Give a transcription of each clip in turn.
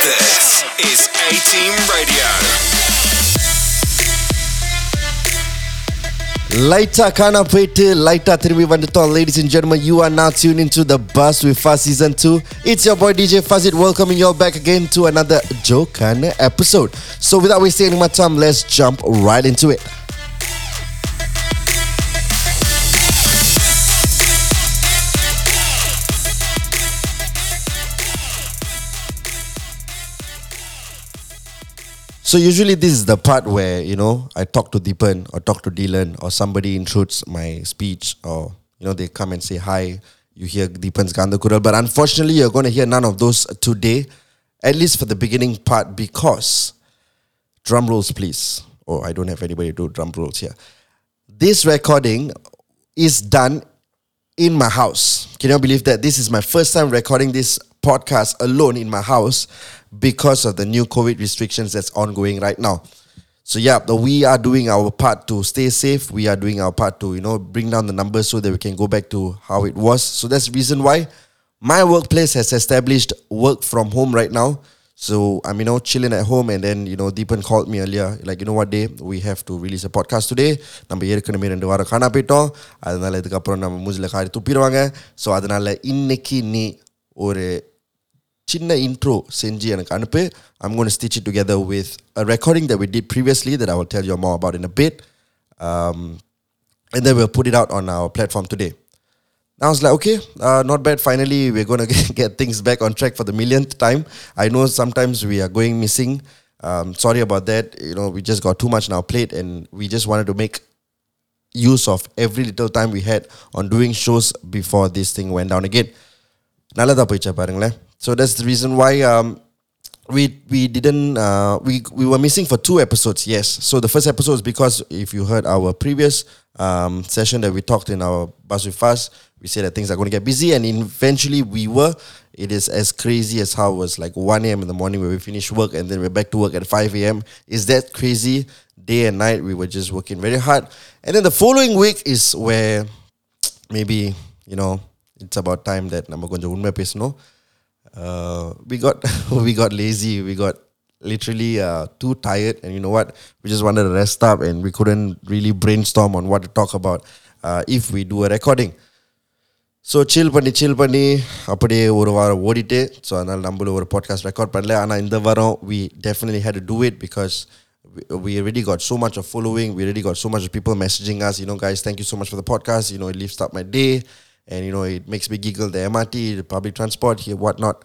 This is A Team Radio. Later, Kana Pete, later, Tirmi Vandaton. Ladies and gentlemen, you are now tuned into the bus with Fast Season 2. It's your boy DJ Fazit welcoming you all back again to another joke and episode. So, without wasting any more time, let's jump right into it. So usually this is the part where you know I talk to Deepan or talk to Dylan or somebody intrudes my speech or you know they come and say hi. You hear Deepan's Gandha Kural, but unfortunately you're going to hear none of those today, at least for the beginning part because drum rolls please. Oh, I don't have anybody to do drum rolls here. This recording is done in my house. Can you believe that? This is my first time recording this podcast alone in my house because of the new COVID restrictions that's ongoing right now. So yeah, the, we are doing our part to stay safe. We are doing our part to you know bring down the numbers so that we can go back to how it was. So that's the reason why my workplace has established work from home right now. So I'm you know chilling at home and then you know Deepan called me earlier like you know what day we have to release a podcast today நம்ம ஏற்கனவே ரெண்டு வாரம் காணா போயிட்டோம் அதனால இதுக்கப்புறம் நம்ம மூஞ்சில காரி துப்பிடுவாங்க ஸோ அதனால இன்னைக்கு நீ ஒரு சின்ன intro செஞ்சு எனக்கு அனுப்பு I'm going to stitch it together with a recording that we did previously that I will tell you more about in a bit um, and then we'll put it out on our platform today I was like, okay, uh, not bad. Finally, we're going to get things back on track for the millionth time. I know sometimes we are going missing. Um, sorry about that. You know, we just got too much on our plate and we just wanted to make use of every little time we had on doing shows before this thing went down again. நல்லதா போயிச்சா பாருங்களேன் so that's the reason why um, we we didn't uh, we we were missing for two episodes yes so the first episode is because if you heard our previous um, session that we talked in our bus with us we said that things are going to get busy and eventually we were it is as crazy as how it was like 1 a.m in the morning where we finished work and then we're back to work at 5 a.m is that crazy day and night we were just working very hard and then the following week is where maybe you know it's about time that நம்ம கொஞ்சம் உண்மை பேசணும் uh, we got we got lazy. We got literally uh, too tired, and you know what? We just wanted to rest up, and we couldn't really brainstorm on what to talk about uh, if we do a recording. So chill பண்ணி chill பண்ணி அப்படியே ஒரு வாரம் ஓடிட்டு so அதனால் நம்மளும் ஒரு podcast record பண்ணல ஆனால் இந்த வாரம் we definitely had to do it because we, we already got so much of following we already got so much of people messaging us you know guys thank you so much for the podcast you know it lifts up my day and you know it makes me giggle the MRT the public transport here whatnot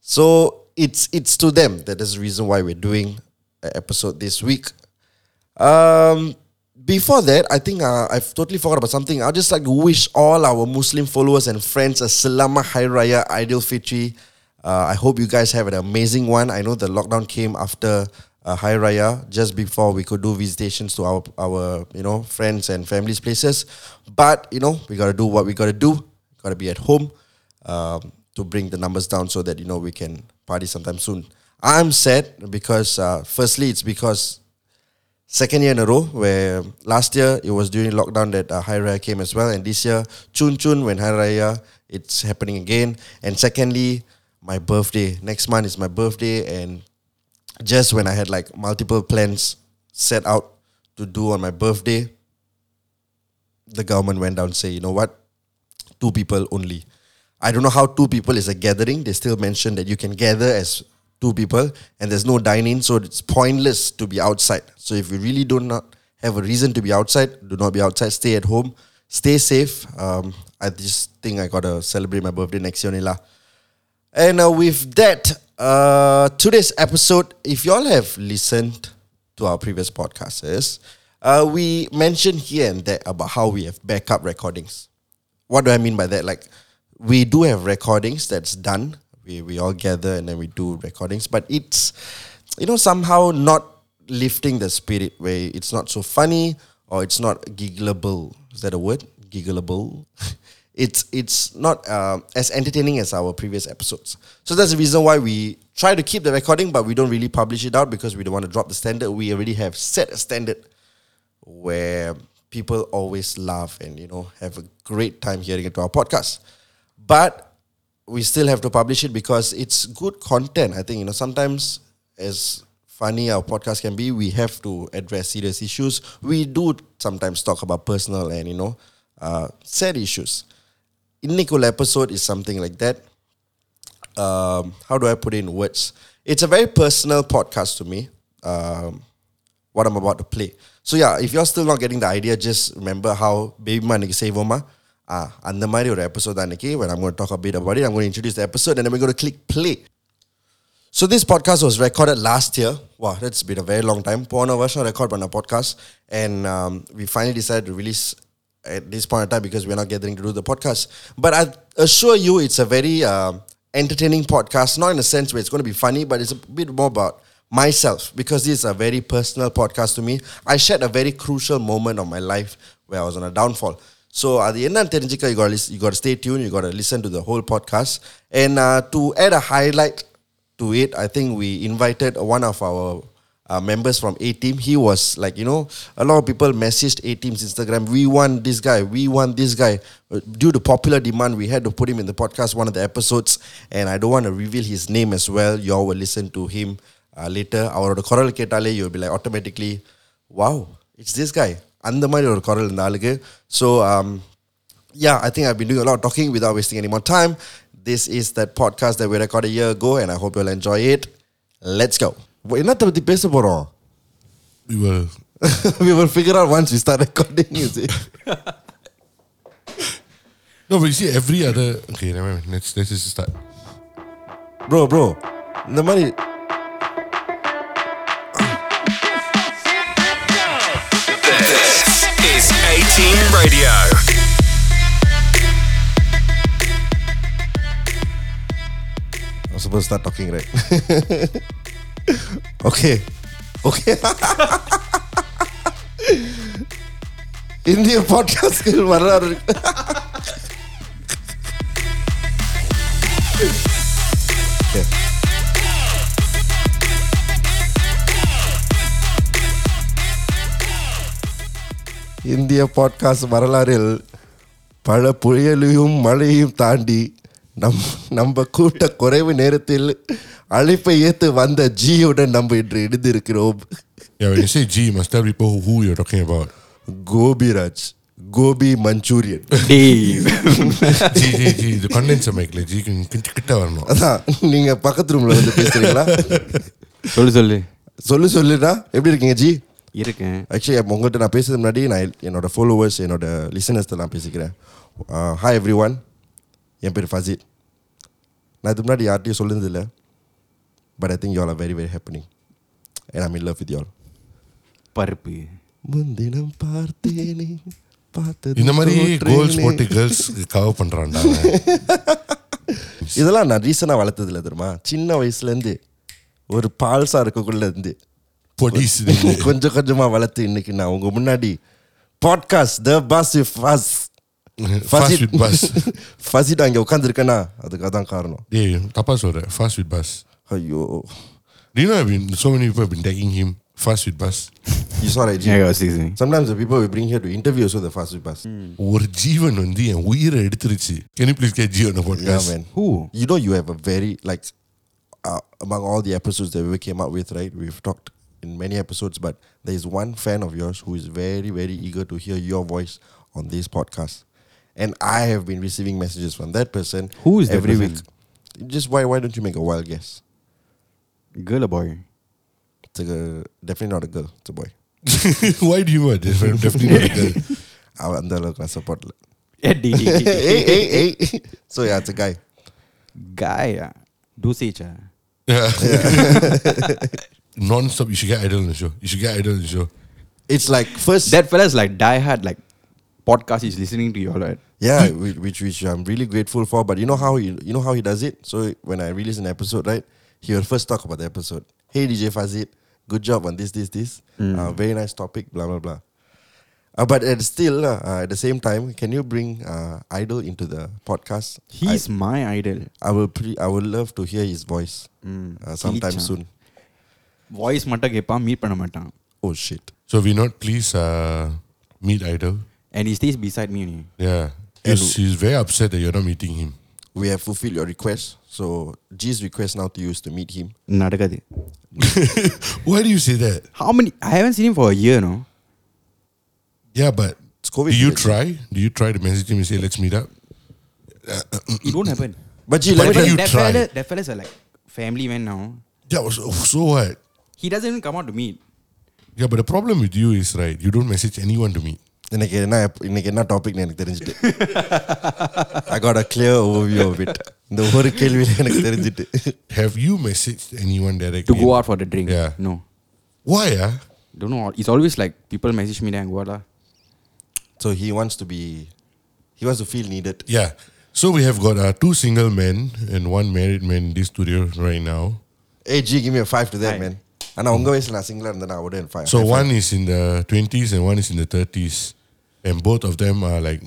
so it's it's to them that is the reason why we're doing an episode this week um before that, I think uh, I've totally forgot about something. I'd just like to wish all our Muslim followers and friends a Salama Hari Raya Idul Fitri. Uh, I hope you guys have an amazing one. I know the lockdown came after uh, Raya, just before we could do visitations to our our you know friends and families places. But you know we gotta do what we gotta do. Gotta be at home um, to bring the numbers down so that you know we can party sometime soon. I'm sad because uh, firstly it's because second year in a row where last year it was during lockdown that uh, Raya came as well and this year Chun Chun when Hari Raya it's happening again and secondly my birthday next month is my birthday and just when I had like multiple plans set out to do on my birthday the government went down and say you know what? Two people only. I don't know how two people is a gathering. They still mention that you can gather as two people and there's no dining so it's pointless to be outside. So if you really do not have a reason to be outside do not be outside. Stay at home. Stay safe. Um, i just think i gotta celebrate my birthday next year lah. And uh, with that uh, today's episode if y'all have listened to our previous podcasts uh, we mentioned here and there about how we have backup recordings. What do i mean by that? Like we do have recordings that's done. We, we all gather and then we do recordings. But it's you know somehow not lifting the spirit where it's not so funny or it's not giggleable is that a word? Giggleable it's it's not um, as entertaining as our previous episodes so that's the reason why we try to keep the recording but we don't really publish it out because we don't want to drop the standard we already have set a standard where people always laugh and you know have a great time hearing it to our podcast but we still have to publish it because it's good content. I think you know sometimes as funny our podcast can be, we have to address serious issues. We do sometimes talk about personal and you know uh, sad issues. Innikul episode is something like that. Um, how do I put it in words? It's a very personal podcast to me. Um, what I'm about to play. So yeah, if you're still not getting the idea, just remember how Baby Ma அன்னைக்கு செய்வோமா ஆ அந்த மாதிரி ஒரு episode அன்னைக்கு when I'm going to talk a bit about it, I'm going to introduce the episode and then we're going to click play. So this podcast was recorded last year. Wow, that's been a very long time. போன வருஷம் record பண்ண podcast and um, we finally decided to release at this point in time because we're not gathering to do the podcast. But I assure you it's a very um, entertaining podcast, not in a sense where it's going to be funny, but it's a bit more about myself because this is a very personal podcast to me. I shared a very crucial moment of my life where I was on a downfall. So அது என்னன்னு தெரிஞ்சுக்க you got to you got to stay tuned. You got to listen to the whole podcast. And uh, to add a highlight to it, I think we invited one of our uh, members from A Team. He was like, you know, a lot of people messaged A Team's Instagram. We want this guy. We want this guy. Uh, Due to popular demand, we had to put him in the podcast, one of the episodes. And I don't want to reveal his name as well. You all will listen to him uh, later. அவரோட குரல் கேட்டாலே you'll be like automatically, wow, it's this guy. அந்த மாதிரி ஒரு குரல் இந்த ஆளுக்கு so yeah, I think I've been doing a lot of talking without wasting any more time. This is that podcast that we recorded a year ago, and I hope you'll enjoy it. Let's go. என்னத்தை பற்றி பேச போகிறோம் We will. figure out once we start recording, you see. No, but you see, every other. Okay, never mind. Let's, let's just start. bro, bro. the money. This is A Team Radio. I'm supposed to start talking, right? okay. Okay. இந்திய பாட்காஸ்ட்கள் வரலாறு இந்திய podcast வரலாறில் பல புயலையும் மழையும் தாண்டி நம் நம்ம கூட்ட குறைவு நேரத்தில் அழைப்பை ஏத்து வந்த ஜியுடன் நம்ம இன்று இணைந்திருக்கிறோம் Yeah, when you say G, you must tell people who you're talking about. Gopiraj gobi Manchurian. G, G, G. The condenser mic, like G, கிட்ட கிட்ட வரணும். அதான் நீங்க பக்கத்து ரூம்ல வந்து பேசுறீங்களா சொல்லு சொல்லு சொல்லு சொல்லுடா எப்படி இருக்கீங்க ஜி இருக்கேன் ஆக்சுவலி உங்கள்கிட்ட நான் பேசுறது முன்னாடி நான் என்னோட ஃபாலோவர்ஸ் என்னோட லிசனர்ஸ்ட்ட நான் பேசிக்கிறேன் ஹாய் எவ்ரி ஒன் என் பேர் ஃபசித் நான் இதுக்கு முன்னாடி யார்ட்டையும் சொல்லுறது இல்லை but I think you all are very very happening and I'm in love with you all பருப்பு. முன்தினம் பார்த்தேனே. பார்த்தது இந்த மாதிரி. கோல்ஸ் போட்டு கேர்ள்ஸ் கவர் பண்றான்டா அவன். இதெல்லாம் நான் ரீசனாக வளர்த்தது இல்லை தெரியுமா? சின்ன வயசுலேருந்து ஒரு பால்சா இருக்கக்குள்ள இருந்து பொடிஸ் கொஞ்சம் கொஞ்சமா வளர்த்து இன்னைக்கு நான் உங்க முன்னாடி பாட்காஸ்ட் த பஸ் ஃபஸ் Fast with bus. ஃபசிட் அங்கே உட்காந்துருக்கேனா அதுக்கு அதான் காரணம் டேய் தப்பா சொல்ற fast with bus. ஐயோ Do you know I've been so many people have been tagging him fast with bus. you saw that G? Yeah, excuse me. Sometimes the people we bring here to interview also the fast with bus. ஒரு ஜீவன் வந்து என் உயிரை எடுத்துருச்சு. Can you please get G on the Yeah, podcast? man. Who? You know you have a very like uh, among all the episodes that we came up with, right? We've talked in many episodes, but there is one fan of yours who is very, very eager to hear your voice on this podcast. And I have been receiving messages from that person Who is that every person? week. Just why why don't you make a wild guess? Girl or boy? It's a, definitely not a girl, it's a boy. Why do you want this? Definitely not a girl. அவன் அந்த அளவுக்கு நான் support இல்ல. Yeah, D, D, D, D. hey, hey, hey. So yeah, it's a guy. Guy, ah. dosage. ah. Non-stop. You should get idol on the show. You should get idol on the show. It's like first That fella's like die hard, like podcast he's listening to you, all right? Yeah, which, which which I'm really grateful for. But you know how he you know how he does it. So when I release an episode, right, he will first talk about the episode. Hey DJ Fazit, good job on this this this. Uh, very nice topic. Blah blah blah. Uh, but at still uh, at the same time, can you bring uh, Idol into the podcast? He's my idol. I, I will pre- I would love to hear his voice Mm. uh, sometime Kilichan. soon. Voice மட்டும் கேட்பான் meet பண்ண மாட்டான் Oh shit! So we not please uh, meet idol. and he stays beside me. Yeah. He's, he's very upset that you're not meeting him. We have fulfilled your request. So G's request now to you is to meet him. Nadakadi. Why do you say that? How many? I haven't seen him for a year, no. Yeah, but It's COVID. do you try? Do you try to message him and say, let's meet up? It won't happen. But G, But let me- that, you that try. fella, that fella's are like family man now. Yeah, so, so what? He doesn't even come out to meet. Yeah, but the problem with you is, right, you don't message anyone to meet. இன்னைக்கு என்ன இன்னைக்கு என்ன டாபிக்னு எனக்கு தெரிஞ்சுட்டு I got a clear overview of it. இந்த ஒரு கேள்வியில எனக்கு தெரிஞ்சுட்டு Have you messaged anyone directly? To go out for the drink. Yeah. No. Why, ah? Don't know. It's always like people message me and go out. lah. So he wants to be he wants to feel needed. Yeah. So we have got uh, two single men and one married man in this studio right now. Hey G, give me a five to that, Hi. man. ஆனா உங்க வயசுல நான் சிங்கிளா இருந்தேன் I wouldn't five. So High five. one is in the 20s and one is in the 30s. And both of them are like,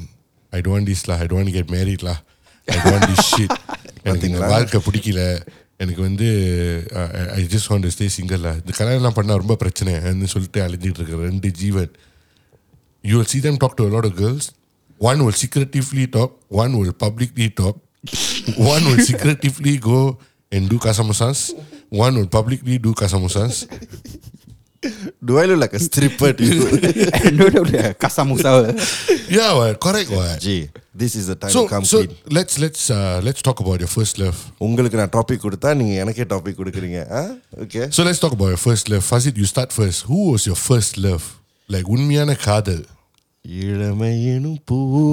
I don't want this lah. I don't want to get married lah. I don't want this shit. எனக்கு இந்த பாத்தீங்களா? வாழ்க்கை பிடிக்கல எனக்கு வந்து I just want stay single இந்த கல்யாணம் பண்ணா ரொம்ப பிரச்சனை சொல்லிட்டு அழிஞ்சிட்டு இருக்கிற ரெண்டு ஜீவன் you will see them talk to a lot of girls one will secretively talk one will publicly talk one will secretively go and do kasamusas one will publicly do kasamusas Do I look like a stripper to you? no, no, no. Kasamusa. yeah what correct what G, this is the time so to come so clean. let's let's uh, let's talk about your first love உங்களுக்கு நான் topic கொடுத்தா நீங்க எனக்கே topic கொடுக்குறீங்க okay so let's talk about your first love Fazit you start first who was your first love like உண்மையான காதல் இளமையினும்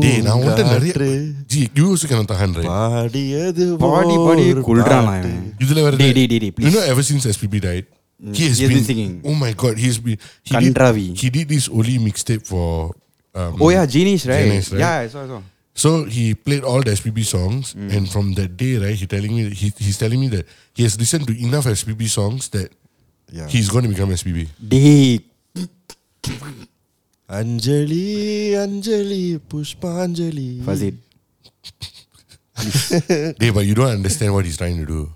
டேய் நான் உன்கிட்ட நிறைய பூங்காற்று G you also cannot tahan right பாடியது பாடி பாடி ஓர் குள்றான் பாட்டு. இதுல வேற டேய், டேய், டேய், டேய், you please. know ever since SPB died Mm. He has, he been, been, singing. Oh my god, he's been he Kandravi. Did, he did this only mixtape for um, Oh yeah, Genius, right? Genius, right? Yeah, I saw, I saw. So he played all the SPB songs, mm. and from that day, right, he telling me he, he's telling me that he has listened to enough SPB songs that yeah. he's going to become SPB. Day. Anjali, Anjali, Pushpanjali. Fazit. Dave, but you don't understand what he's trying to do.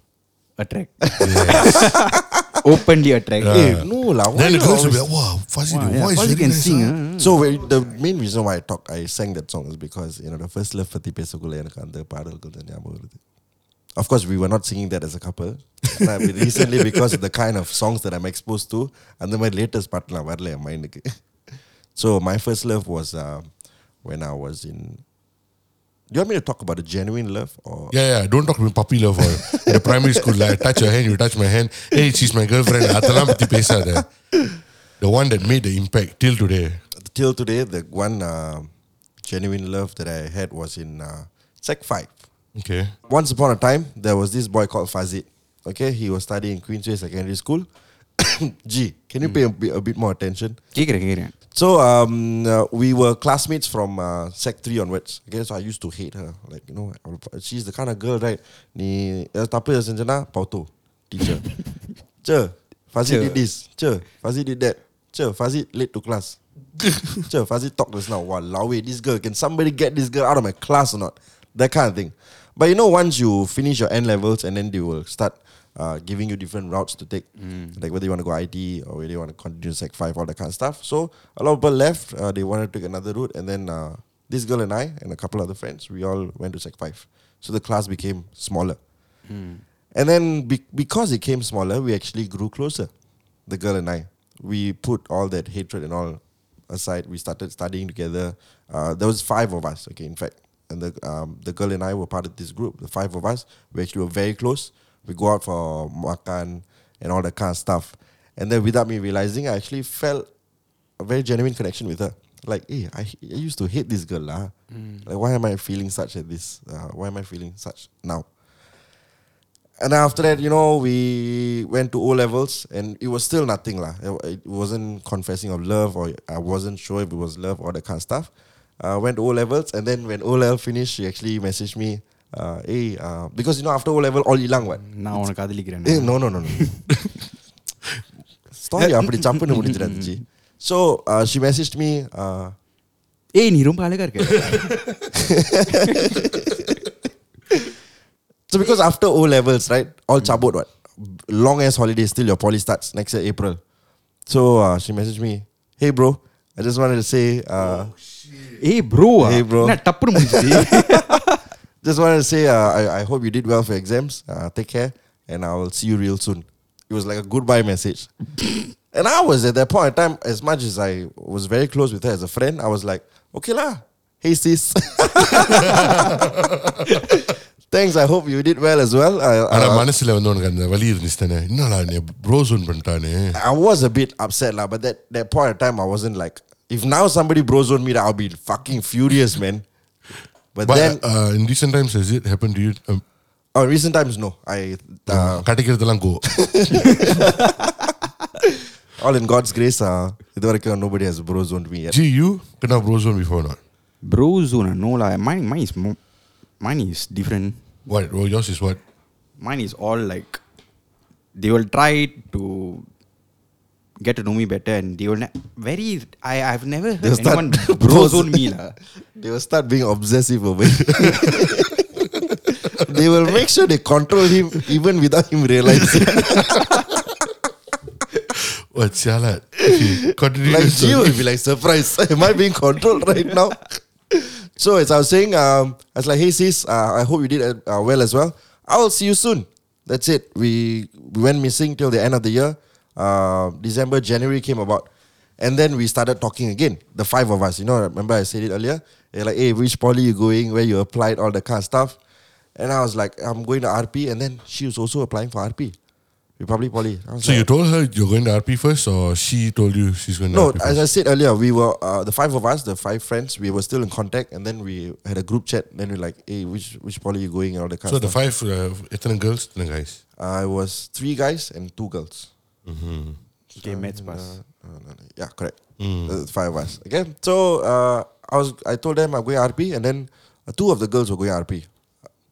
Attract. Yes. Openly attract. Yeah. Hey, no lah. why then the you girls will be always- like, "Wow, Fuzzy, Wow, the yeah, voice Fazit very can nice, sing. huh?" huh? So well, the main reason why I talk, I sang that song is because you know the first love பத்தி பேசக்குள்ள எனக்கு அந்த பாடல்கள் தான் ஞாபகம் வருது. Of course, we were not singing that as a couple. Nah, but recently, because of the kind of songs that I'm exposed to, அந்த மாதிரி latest பாட்டுலாம் வரல என் மைண்டுக்கு. So my first love was uh, when I was in. do you want me to talk about a genuine love? Or? Yeah, yeah. Don't talk about puppy love. Or the primary school, like, touch your hand, you touch my hand. Hey, she's my girlfriend. the one that made the impact till today. Till today, the one uh, genuine love that I had was in uh, Sec 5. Okay. Once upon a time, there was this boy called Fazit. Okay, he was studying Queensway Secondary School. G, can you mm. pay a, a bit more attention? So um, uh, we were classmates from uh, Sec Three onwards. Okay, so I used to hate her. Like, you know, she's the kind of girl, right? Ni, eh, tapi yang pauto, teacher. Che, Fazit did this. Che, Fazit did that. Che, Fazit late to class. Che, Fazit talk this now. Walau, wait, eh, this girl, can somebody get this girl out of my class or not? That kind of thing. But you know, once you finish your N levels and then they will start, uh, giving you different routes to take, like whether you want to go IT or whether you want to continue Sec 5, all that kind of stuff. So a lot of people left, uh, they wanted to take another route, and then uh, this girl and I and a couple other friends, we all went to Sec 5. So the class became smaller. And then be- because it came smaller, we actually grew closer, the girl and I. We put all that hatred and all aside. We started studying together. Uh, there was five of us, okay, in fact. And the, um, the girl and I were part of this group, the five of us. We actually were very close. We go out for makan and all that kind of stuff. And then without me realizing, I actually felt a very genuine connection with her. Like, hey, I, I used to hate this girl. lah. Like, why am I feeling such at this? Uh, why am I feeling such now? And after that, you know, we went to O levels, and it was still nothing, lah. It, it wasn't confessing of love, or I wasn't sure if it was love or that kind of stuff. Uh, went to O levels, and then when O level finished, she actually messaged me, uh, "Hey, uh, because you know after O level all ilang what? நான் உனக்கு காதலிக்கிறேன் Eh, no, no, no, no. Story அப்படி சப்புன்னு முடிஞ்சிடாச்சு. So uh, she messaged me. Uh, ஏய் நீ ரொம்ப அழகா இருக்க So because after O levels, right, all chabut what, long ass holiday still your poly starts next year April. So uh, she messaged me, hey bro, I just wanted to say, uh, ஏய் bro Hey, bro. என்ன டப்புன்னு முடிஞ்சிச்சு Just want to say, uh, I, I hope you did well for exams. Uh, take care, and I will see you real soon. It was like a goodbye message. and I was at that point in time, as much as I was very close with her as a friend, I was like, okay lah, hey sis. Thanks, I hope you did well as well. I, ஆனா uh, மனசுல வந்து உனக்கு அந்த வலி இருந்துச்சு தானே என்னடா நீ bro zone பண்ணிட்டானே I was a bit upset lah, but that, that point in time, I wasn't like, if now somebody bros on me, I'll be fucking furious, man. But, But then, uh, in recent times has it happened to you um, oh, recent times, no. I, uh, கிடைக்கிறதெல்லாம் go all in God's grace, uh, இதுவரைக்கும் nobody has bros on me yet. G you kena bro zone before or not Bro zone, ah, no lah. Mine, mine is mo- mine is different. what oh, yours is what Mine is all like they will try to get to know me better, and they will ne- very. I I've never heard They'll start anyone bro bros- zone me lah. They will start being obsessive over it. they will make sure they control him even without him realizing. what sialat okay continue like your story. G will be like surprised. Am I being controlled right now? so as I was saying, um, I was like, hey sis, uh, I hope you did uh, well as well. I will see you soon. That's it. We we went missing till the end of the year. Uh, December, January came about. And then we started talking again, the five of us. You know, remember I said it earlier? They're like, hey, which poly you going, where you applied, all that kind of stuff. And I was like, I'm going to RP. And then she was also applying for RP. Republic Poly. So like, you told her you're going to RP first, or she told you she's going no, to? No, as I said earlier, we were uh, the five of us, the five friends. We were still in contact, and then we had a group chat. Then we're like, "Hey, which which poly you going?" And all the kind. So the stuff. five, uh, girls, and guys. I was three guys and two girls. Mm-hmm. Pass. Oh, yeah, correct. Mm. Uh, five of us. Okay, so uh, I was I told them I'm going RP, and then uh, two of the girls were going RP.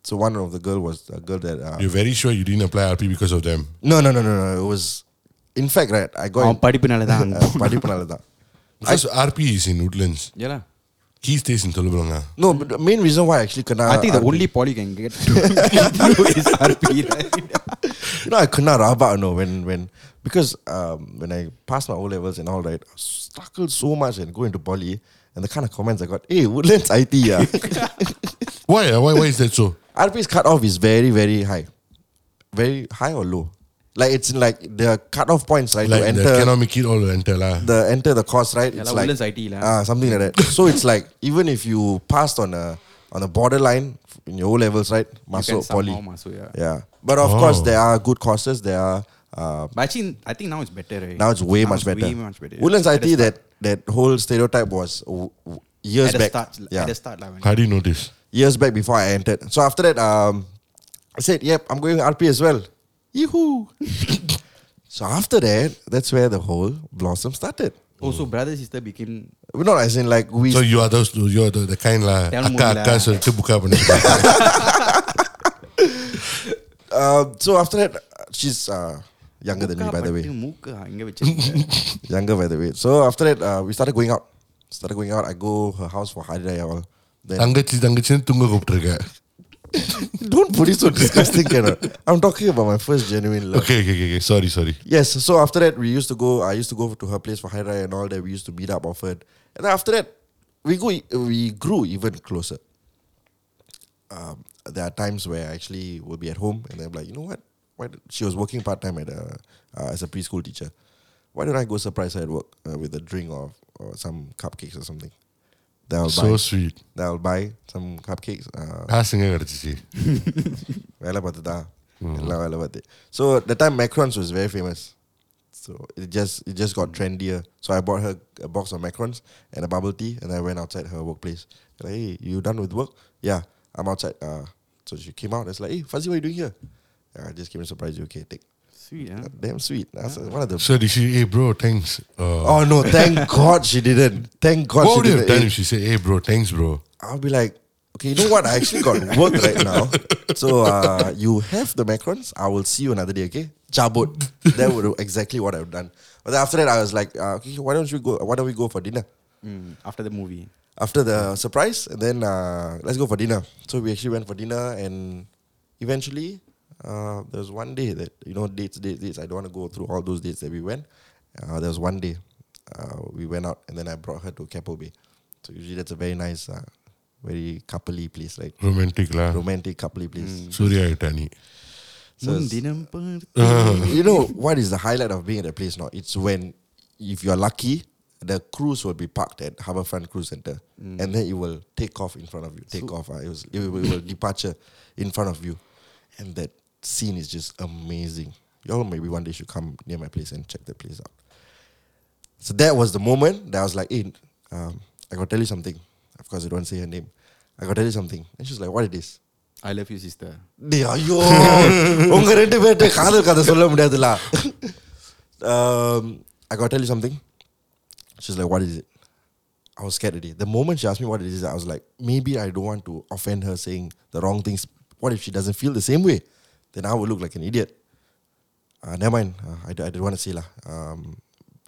So one of the girl was a girl that uh, You're very sure you didn't apply RP because of them. no, no, no, no, no. It was, in fact, right. I got. party. படிப்புனால party, அங்க. Because RP is in Woodlands. Yeah. He stays in Telok Blangah. No, but the main reason why I actually kena. I think the only poly can get to is RP. Right? you know, I kena rabak. You know, when when because um, when I passed my O levels and all that, I struggled so much and go into poly, and the kind of comments I got, hey, Woodlands IT, yeah. why uh, why why is that so RP's cutoff is very, very high. Very high or low? Like, it's in like the cutoff points, right? like to enter cannot make it all enter lah the enter the course, right? Yeah it's like Woodlands IT lah. ah, something like that. so it's like even if you passed on a on a borderline in your O levels, right? You Masuk poly. somehow masuk, yeah. Yeah, but of Oh. course there are good courses. There are uh, but actually, I think now it's better. Right? Now it's way now much it's better. Way much better. Woodlands yeah. IT, that that whole stereotype was years w- years back. Start, yeah. At the start, like, How do you know this? Years back before I entered. So after that, um, I said, "Yep, I'm going RP as well." Yoo So after that, that's where the whole blossom started. Oh, so brother sister became. We're not as in like we. So you are those. You are the, the kind lah. Akka akka so buka uh, So after that, uh, she's uh, younger than me, by the way. மூக்கு இங்க வச்சிருக்கீங்க. Younger, by the way. So after that, uh, we started going out. Started going out. I go her house for Hari Raya all. Then தங்கச்சி தங்கச்சின்னு தூங்க கூப்பிட்டுருக்க don't put it so disgusting, cannot. I'm talking about my first genuine love. okay okay okay okay sorry sorry Yes. So after that, we used to go. I used to go to her place for Hari Raya and all that. We used to meet up often. And then after that, we go. We grew even closer. Um, there are times where I actually will be at home and I'm like, you know what? why she was working part time at a uh, as a preschool teacher. Why don't I go surprise her at work uh, with a drink or, or some cupcakes or something? That'll so buy. sweet. That I'll buy some cupcakes. காசுங்க கிடச்சிச்சு வேலை பார்த்துதா எல்லாம் வேலை பார்த்து so the So it just it just got trendier. So I bought her a box of macarons and a bubble tea, and I went outside her workplace. Like, hey, you done with work? Yeah, I'm outside. Uh, so she came out. And it's like, hey, Fuzzy, what are you doing here? I just came to surprise you okay take Sweet, huh? damn sweet that's one of the so did she hey bro thanks uh, oh no thank God she didn't thank God what she would you have didn't done Hey, if she said hey bro thanks bro I'll be like, okay, you know what? I actually got work right now. So uh, you have the macarons. I will see you another day, okay? Chabut. that would exactly what I've done. But then after that, I was like, uh, okay, why don't we go? Why don't we go for dinner? Mm, after the movie. After the surprise, and then uh, let's go for dinner. So we actually went for dinner, and eventually, uh, there was one day that you know dates, dates, dates. I don't want to go through all those dates that we went. Uh, there was one day uh, we went out, and then I brought her to Keppel Bay. So usually that's a very nice, uh, very coupley place, right? Romantic lah. Romantic coupley place. Mm. Surya Itani. So ah. you know what is the highlight of being at a place now? It's when if you're lucky, the cruise will be parked at Harbourfront Cruise Center, mm. and then it will take off in front of you. Take so off. Uh, it was it will, it will departure in front of you, and that scene is just amazing. Y'all maybe one day should come near my place and check that place out. So that was the moment that I was like, "Hey, um, I gotta tell you something." Of course, I don't say her name. I gotta tell you something, and she's like, "What it is?" I love you sister டேய் ஐயோ உங்க ரெண்டு பேர்ட்ட காதல் கதை சொல்ல முடியாதுல um, I gotta tell you something. She's like, what is it? I was scared already. The moment she asked me what it is, I was like, maybe I don't want to offend her saying the wrong things. What if she doesn't feel the same way? then I would look like an idiot. Uh, never mind. Uh, I, don't, I don't want to say lah. Um,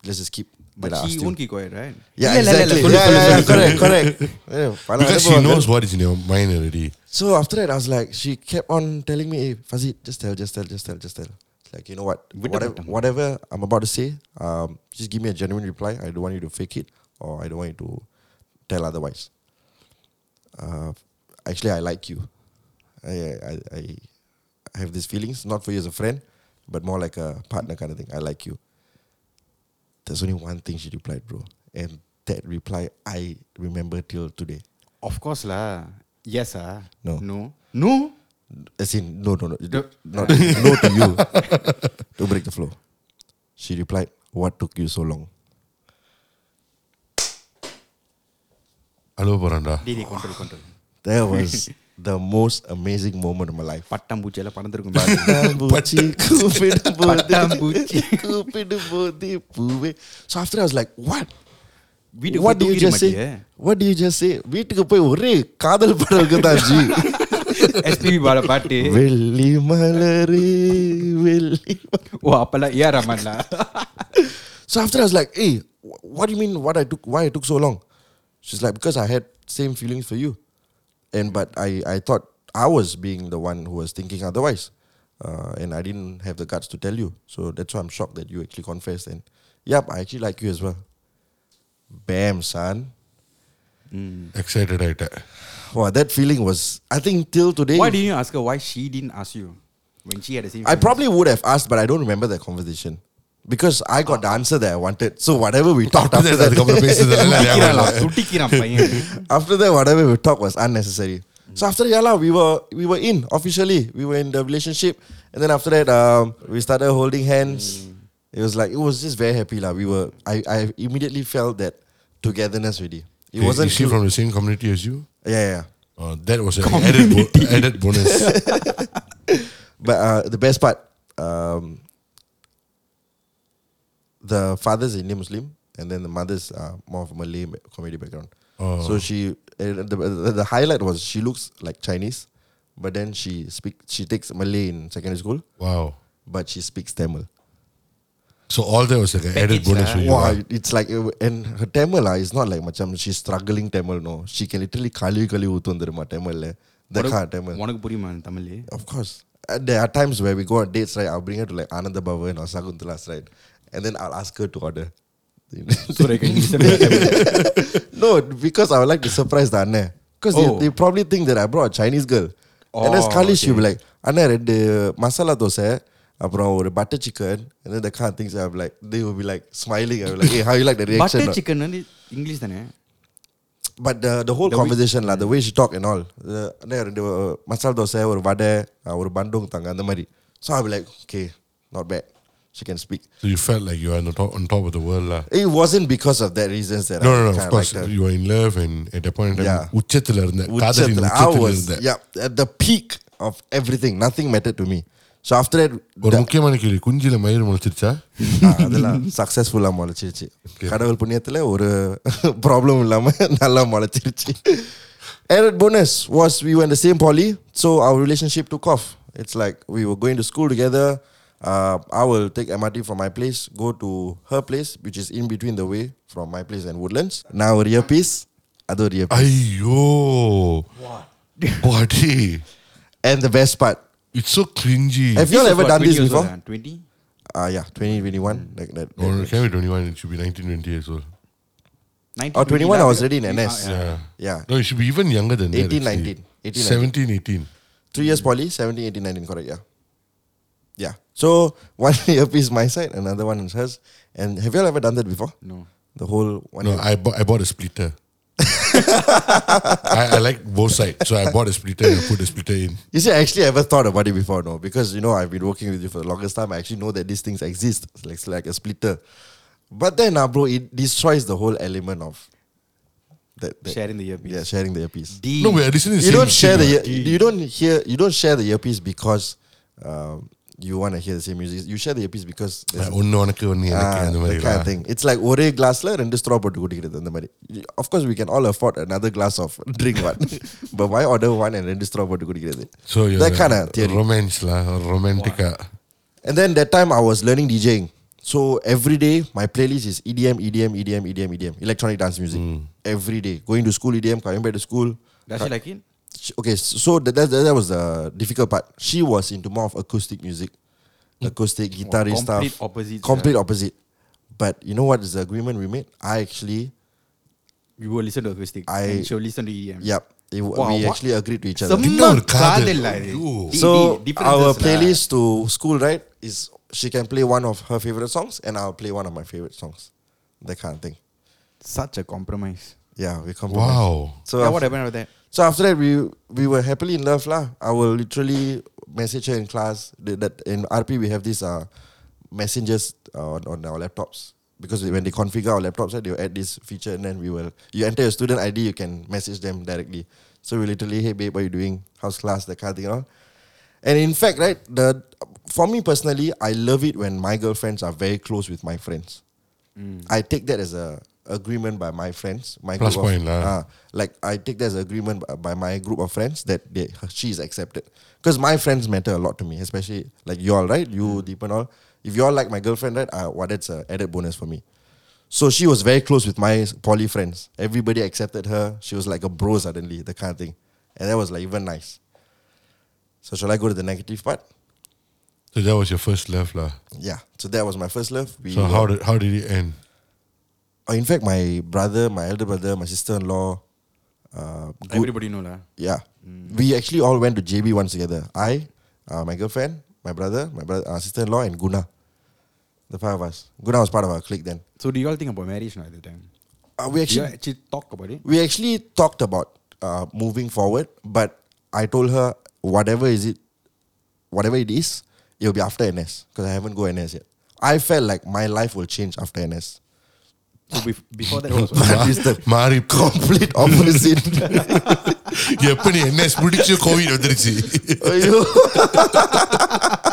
let's just keep. But she won't keep quiet, right? Yeah, yeah exactly. Yeah, yeah, yeah, yeah, correct, correct. yeah, because she knows what is in your mind already. So after that, I was like, she kept on telling me, hey, Fazit, just tell, just tell, just tell, just tell. Like, you know what? Whatever, whatever I'm about to say, um, just give me a genuine reply. I don't want you to fake it or I don't want you to tell otherwise. Uh, actually, I like you. I, I I have these feelings, not for you as a friend, but more like a partner kind of thing. I like you. There's only one thing she replied, bro. And that reply I remember till today. Of course, lah. Yes, ah. No. No. No? As in, no, no, no. The, not, no to you. Don't break the flow. She replied, What took you so long? Hello, Baranda. Didi, control, control. That was the most amazing moment of my life. பட்டாம்பூச்சி எல்லாம் பறந்துருக்கும் பாரு. பட்டாம்பூச்சி கூப்பிடும் போது பட்டாம்பூச்சி. கூப்பிடும் போது பூவே. So after I was like, what? வீட்டுக்கு What போய் do you தூங்கிட just say? மாட்டியே? What do you just say? வீட்டுக்கு போய் ஒரே காதல் படம் தான் ஜி SPB பாட பாட்டு வெள்ளி மலரே வெள்ளி ஓ அப்பெல்லாம் AR ரஹ்மான்ல So after I was like, hey, wh- what do you mean what I took why I took so long? She's like, because I had same feelings for you. And but I, I thought I was being the one who was thinking otherwise. Uh, and I didn't have the guts to tell you. So that's why I'm shocked that you actually confessed. And yep, I actually like you as well. Bam, son. Mm. Excited like that. Wow, that feeling was, I think, till today. Why didn't you ask her why she didn't ask you when she had the same? I feelings? probably would have asked, but I don't remember that conversation because I got the answer that I wanted. So whatever we talked after that, after that, whatever we talked was unnecessary. So after that, yeah, we were we were in officially. We were in the relationship, and then after that, um, we started holding hands. Mm. It was like it was just very happy lah. We were I, I immediately felt that togetherness really. It hey, wasn't. Is she from the same community as you? Yeah, yeah. Uh, that was an added, bo- added bonus. but uh, the best part, um, the father's Indian Muslim, and then the mother's uh, more of a Malay ba- comedy background. Oh. So she, uh, the, the, the highlight was she looks like Chinese, but then she speak she takes Malay in secondary school, Wow. but she speaks Tamil. So all that was like an added Package bonus lah. for you. Wow, ah. it's like uh, and her Tamil ah, is not like macam she's struggling Tamil. No, she can literally kali kali utundruma Tamil. le. That kind of Tamil. உனக்கு புரியுமா Tamil Of course. Uh, there are times where we go on dates, right? I'll bring her to like Ananda Bhavan or Saguntalas, right? And then I'll ask her to order. சூரேகா no, because I would like to surprise the Anna. Because Oh. they, they probably think that I brought a Chinese girl. and then Oh, Kali, she'll be okay. like, Anna, ரெண்டு masala dosa அப்புறம் ஒரு butter chicken and then the kind of things I'm like they will be like smiling I'll be like hey how you like the reaction butter or- chicken வந்து English தானே but the, the whole The way- conversation lah the way she talk and all the, அண்ணே, ரெண்டு மசாலா தோசை ஒரு வடை அஹ், ஒரு பண்டோங் தாங்க அந்த மாதிரி so I'll be like okay not bad she can speak So you felt like you were on, the top, on top of the world. lah. it wasn't because of that reasons that No, I no, no. kinda Of course, liked her. you were in love and at that point in time, Yeah. உச்சத்துல இருந்த காதலின் உச்சத்துல, I உச்சத்துல was இருந்த yeah at the peak of everything nothing mattered to me so after that ஒரு the- முக்கியமான கேள்வி குஞ்சில மயிர் முளைச்சிருச்சா ஆ, அதெல்லாம் சக்ஸஸ்ஃபுல்லாக முளைச்சிருச்சு கடவுள் புண்ணியத்தில் ஒரு ப்ராப்ளம் இல்லாமல் நல்லா முளைச்சிருச்சு added bonus was we were in the same poly so our relationship took off it's like we were going to school together uh, I will take MRT from my place, go to her place, which is in between the way from my place and Woodlands. Now rear piece, other rear piece. Aiyo. What? what? and the best part. It's so cringy. Have you all ever done this before? Twenty. Ah uh, yeah, twenty twenty one hmm. like that. No, it can't be twenty one. It should be nineteen twenty as well. 19, oh, 21, I was already in NS. Yeah. yeah. No, it should be even younger than 18, that. 18, 19. 18, 17, 18. Three years poly, 17, 18, 19, correct, yeah. Yeah. So one earpiece my side, another one is hers. And have you all ever done that before? No. The whole one. No, ear- I bought I bought a splitter. I, I like both sides, so I bought a splitter and I put the splitter in. You see, I actually ever thought about it before, no? Because you know I've been working with you for the longest time. I actually know that these things exist. It's like, it's like a splitter. But then, uh, bro, it destroys the whole element of that, that- Sharing the earpiece. Yeah, sharing the earpiece. D. No, we're listening you don't same share the shit, ear, you don't hear you don't share the earpiece because um, you want to hear the same music. You share the earpiece because there's Like, ஒண்ணு உனக்கு ஒண்ணு எனக்கு Ah, அந்த that மாதிரி kind of thing. It's like ஒரே glassல ரெண்டு straw போட்டு குடிக்கிறது அந்த மாதிரி. Of course we can all afford another glass of drink one. but why order one and ரெண்டு straw போட்டு குடிக்கிறது? So you're that kind of theory. romance lah, or romantica. And then that time I was learning DJing. So every day my playlist is E EDM, EDM, EDM, EDM, EDM, electronic dance music. Every day. Going to school EDM, coming back to school. Does she like it? okay, so that, that, that was the difficult part. She was into more of acoustic music, acoustic guitar complete stuff. Opposite, complete yeah. opposite. But you know what is the agreement we made? I actually. You will listen to acoustic. I and she'll listen to EDM. Yep. It, wow, we what? actually agreed to each other. So our playlist to school, right? Is she can play one of her favorite songs, and I'll play one of my favorite songs. That kind of thing. Such a compromise. Yeah, we compromise. Wow. So yeah, what happened with that? So after that, we we were happily in love lah. I will literally message her in class. That in RP we have these uh, messengers uh, on, on our laptops because when they configure our laptops, they will add this feature and then we will. You enter your student ID, you can message them directly. So we literally, hey babe, what are you doing? How's class? That kind of thing, all. And in fact, right, the for me personally, I love it when my girlfriends are very close with my friends. I take that as a agreement by my friends. My Plus group of- point lah. ah, like I take that as agreement by- by my group of friends that they, she is accepted. Because my friends matter a lot to me, especially like you all, right? You, Deep and all. If you all like my girlfriend, right? Uh, well, that's an added bonus for me. So she was very close with my poly friends. Everybody accepted her. She was like a bro suddenly, the kind of thing. And that was like even nice. So shall I go to the negative part? So that was your first love lah. Yeah. So that was my first love. We So were- how did how did it end? Oh, in fact, my brother, my elder brother, my sister-in-law, uh, good- Everybody know lah. Yeah. We actually all went to JB once together. I, uh, my girlfriend, my brother, my brother, uh, sister-in-law, and Guna. The five of us. Guna was part of our clique then. So do you all think about marriage now at the time? Uh, we Do you actually actually talk about it? we actually talked about uh, moving forward, but I told her whatever is it, whatever it is, it will be after NS because I haven't go NS yet. I felt like my life will change after NS. So bef- before that was But it's the மாறி complete opposite. எப்ப நீ NS முடிச்சு Covid வந்துருச்சு Aiyo.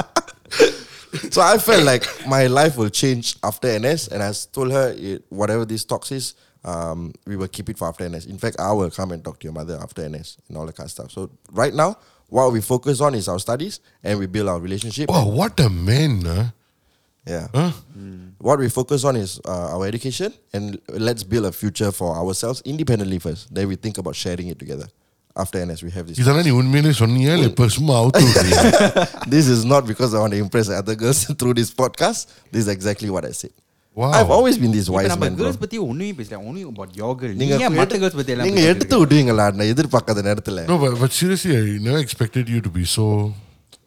so I felt like my life will change after NS, and I told her it, whatever this talks is, um, we will keep it for after NS. In fact, I will come and talk to your mother after NS and all that kind of stuff. So right now, what we focus on is our studies, and we build our relationship. wow what a man huh? Yeah. Huh? What we focus on is uh, our education, and let's build a future for ourselves independently first. Then we think about sharing it together. After NS, we have this. இதெல்லாம் நீ உண்மையிலே சொன்னியா இல்ல இப்ப சும்மா அவுத்து விடுறியா? this is not because I want to impress other girls through this podcast. This is exactly what I said. Wow. I've always been this இப்ப wise நம்ம man, bro. கேர்ள்ஸ் பத்தி ஒண்ணுமே பேசல only about your girl நீங்க நீங்க மத்த எடுத்து- girls பத்தி எல்லாம் நீங்க பேசிட்டு எடுத்து இருக்க. விடுவீங்களா நான் எதிர்பார்க்காத நேரத்துல No, but, but seriously, I never expected you to be so,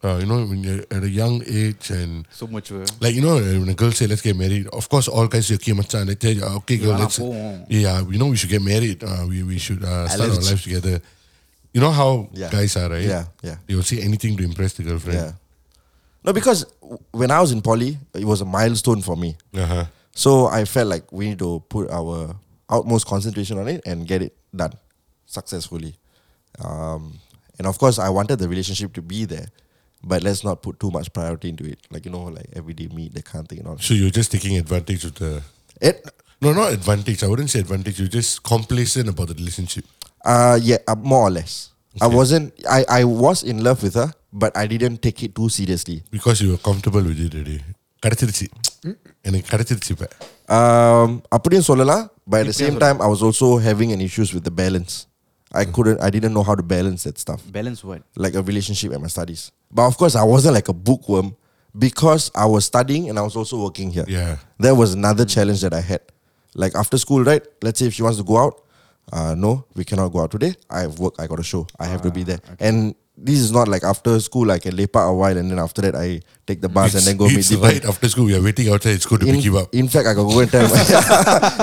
uh, you know, when you're at a young age and so mature like you know when a girl say let's get married. Of course, all guys say okay, macam. They tell you, "Ah, okay, girl, let's yeah, we know we should get married. Uh, we we should uh, start our let's- lives together. You know how Yeah. guys are, right? Yeah, yeah. They will say anything to impress the girlfriend. Yeah. No, because when I was in poly, it was a milestone for me. Uh huh. So I felt like we need to put our utmost concentration on it and get it done successfully. Um, and of course, I wanted the relationship to be there, but let's not put too much priority into it. Like you know, like everyday meet, that kind of thing. And all. So you're just taking advantage of the. It, No, not advantage. I wouldn't say advantage. You're just complacent about the relationship. Uh yeah, uh, more or less. I Okay. wasn't. I I was in love with her, but I didn't take it too seriously. Because you were comfortable with it already. கிடைச்சிருச்சு எனக்கு கிடைச்சிருச்சு இப்ப Um, அப்படியும் சொல்லலாம், but at the same time, I was also having an issues with the balance. I couldn't. I didn't know how to balance that stuff, balance what like a relationship and my studies. But of course, I wasn't like a bookworm because I was studying and I was also working here. Yeah. That was another challenge that I had. Like after school, right? Let's say if she wants to go out, uh, no, we cannot go out today. I have work. I got a show. I have to be there. And this is not like after school I can lepak a while and then after that I take the bus and then go meet it's Deepan. right after school. We are waiting outside. It's good to In, pick him up. in fact, I can go and tell.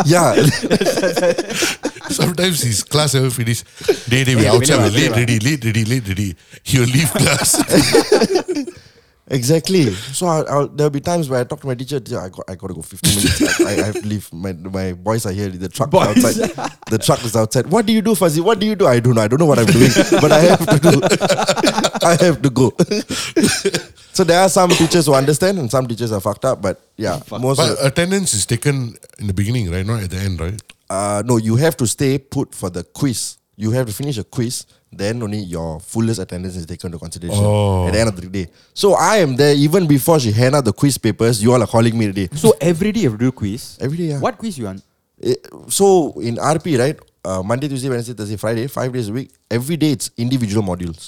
Yeah, Sometimes his class ever finish. Day day we Yeah, outside. we're late ready, late ready, late ready. He'll leave class. exactly. So I'll, I'll, there'll be times where I talk to my teacher. "Teacher, I got, I got to go 15 minutes. I, I have to leave. My my boys are here. The truck Boys. is outside. The truck is outside. What do you do, Fuzzy? What do you do? I don't know. I don't know what I'm doing, but I have to do. I have to go. so there are some teachers who understand, and some teachers are fucked up. But yeah, most. but of, attendance is taken in the beginning, right? Not at the end, right? uh, no, you have to stay put for the quiz. You have to finish a quiz, then only your fullest attendance is taken into consideration Oh. at the end of the day. So I am there even before she hand out the quiz papers. You all are calling me today. So every day you have to do quiz. Every day, yeah. What quiz you want? Eh, So in RP, right? Uh, Monday, Tuesday, Wednesday, Thursday, Friday, five days a week. Every day it's individual modules.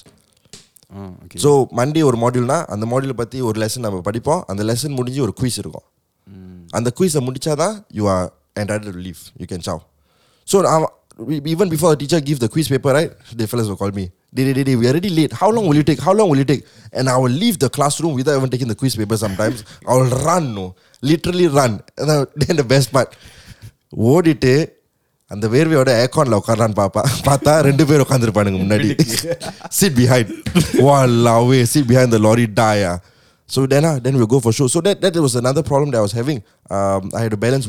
Oh, okay. So Monday ஒரு மாடியூல்னா அந்த மாடியூலை பற்றி ஒரு lesson நம்ம படிப்போம் அந்த lesson முடிஞ்சு ஒரு quiz இருக்கும் அந்த குயிஸை முடிச்சாதான் you are entitled to leave you can chow so um, we- even before the teacher give the quiz paper right the fellas will call me Dey, dey, dey, dey, we are already late how long will you take how long will you take and I will leave the classroom without even taking the quiz paper sometimes I will run no literally run and then- then the best part ஓடிட்டு அந்த வேர்வையோட ஏக்கான்ல உட்காரான்னு பாப்பா பார்த்தா ரெண்டு பேர் உட்காந்துருப்பானுங்க முன்னாடி sit behind wow sit behind the lorry die ah. so then ah, then we'll go for show so that that was another problem that I was having um, I had to balance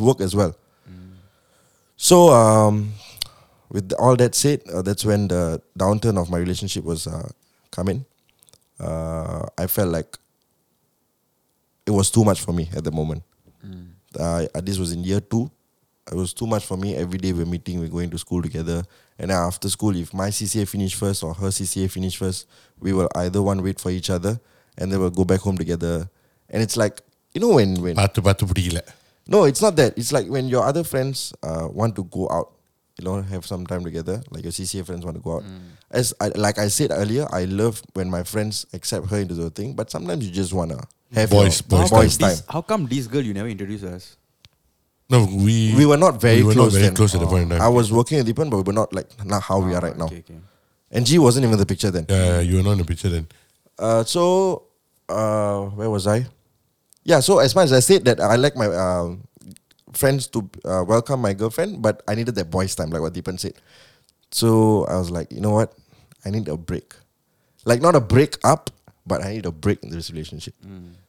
with all that said uh, that's when the downturn of my relationship was uh, coming uh, I felt like it was too much for me at the moment uh, this was in year two it was too much for me. Every day we're meeting, we're going to school together. And then after school, if my CCA finished first or her CCA finished first, we will either one wait for each other and then we'll go back home together. And it's like, you know, when, when பார்த்து பார்த்து பிடிக்கல no, it's not that. It's like when your other friends uh, want to go out, you know, have some time together, like your CCA friends want to go out. As I, like I said earlier, I love when my friends accept her into the thing, but sometimes you just wanna have Boys- your boys boys This- time. how come this girl you never introduced us? No, we We were not very we were close. not very then. close at the point in time. I was working at Deepan, but we were not like not how we are right now. Okay, okay. And G wasn't even the picture then. Yeah, you were not in the picture then. Uh, so uh, where was I? Yeah. So as much as I said that I like my um friends to uh, welcome my girlfriend, but I needed that boys' time, like what Deepan said. So I was like, you know what? I need a break. Like not a break up, but I need a break in this relationship.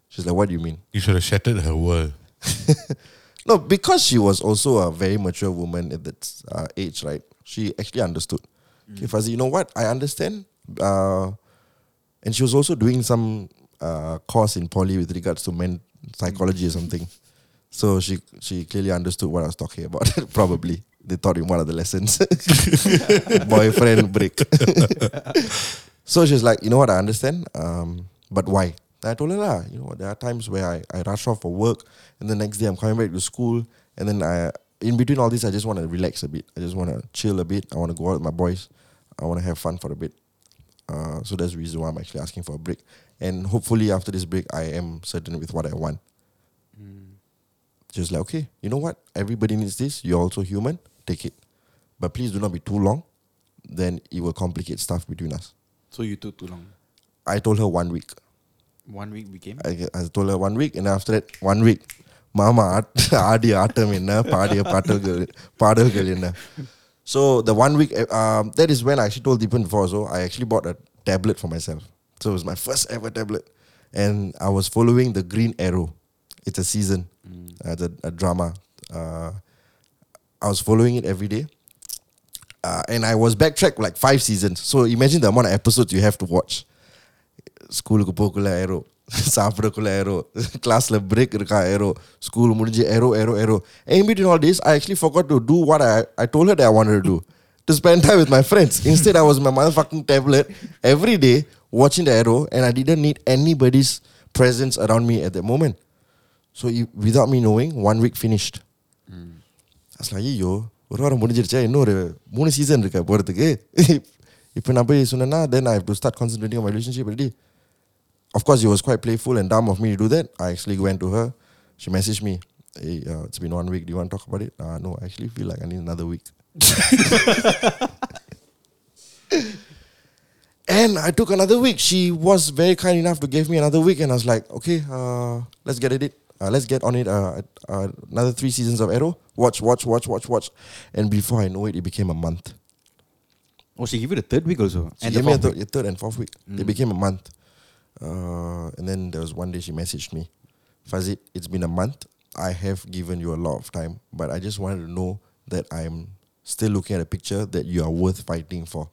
She's like, what do you mean? You should have shattered her world. No, because she was also a very mature woman at that uh, age, right? She actually understood. Okay, Fuzzy, you know what? I understand. Uh, and she was also doing some uh, course in poly with regards to men psychology or something. So she she clearly understood what I was talking about. Probably they taught him one of the lessons. Boyfriend break. so she's like, you know what? I understand. Um, but why? I told her, lah, you know, there are times where I, I rush off for work, and the next day I'm coming back to school, and then I, in between all this, I just want to relax a bit. I just want to chill a bit. I want to go out with my boys. I want to have fun for a bit. Uh, so that's the reason why I'm actually asking for a break. And hopefully after this break, I am certain with what I want. Just like, okay, you know what? Everybody needs this. You're also human. Take it. But please do not be too long. Then it will complicate stuff between us. So you took too long. I told her one week. One week became. I, I told her one week, and after that, one week. மாமா add- ஆடிய ஆட்டம் என்ன பாடிய பாடல்கள் பாடல்கள் என்ன so the one week uh, um, that is when I actually told Deepan before so I actually bought a tablet for myself so it was my first ever tablet and I was following the Green Arrow it's a season uh, it's a, a drama uh, I was following it every day uh, and I was backtracked like five seasons so imagine the amount of episodes you have to watch ஸ்கூலுக்கு போக்குள்ள aero சாப்பிடக்குள்ள aero கிளாஸ்ல break இருக்கா aero school முடிஞ்சு aero aero aero in between all this I actually forgot to do what I, I told her that I wanted to do to spend time with my friends instead I was on my motherfucking tablet every day watching the arrow and I didn't need anybody's presence around me at that moment so you, without me knowing one week finished I was like ஐயோ ஒரு வாரம் முடிஞ்சிருச்சா இன்னும் ஒரு மூணு season இருக்க போகிறதுக்கு இப்போ நான் போய் சொன்னேன்னா then I have to start concentrating on my relationship already of course, it was quite playful and dumb of me to do that. I actually went to her. She messaged me. hey, uh, it's been one week. Do you want to talk about it? Uh, no, I actually feel like I need another week. and I took another week. She was very kind enough to give me another week, and I was like, okay, uh, let's get at it. Uh, let's get on it. Uh, uh, another three seasons of Arrow. Watch, watch, watch, watch, watch. And before I know it, it became a month. Oh, she gave you the third week also. She And gave the me a third, week. a third and fourth week. It became a month. Uh, and then there was one day she messaged me, Fazit, it's been a month. I have given you a lot of time, but I just wanted to know that I'm still looking at a picture that you are worth fighting for.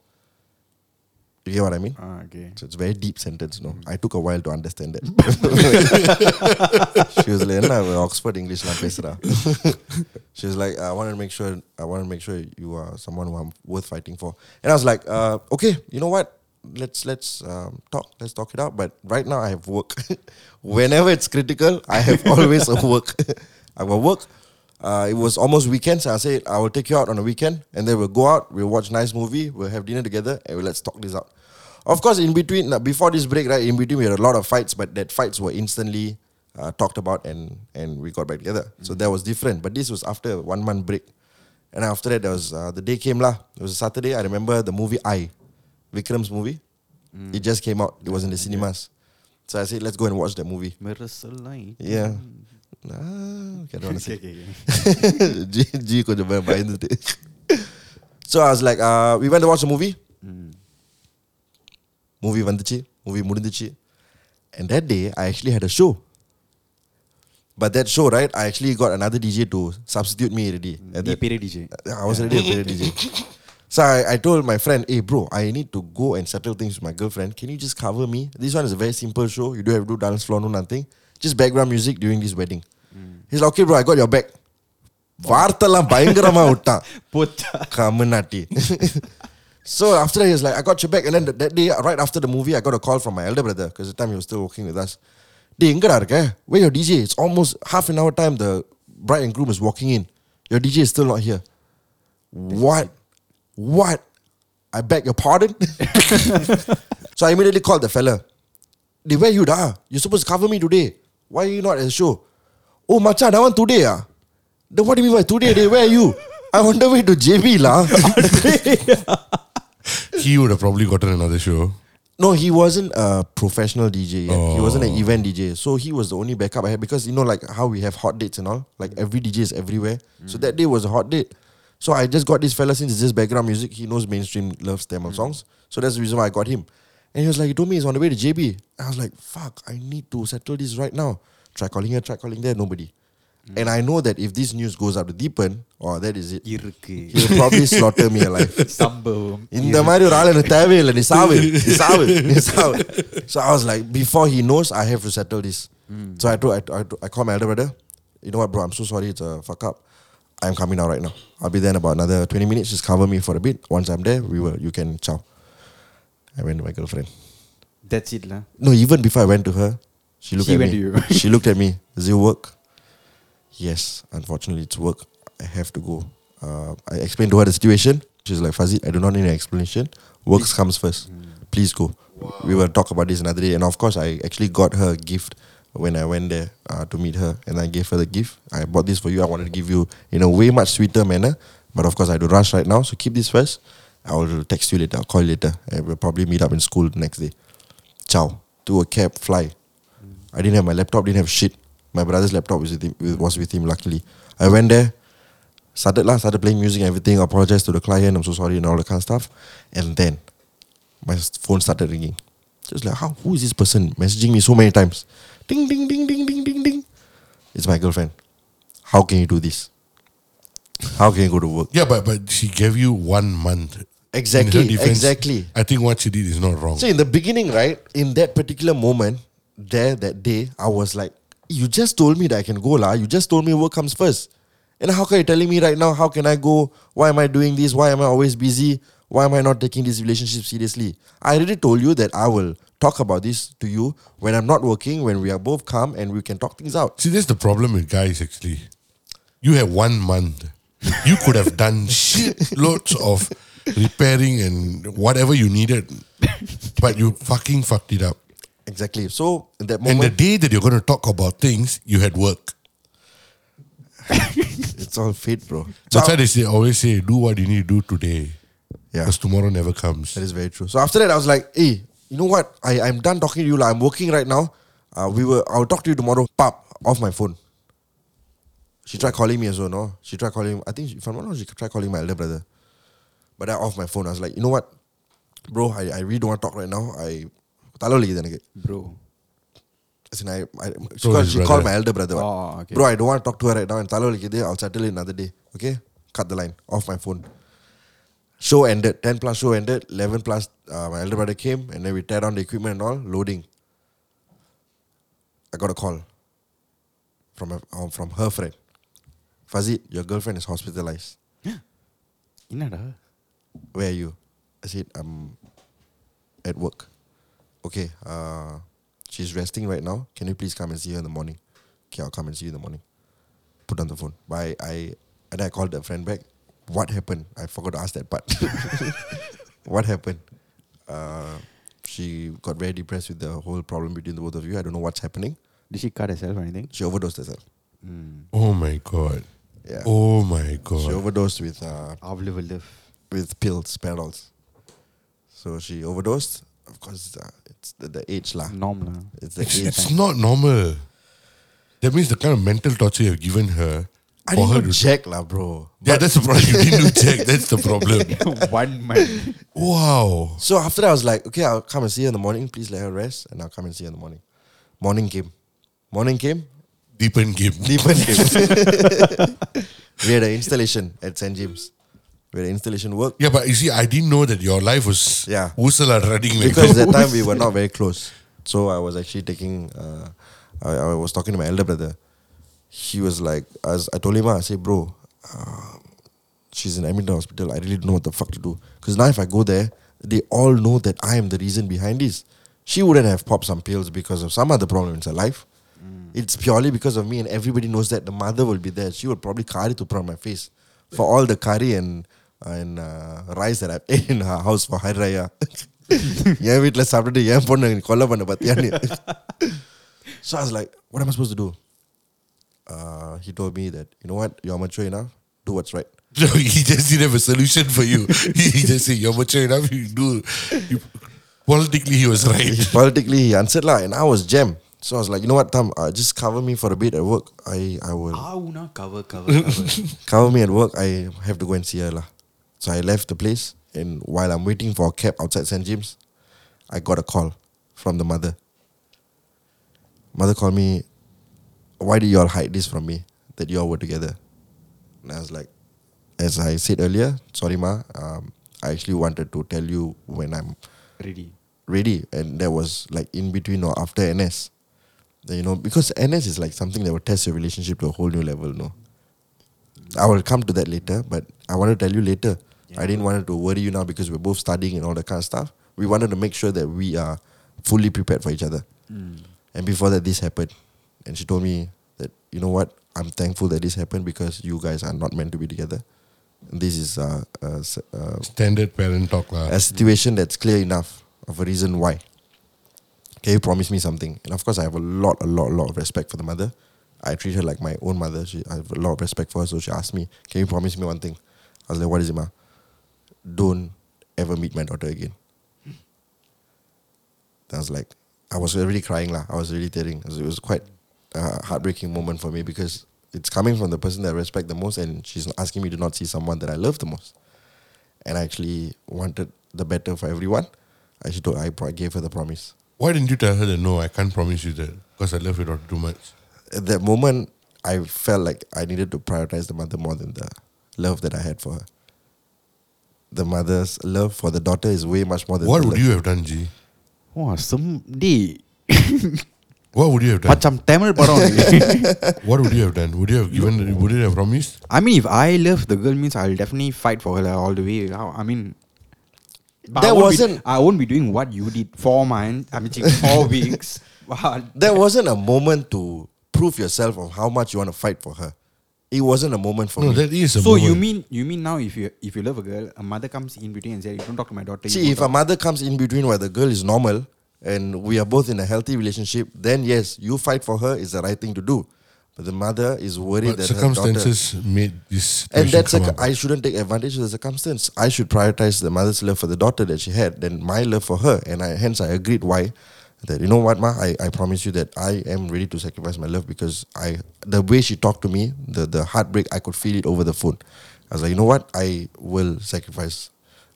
You get what I mean? Ah, okay. So it's very deep sentence, no? Mm. I took a while to understand it. she was like, nah, Oxford English language, pesra. she was like, I want to make sure I want to make sure you are someone who I'm worth fighting for. And I was like, uh, okay, you know what? Let's let's um, talk. Let's talk it out. But right now I have work. Whenever it's critical, I have always a work. I will work. Uh, it was almost weekends. I said I will take you out on a weekend, and then we'll go out. We'll watch nice movie. We'll have dinner together, and we'll, let's talk this out. Of course, in between, uh, before this break, right? In between, we had a lot of fights, but that fights were instantly uh, talked about, and and we got back together. So that was different. But this was after one month break, and after that, there was uh, the day came lah. It was a Saturday. I remember the movie I, Vikram's movie. It just came out. It was in the cinemas. So I said, let's go and watch that movie. Yeah. Nah, okay, I don't want to say. okay, okay, G, G kau jangan bayar So I was like, uh, we went to watch a movie. Mm. Movie vanduchi, movie mudinduchi. And that day, I actually had a show. But that show, right, I actually got another DJ to substitute me already. Hmm. The DJ. I was already a DJ. So I, I told my friend, hey bro, I need to go and settle things with my girlfriend. Can you just cover me? This one is a very simple show. You don't have to do dance floor, no nothing Just background music during this wedding. He's like, okay bro, I got your back. வார்த்தைலாம் பயங்கரமா விட்டான் Puta. கம்முனாட்டி So after that, he was like, I got your back. And then that, that day, right after the movie, I got a call from my elder brother because the time he was still working with us. Dey, எங்கடா இருக்க? Where your DJ? It's almost half an hour time the bride and groom is walking in. Your DJ is still not here. What? What? I beg your pardon? so I immediately called the fella. Dey, where you da? You're supposed to cover me today. Why are you not at the show? Oh, macha, that one today ah? Then what do you mean by today? Dey, where are you? I on the way to JB lah. He would have probably gotten another show. No, he wasn't a professional DJ yet. He wasn't an Oh. event DJ. So he was the only backup I had because you know, like how we have hot dates and all. Like every DJ is everywhere. So that day was a hot date. So I just got this fella since it's just background music. He knows mainstream loves Tamil songs. So that's the reason why I got him. And he was like, he told me he's on the way to JB. I was like, fuck, I need to settle this right now. Try calling here, try calling there, nobody. Mm. And I know that if this news goes out to Deepan, or oh, that is it. Irukku. He'll probably slaughter me alive. In the Mario So I was like, before he knows, I have to settle this. Mm. So I told, I, I, I called my elder brother. You know what, bro? I'm so sorry. It's a fuck up. I'm coming out right now. I'll be there in about another 20 minutes. Just cover me for a bit. Once I'm there, we will. You can chow. I went to my girlfriend. That's it lah. no even before I went to her she looked She at went me. to you. she looked at me. Does it work? Yes unfortunately it's work. I have to go. Uh, I explained to her the situation. She's like Fazit I do not need an explanation. Works comes first. Please go. We will talk about this another day. And of course I actually got her a gift when I went there uh, to meet her. And I gave her the gift. I bought this for you. I wanted to give you in a way much sweeter manner. But of course I do rush right now. So keep this first I will text you later I'll call you later and we'll probably meet up in school the next day ciao to a cab fly I didn't have my laptop, didn't have shit. My brother's laptop was with him, was with him luckily. I went there, started lah, started playing music everything, apologized to the client, I'm so sorry and all that kind of stuff. And then my phone started ringing. Just like, how who is this person messaging me so many times? Ding ding ding ding ding ding ding. It's my girlfriend. How can you do this? How can you go to work? Yeah, but but she gave you one month. Exactly, defense, exactly. I think what she did is not wrong. So in the beginning, right, in that particular moment, there that day, I was like, "You just told me that I can go, lah. You just told me work comes first, and how can you telling me right now? How can I go? Why am I doing this? Why am I always busy? Why am I not taking this relationship seriously? I already told you that I will talk about this to you when I'm not working, when we are both calm, and we can talk things out. See, that's the problem with guys actually. You have one month. You could have done shit loads of repairing and whatever you needed, but you fucking fucked it up. Exactly. So in that moment, And the day that you're going to talk about things, you had work. it's all fate, bro. That's So- why they say, always say, do what you need to do today. Yeah. Because tomorrow never comes. That is very true. So after that, I was like, hey, you know what? I, I'm done talking to you. Like, I'm working right now. Uh, we were. I'll talk to you tomorrow. Pop, off my phone. She tried calling me as well, no? She tried calling, I think, if I'm not wrong, she tried calling my elder brother. But I off my phone. I was like, you know what? Bro, I, I really don't want to talk right now. I, தலைவலிக்குது எனக்கு Bro. As in, I, I, So because his she brother. called my elder brother. what. Oh, okay. Bro, I don't want to talk to her right now. And தலைவலிக்குது I'll settle it another day. Okay? Cut the line. Off my phone. Show ended. 10 plus show ended. 11 plus, uh, my elder brother came. And then we tear down the equipment and all. Loading. I got a call from, a, uh, from her friend. Fazit, your girlfriend is hospitalized. என்னடா where are you? I said, I'm at work. Okay, uh, she's resting right now. Can you please come and see her in the morning? Okay, I'll come and see you in the morning. Put down the phone. But I, I and I called the friend back. What happened? I forgot to ask that part. what happened? Uh, she got very depressed with the whole problem between the both of you. I don't know what's happening. Did she cut herself or anything? She overdosed herself. Oh my God. Yeah. Oh my god. She overdosed with uh, I'll live live. With pills, Panadols. So she overdosed. Of course, uh, it's the, the age lah. Norm lah. It's the It's, age. it's not normal. That means the kind of mental torture you've given her. I for her didn't to- do check lah, bro. Yeah, that's the problem. You didn't do check. That's the problem. One man. wow. So after that, I was like, okay, I'll come and see her in the morning. Please let her rest, and I'll come and see her in the morning. Morning came. Morning came. Deepan game. Deepan came. we had an installation at St. James. We had an installation work. Yeah, but you see, I didn't know that your life was Yeah. Usala running like because that. that time we were not very close. So I was actually taking, uh, I, I was talking to my elder brother. He was like, as I told him, I said, bro, uh, she's in Edmonton Hospital. I really don't know what the fuck to do. Because now if I go there, they all know that I am the reason behind this. She wouldn't have popped some pills because of some other problem in her life. It's purely because of me, and everybody knows that the mother will be there. She will probably curry to put on my face for all the curry and and uh, rice that I ate in her house for Hari Raya. என் வீட்டில் சாப்பிட்டுட்டு என் பொண்ணு நீ கொலை பண்ண பார்த்தியான்னு So I was like, what am I supposed to do? Uh, he told me that, you know what, you're mature enough, do what's right. No, he just didn't have a solution for you. he just said, You're mature enough, you do. You, politically, he was right. Politically, he answered lah, and I was jammed. So I was like, you know what, Tom, uh, just cover me for a bit at work. I, I will How now? Cover, cover, cover. cover me at work. I have to go and see her lah. So I left the place, and while I'm waiting for a cab outside St. James, I got a call from the mother. Mother called me, why did you all hide this from me, that you all were together? And I was like, as I said earlier, sorry ma, um, I actually wanted to tell you when I'm Ready. ready and that was like in between or after NS. Then, you know, because NS is like something that will test your relationship to a whole new level, no? I will come to that later, but I want to tell you later. I didn't want to worry you now because we're both studying and all that kind of stuff. We wanted to make sure that we are fully prepared for each other. And before that, this happened. And she told me that, you know what, I'm thankful that this happened because you guys are not meant to be together. And this is a, uh, s- uh, Standard parent talk. lah. a situation that's clear enough of a reason why. Can you promise me something? And of course, I have a lot, a lot, a lot of respect for the mother. I treat her like my own mother. She, I have a lot of respect for her. So she asked me, Can you promise me one thing? I was like, What is it, ma? Don't ever meet my daughter again. I was like, I was already crying. lah. I was really tearing. It was, quite a heartbreaking moment for me because it's coming from the person that I respect the most, and she's asking me to not see someone that I love the most and I actually wanted the better for everyone. I told, I gave her the promise. Why didn't you tell her that no, I can't promise you that because I love your daughter too much? At that moment, I felt like I needed to prioritize the mother more than the love that I had for her the mother's love for the daughter is way much more than What the would love. you have done, G? Wah, sedih. What would you have done? Macam Tamil padam. What would you have done? Would you have given? Would you have promised? I mean, if I love the girl, means I'll definitely fight for her all the way. I I mean, but That won't Be, wasn't- I won't be doing what you did. Four months. I mean, four weeks. There wasn't a moment to prove yourself of how much you want to fight for her. It wasn't a moment for No, me. that is a so you mean you mean now if you if you love a girl, a mother comes in between and says, "You don't talk to my daughter." See, don't if a mother comes in between where the girl is normal and we are both in a healthy relationship, then yes, you fight for her is the right thing to do. But the mother is worried But that her daughter. circumstances made this And situation that's a, up. I shouldn't take advantage of the circumstance. I should prioritize the mother's love for the daughter that she had than my love for her. And I hence I agreed why that you know what ma I, I promise you that I am ready to sacrifice my love because I the way she talked to me the the heartbreak I could feel it over the phone. I was like you know what I will sacrifice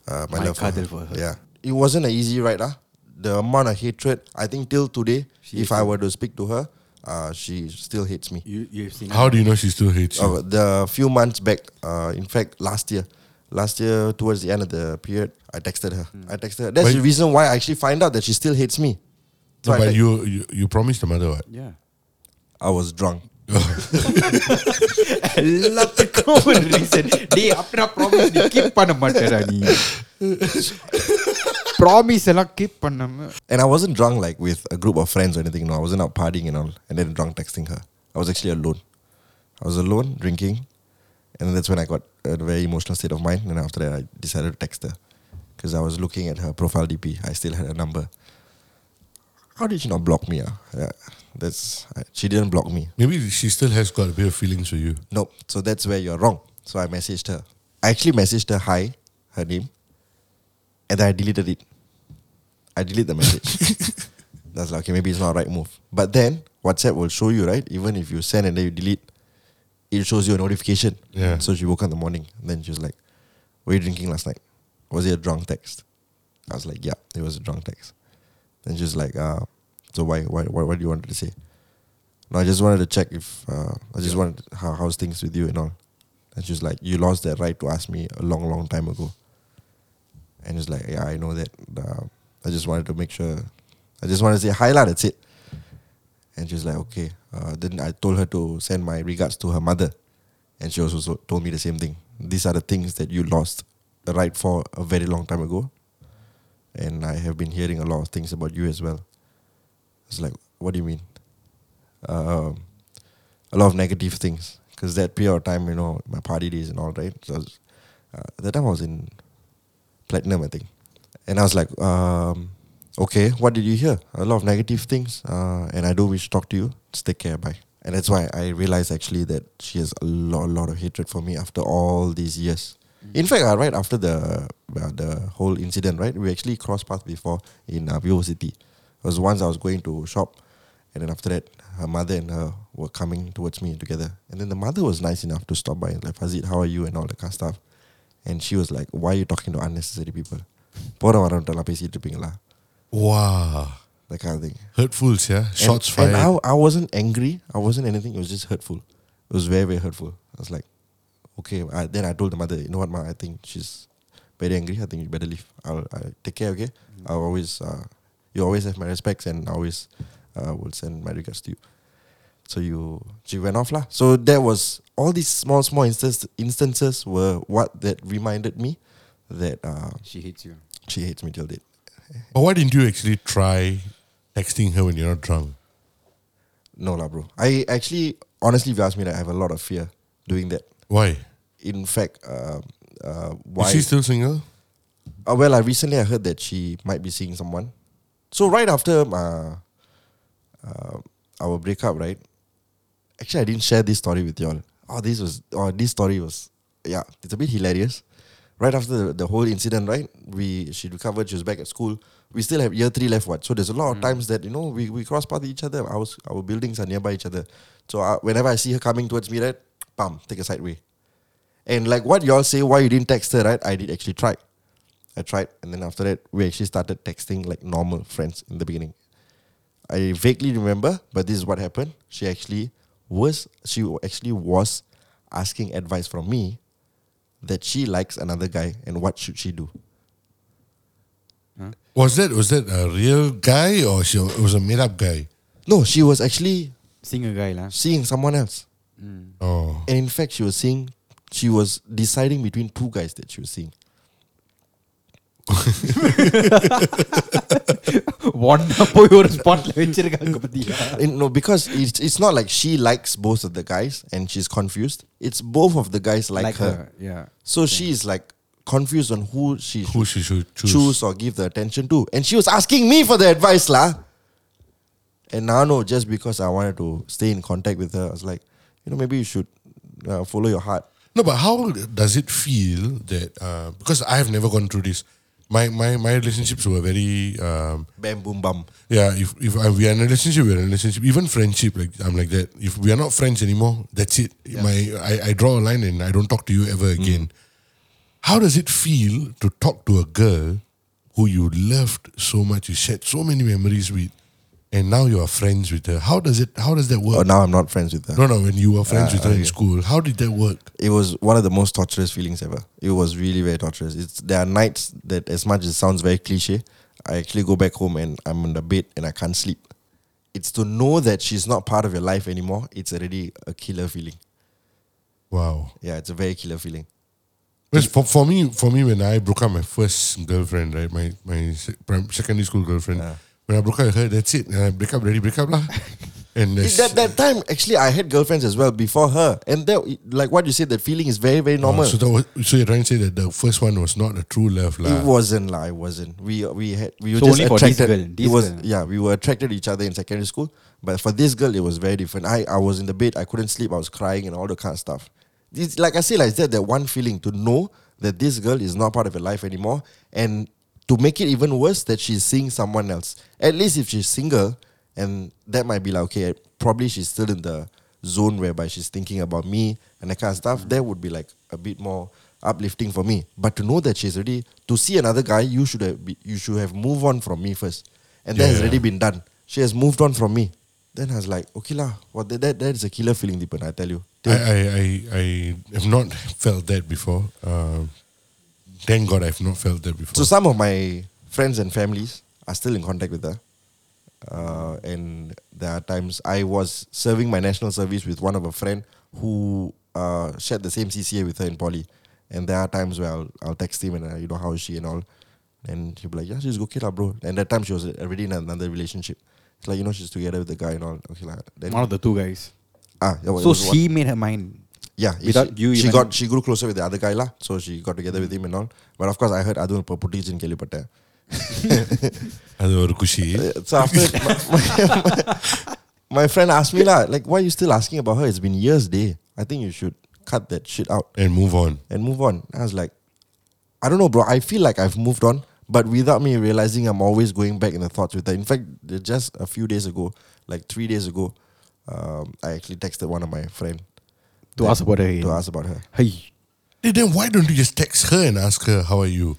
uh, my, My love for her. for her. Yeah, it wasn't an easy ride. Ah, the amount of hatred I think till today, She if I were to speak to her, uh, she still hates me. You you've seen How do you know she still hates you? Uh, the few months back, uh, in fact, last year, last year towards the end of the period, I texted her. I texted her. That's But- the reason why I actually find out that she still hates me. So no, I but text- you, you you promised the mother what? Yeah. I was drunk. எல்லாத்துக்கும் ஒரு reason டேய் அப்படி நான் promise நீ keep பண்ண மாட்டேடா நீ promise எல்லாம் keep பண்ணாம And I wasn't drunk like with a group of friends or anything. No, I wasn't out partying and all, and then drunk texting her. I was actually alone. I was alone drinking, and that's when I got a very emotional state of mind. And after that, I decided to text her because I was looking at her profile DP. I still had her number. How did she not block me? Ah, yeah, that's uh, she didn't block me. Maybe she still has got a bit of feelings for you. Nope. So that's where you're wrong. So I messaged her. I actually messaged her hi, her name, and then I deleted it. I deleted the message. That's like okay, maybe it's not right move. But then WhatsApp will show you, right? Even if you send and then you delete, it shows you a notification. Yeah. So she woke up in the morning. And then she was like, Were you drinking last night? Was it a drunk text? I was like, Yeah, it was a drunk text. She was like, uh, so why, why, why, what do you wanted to say? No, I just wanted to check if uh, I just wanted how how's things with you and all. And she's like, you lost that right to ask me a long, long time ago. And it's like, yeah, I know that. Uh, I just wanted to make sure. I just wanted to say hi, lah. That's it. And she's like, okay. Uh, then I told her to send my regards to her mother, and she also told me the same thing. These are the things that you lost the right for a very long time ago, and I have been hearing a lot of things about you as well. It's like, what do you mean? Um, a lot of negative things because that period of time, you know, my party days and all, right? So was, uh, that time I was in platinum, I think, and I was like, um, okay, what did you hear? A lot of negative things, uh, and I do wish to talk to you. Just take care, bye. And that's why I realized actually that she has a lot, a lot of hatred for me after all these years. In fact, uh, right after the uh, the whole incident, right, we actually crossed paths before in uh, Vivo City. It was once I was going to shop, and then after that, her mother and her were coming towards me together. And then the mother was nice enough to stop by, like, Fazid, how are you, and all that kind of stuff. And she was like, why are you talking to unnecessary people? போற வரவன்ட்டெல்லாம் பேசிட்டு இருப்பீங்களா Wow. that kind of thing. Hurtful, yeah. And- Shots and, fired. I, I wasn't angry. I wasn't anything. It was just hurtful. It was very, very hurtful. I was like, okay. I, then I told the mother, you know what, ma, I think she's very angry. I think you better leave. I'll, I'll take care, okay? I'll always, uh, you always have my respects and I always uh, will send my regards to you. So you, she went off lah. So that was, all these small, small instance, instances were what that reminded me that uh, she hates you she hates me till date. but why didn't you actually try texting her when you're not drunk? No lah, bro. I actually, honestly, if you ask me, that I have a lot of fear doing that. Why? In fact, uh, uh, Is she still single? Uh, well, I recently I heard that she might be seeing someone. So right after uh, uh, our breakup, right? Actually, I didn't share this story with y'all. Oh, this was, oh, this story was, yeah, it's a bit hilarious. Right after the, the whole incident, right? We she recovered. She was back at school. We still have year three left. What? So there's a lot of times that you know we, we cross path each other. Our our buildings are nearby each other. So uh, whenever I see her coming towards me, right, bam, take a side way. And like what y'all say, why you didn't text her, right? I did actually try. I tried, and then after that, we actually started texting like normal friends in the beginning. I vaguely remember, but this is what happened. She actually was she actually was asking advice from me that she likes another guy and what should she do. Was that was that a real guy or she it was a made up guy? No, she was actually seeing a guy lah seeing someone else. Hmm. Oh. And in fact, she was seeing she was deciding between two guys that she was seeing. ஒன்னா போய் ஒரு ஸ்பாட்ல வச்சிருக்காங்க பத்தியா And no, because it's it's not like she likes both of the guys and she's confused. It's both of the guys like, her. yeah So she is like confused on who she Who should she should choose. choose or give the attention to. And she was asking me for the advice, lah. And now, no, just because I wanted to stay in contact with her, I was like, you know, maybe you should uh, follow your heart. No, but how does it feel that uh, because I have never gone through this. My my my relationships were very um, Bam, boom, bum. yeah. If if I, we are in a relationship, we're in a relationship. Even friendship, like I'm like that. If we are not friends anymore, that's it. My I, I draw a line and I don't talk to you ever again. How does it feel to talk to a girl who you loved so much, you shared so many memories with, and now you are friends with her? How does it? How does that work? Oh, now I'm not friends with her. no, no. When you were friends Ah, with her in school, how did that work? It was one of the most torturous feelings ever. It was really very torturous. It's there are nights that, as much as it sounds very cliche, I actually go back home and I'm on the bed and I can't sleep. It's to know that she's not part of your life anymore. It's already a killer feeling. Wow. Yeah, it's a very killer feeling. Because for, for me, for me, when I broke up my first girlfriend, right, my my secondary school girlfriend, when I broke up with her, that's it. And I break up, ready, break up lah. And that's, that that time, actually, I had girlfriends as well before her, and that, like what you said, that feeling is very very normal. Oh, so, that was, so you're trying to say that the first one was not a true love, lah. It wasn't lah. It wasn't. We we had we were So just only for this attracted. girl, this it was girl. yeah. We were attracted to each other in secondary school, but for this girl, it was very different. I I was in the bed. I couldn't sleep. I was crying and all the kind of stuff. It's like I say, like that that one feeling to know that this girl is not part of your life anymore, and to make it even worse, that she's seeing someone else. At least if she's single, and that might be like okay, probably she's still in the zone whereby she's thinking about me and that kind of stuff. That would be like a bit more uplifting for me. But to know that she's already to see another guy, you should have be, you should have moved on from me first, and that has yeah. already been done. She has moved on from me. Then I was like, okay lah, what that, that that is a killer feeling, Deepan. I tell you. I, I, I, I have not felt that before. Uh, thank God I've not felt that before. So some of my friends and families are still in contact with her. Uh, and there are times I was serving my national service with one of a friend who uh, shared the same CCA with her in poly. And there are times where I'll, I'll text him and uh, you know how is she and all. And he'll be like, yeah, she's okay lah, bro. And that time she was already in another relationship. It's like you know she's together with the guy and all. Okay lah. Then One of the two guys. ah, yeah, it So was one- she made her mind. yeah, Without she, you she even- got she grew closer with the other guy lah. So she got together with him and all. But of course, I heard அதுவும் இப்போ புட்டிச்சுன்னு கேள்விப்பட்டேன் அது ஒரு குஷி so after my, my, my friend asked me lah, like, why you still asking about her? It's been years, day. I think you should cut that shit out and move on. and move on. I was like, I don't know, bro. I feel like I've moved on, but without me realizing, I'm always going back in the thoughts with her. In fact, just a few days ago, like three days ago, um, I actually texted one of my friend To ask about her. to ask about her. Hey. Hey, then why don't you just text her and ask her how are you?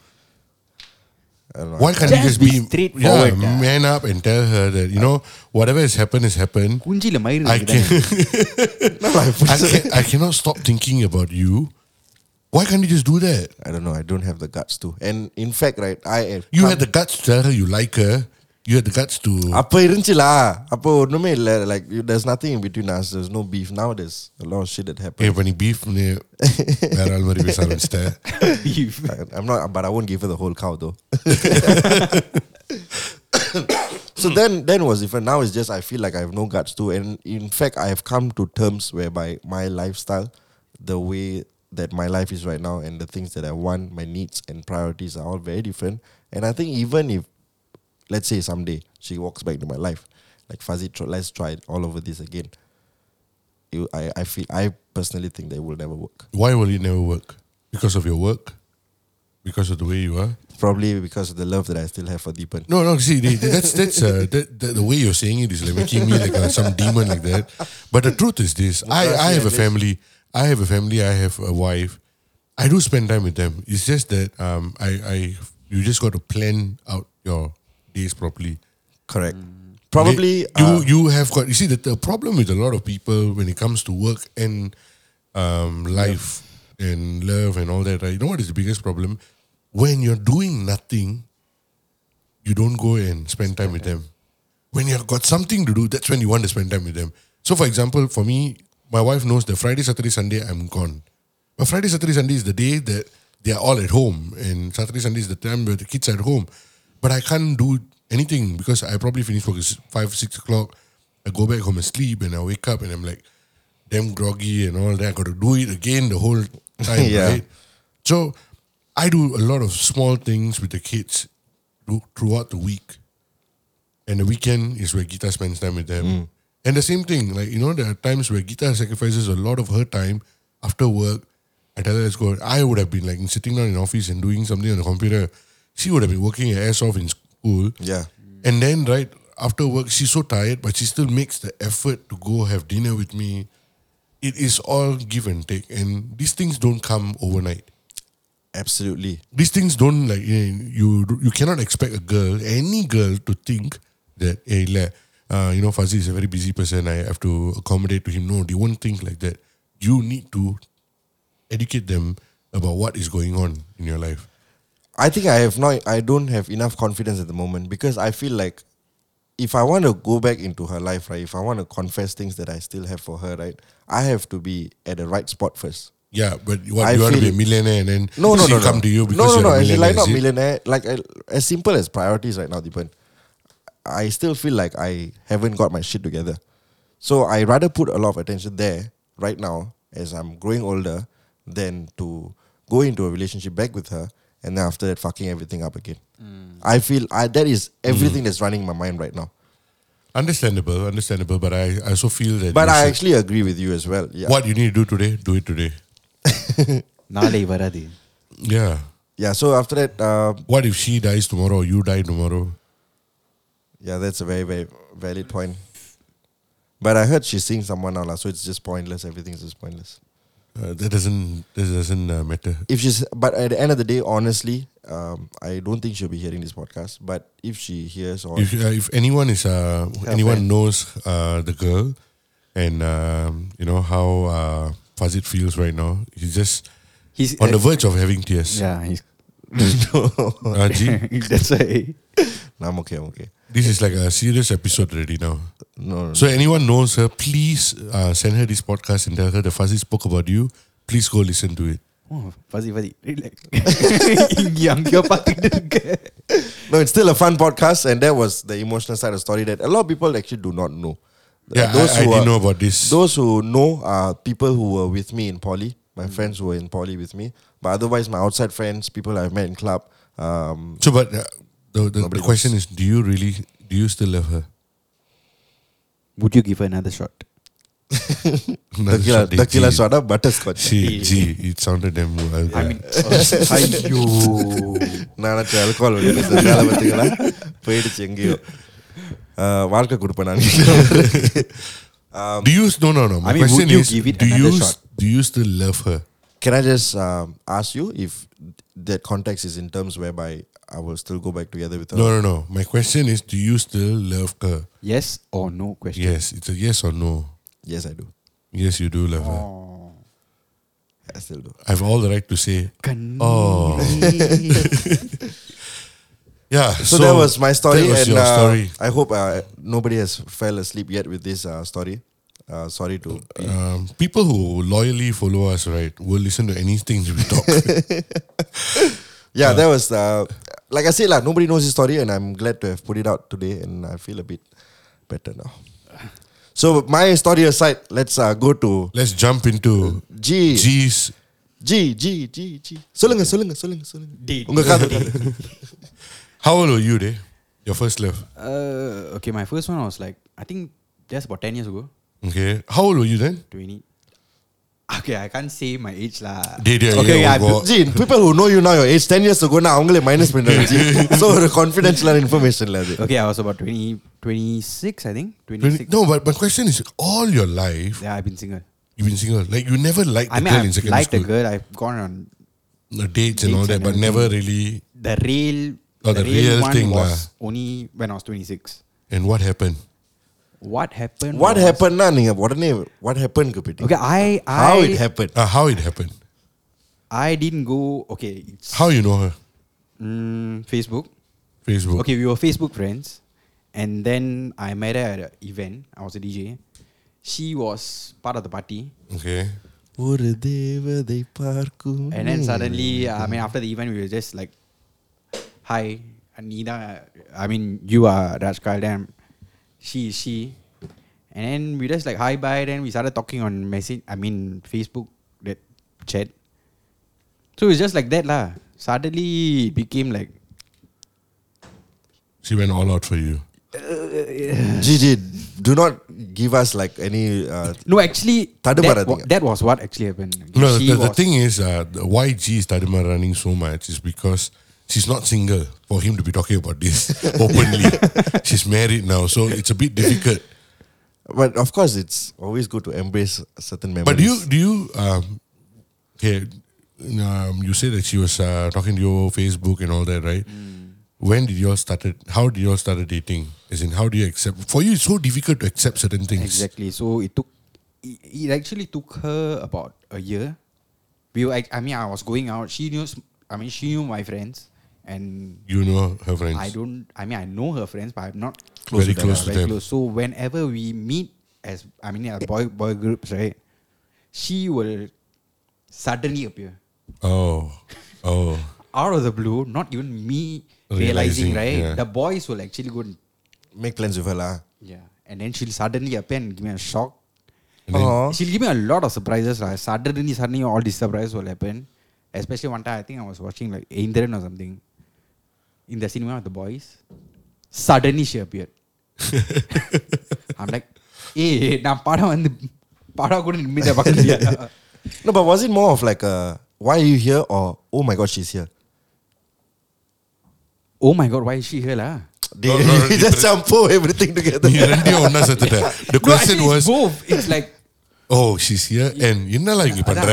I don't know. Why can't you Just just be be straightforward, Yeah, ah. man up and tell her that you know whatever has happened has happened. குஞ்சில மயிறு I can, இருக்குதானே? I, can, I cannot stop thinking about you. Why can't you just do that? I don't know. I don't have the guts to. And in fact, right, I have You come- had the guts to tell her you like her. You had the guts to. அப்ப இருந்துச்சுலா அப்போ ஒண்ணுமே இல்ல like you- there's nothing in between us there's no beef now there's a lot of shit that Hey, happened when he beef, வேற ஆள் மாதிரி பேச ஆரம்பிச்சிட்டேன். Beef. I- I'm not but I won't give her the whole cow though so then then was different now it's just I feel like I have no guts to and in fact I have come to terms whereby my lifestyle the way that my life is right now and the things that I want my needs and priorities are all very different and I think even if let's say someday she walks back into my life, like Fuzzy, tr- let's try it all over this again. You, I, I feel, I personally think that it will never work. Why will it never work? Because of your work? Because of the way you are? Probably because of the love that I still have for Deepan. No, no. See, that's that's uh, that, that, the way you're saying it is like making me like uh, some demon like that. But the truth is this: I, I have a family. I have a family. I have a wife. I do spend time with them. It's just that um, I, I you just got to plan out your days properly. Correct. Probably, They- you uh, you have got. You see, the, the problem with a lot of people when it comes to work and um, life and love and all that, right? You know what is the biggest problem? When you're doing nothing, you don't go and spend time with them. When you've got something to do, that's when you want to spend time with them. So, for example, for me, my wife knows that Friday, Saturday, Sunday, I'm gone. But Friday, Saturday, Sunday is the day that they are all at home, and Saturday, Sunday is the time where the kids are at home. But I can't do anything because I probably finish work at five, six o'clock. I go back home and sleep, and I wake up and I'm like, damn groggy and all that. I got to do it again the whole time, Yeah. right? So I do a lot of small things with the kids throughout the week. and the weekend is where Gita spends time with them. Hmm. And the same thing, like you know, there are times where Gita sacrifices a lot of her time after work. I tell her let's go. I would have been like sitting down in office and doing something on the computer. She would have been working her ass off in school. Yeah. And then right after work, she's so tired, but she still makes the effort to go have dinner with me. It is all give and take, and these things don't come overnight Absolutely. these things don't like you you cannot expect a girl any girl to think that hey, uh, you know Fuzzy is a very busy person I have to accommodate to him no they won't think like that you need to educate them about what is going on in your life I think I have not. I don't have enough confidence at the moment because I feel like if I want to go back into her life, right? If I want to confess things that I still have for her, right? I have to be at the right spot first. yeah but what I you want to be a millionaire and then No, no, she no, come no. to you because no, no, you're no. a millionaire like not millionaire. Like uh, as simple as priorities right now, Deepan. I still feel like I haven't got my shit together. So I rather put a lot of attention there right now as I'm growing older than to go into a relationship back with her and then after that fucking everything up again. Mm. I feel I, that is everything mm. that's running my mind right now. Understandable, understandable, but I, I also feel that. But I actually agree with you as well. Yeah. What you need to do today, do it today. Nale varadi. Yeah. Yeah. So after that, uh, what if she dies tomorrow or you die tomorrow? Yeah, that's a very very valid point. But I heard she's seeing someone now, so it's just pointless. Everything's just pointless. Uh, that doesn't that doesn't uh, matter. If she's, but at the end of the day, honestly, um, I don't think she'll be hearing this podcast. But if she hears or If uh, if anyone is uh, anyone friend. knows uh, the girl and um, you know how uh, Fazit feels right now, he's just He's on the verge of having tears. Yeah, he's Uh, G, that's why. no, I'm okay, I'm okay. this is like a serious episode already now. No, no, So anyone knows her, please uh, send her this podcast and tell her the Fuzzy spoke about you. Please go listen to it. Oh, fuzzy fuzzy. Relax. இங்க அங்கேயோ பார்த்துக்கிட்டு இருக்க. no, it's still a fun podcast, and that was the emotional side of the story that a lot of people actually do not know. Yeah, I, I who didn't are- know about this. Those who know are people who were with me in poly, my friends who were in poly with me. But otherwise, my outside friends, people I've met in club. Um, So, but uh, the the, the Nobody question is, do you really do you still love her? Would you give her another shot? Another tequila, shot, eh, tequila G. soda, butterscotch. Gee, gee, it sounded damn well. I mean, ஐயோ. நான் நினைச்சேன் alcohol வெளியில இருந்து மேல பார்த்தீங்களா? போயிடுச்சு எங்கேயோ Uh, வாழ்க்கை கொடுப்பேன் நான் do you no no no? My I mean, question would you is, give it do you another s- shot? do you still love her? Can I just um, ask you if that context is in terms whereby I will still go back together with her. No, no, no. My question is, do you still love her? Yes or no question. Yes, it's a yes or no. Yes, I do. Yes, you do love her. Oh. I still do. I have all the right to say. Oh, yeah. So, that was my story, that was and your uh, story. I hope uh, nobody has fell asleep yet with this uh, story. Uh, sorry to Um, people who loyally follow us, right, will listen to anything we talk. yeah, that was uh, like I said, like nobody knows this story, and I'm glad to have put it out today, and I feel a bit better now. So my story aside, let's uh, go to Let's jump into G. G's. G G G G. சொல்லுங்க சொல்லுங்க சொல்லுங்க சொல்லுங்க. உங்க காது. How old were you, day? Your first love. Uh, okay, my first one was like, I think just about 10 years ago. Okay. How old were you then? 20. Okay, I can't say my age lah. Did you? Okay, yeah, yeah, oh, G, people who know you now, your age 10 years ago, now அவங்களே minus பண்றாங்க G. So ஒரு confidential information அது. Okay, I was about 20, 26, I think. 26. Really? No, but my question is, all your life Yeah, I've been single. you've been single. Like you never liked I the mean, girl in I've secondary liked a school. girl. I've gone on The dates and all Dates that, and but never everything. really. the real. Oh, the real one thing was lah. only when I was 26. And what happened? What happened? What was- happened னா நீங்க உடனே what happened க்கு போயிட்டீங்க. Okay, I I How it happened. Uh, how it happened? I didn't go. Okay, it's How you know her? mm, Facebook. Facebook. Okay, we were Facebook friends, and then I met her at an event. I was a DJ. She was part of the party, Okay. ஒரு தேவதை பார்க்கும் and then suddenly, I mean, after the event, we were just like, "Hi, Anida. I mean, you are Rajkal. Then she is she. And then we just like hi bye. Then we started talking on message. I mean Facebook that chat. So it's just like that lah. Suddenly it became like. She went all out for you. Uh, Gigi, do not give us like any. Uh, no, actually, that, wa- that was what actually happened. No, the, the, thing is, uh, why G started running so much is because she's not single for him to be talking about this openly. she's married now, so it's a bit difficult. but of course, it's always good to embrace certain memories. But do you do you um, okay? Um, you say that she was uh, talking to your Facebook and all that, right? When did you all started? How did you all started dating? As in, how do you accept? For you, it's so difficult to accept certain things. Exactly. So it took. It, it actually took her about a year. We were. I mean, I was going out. She knew. I mean, she knew my friends, and You know her friends. I don't. I mean, I know her friends, but I'm not Very to them, close to very them. Close. So whenever we meet as, I mean, yeah, boy boy groups, right? She will suddenly appear Oh, oh. out of the blue. Not even me Realizing, realizing, right? yeah. The boys will actually go. And, make plans with her lah? yeah, and then she'll suddenly appear and give me a shock. And then- She'll give me a lot of surprises. Like suddenly, suddenly, all these surprises will happen. Especially one time, I think I was watching like Indran or something in the cinema with the boys. Suddenly, she appeared. I'm like, eh, நான் படம் வந்து படம் கூட நிம்மதியா பார்க்கலையா No, but was it more of like a why are you here or oh my god she's here? Oh my god, why is she here lah? They No, no, no, just jumpo everything together. நீ ரெண்டையும் ஒண்ணா சேர்த்துட்ட. The No, question actually, was, it's both. It's like oh, she's here and என்னலாம் இங்க பண்ற?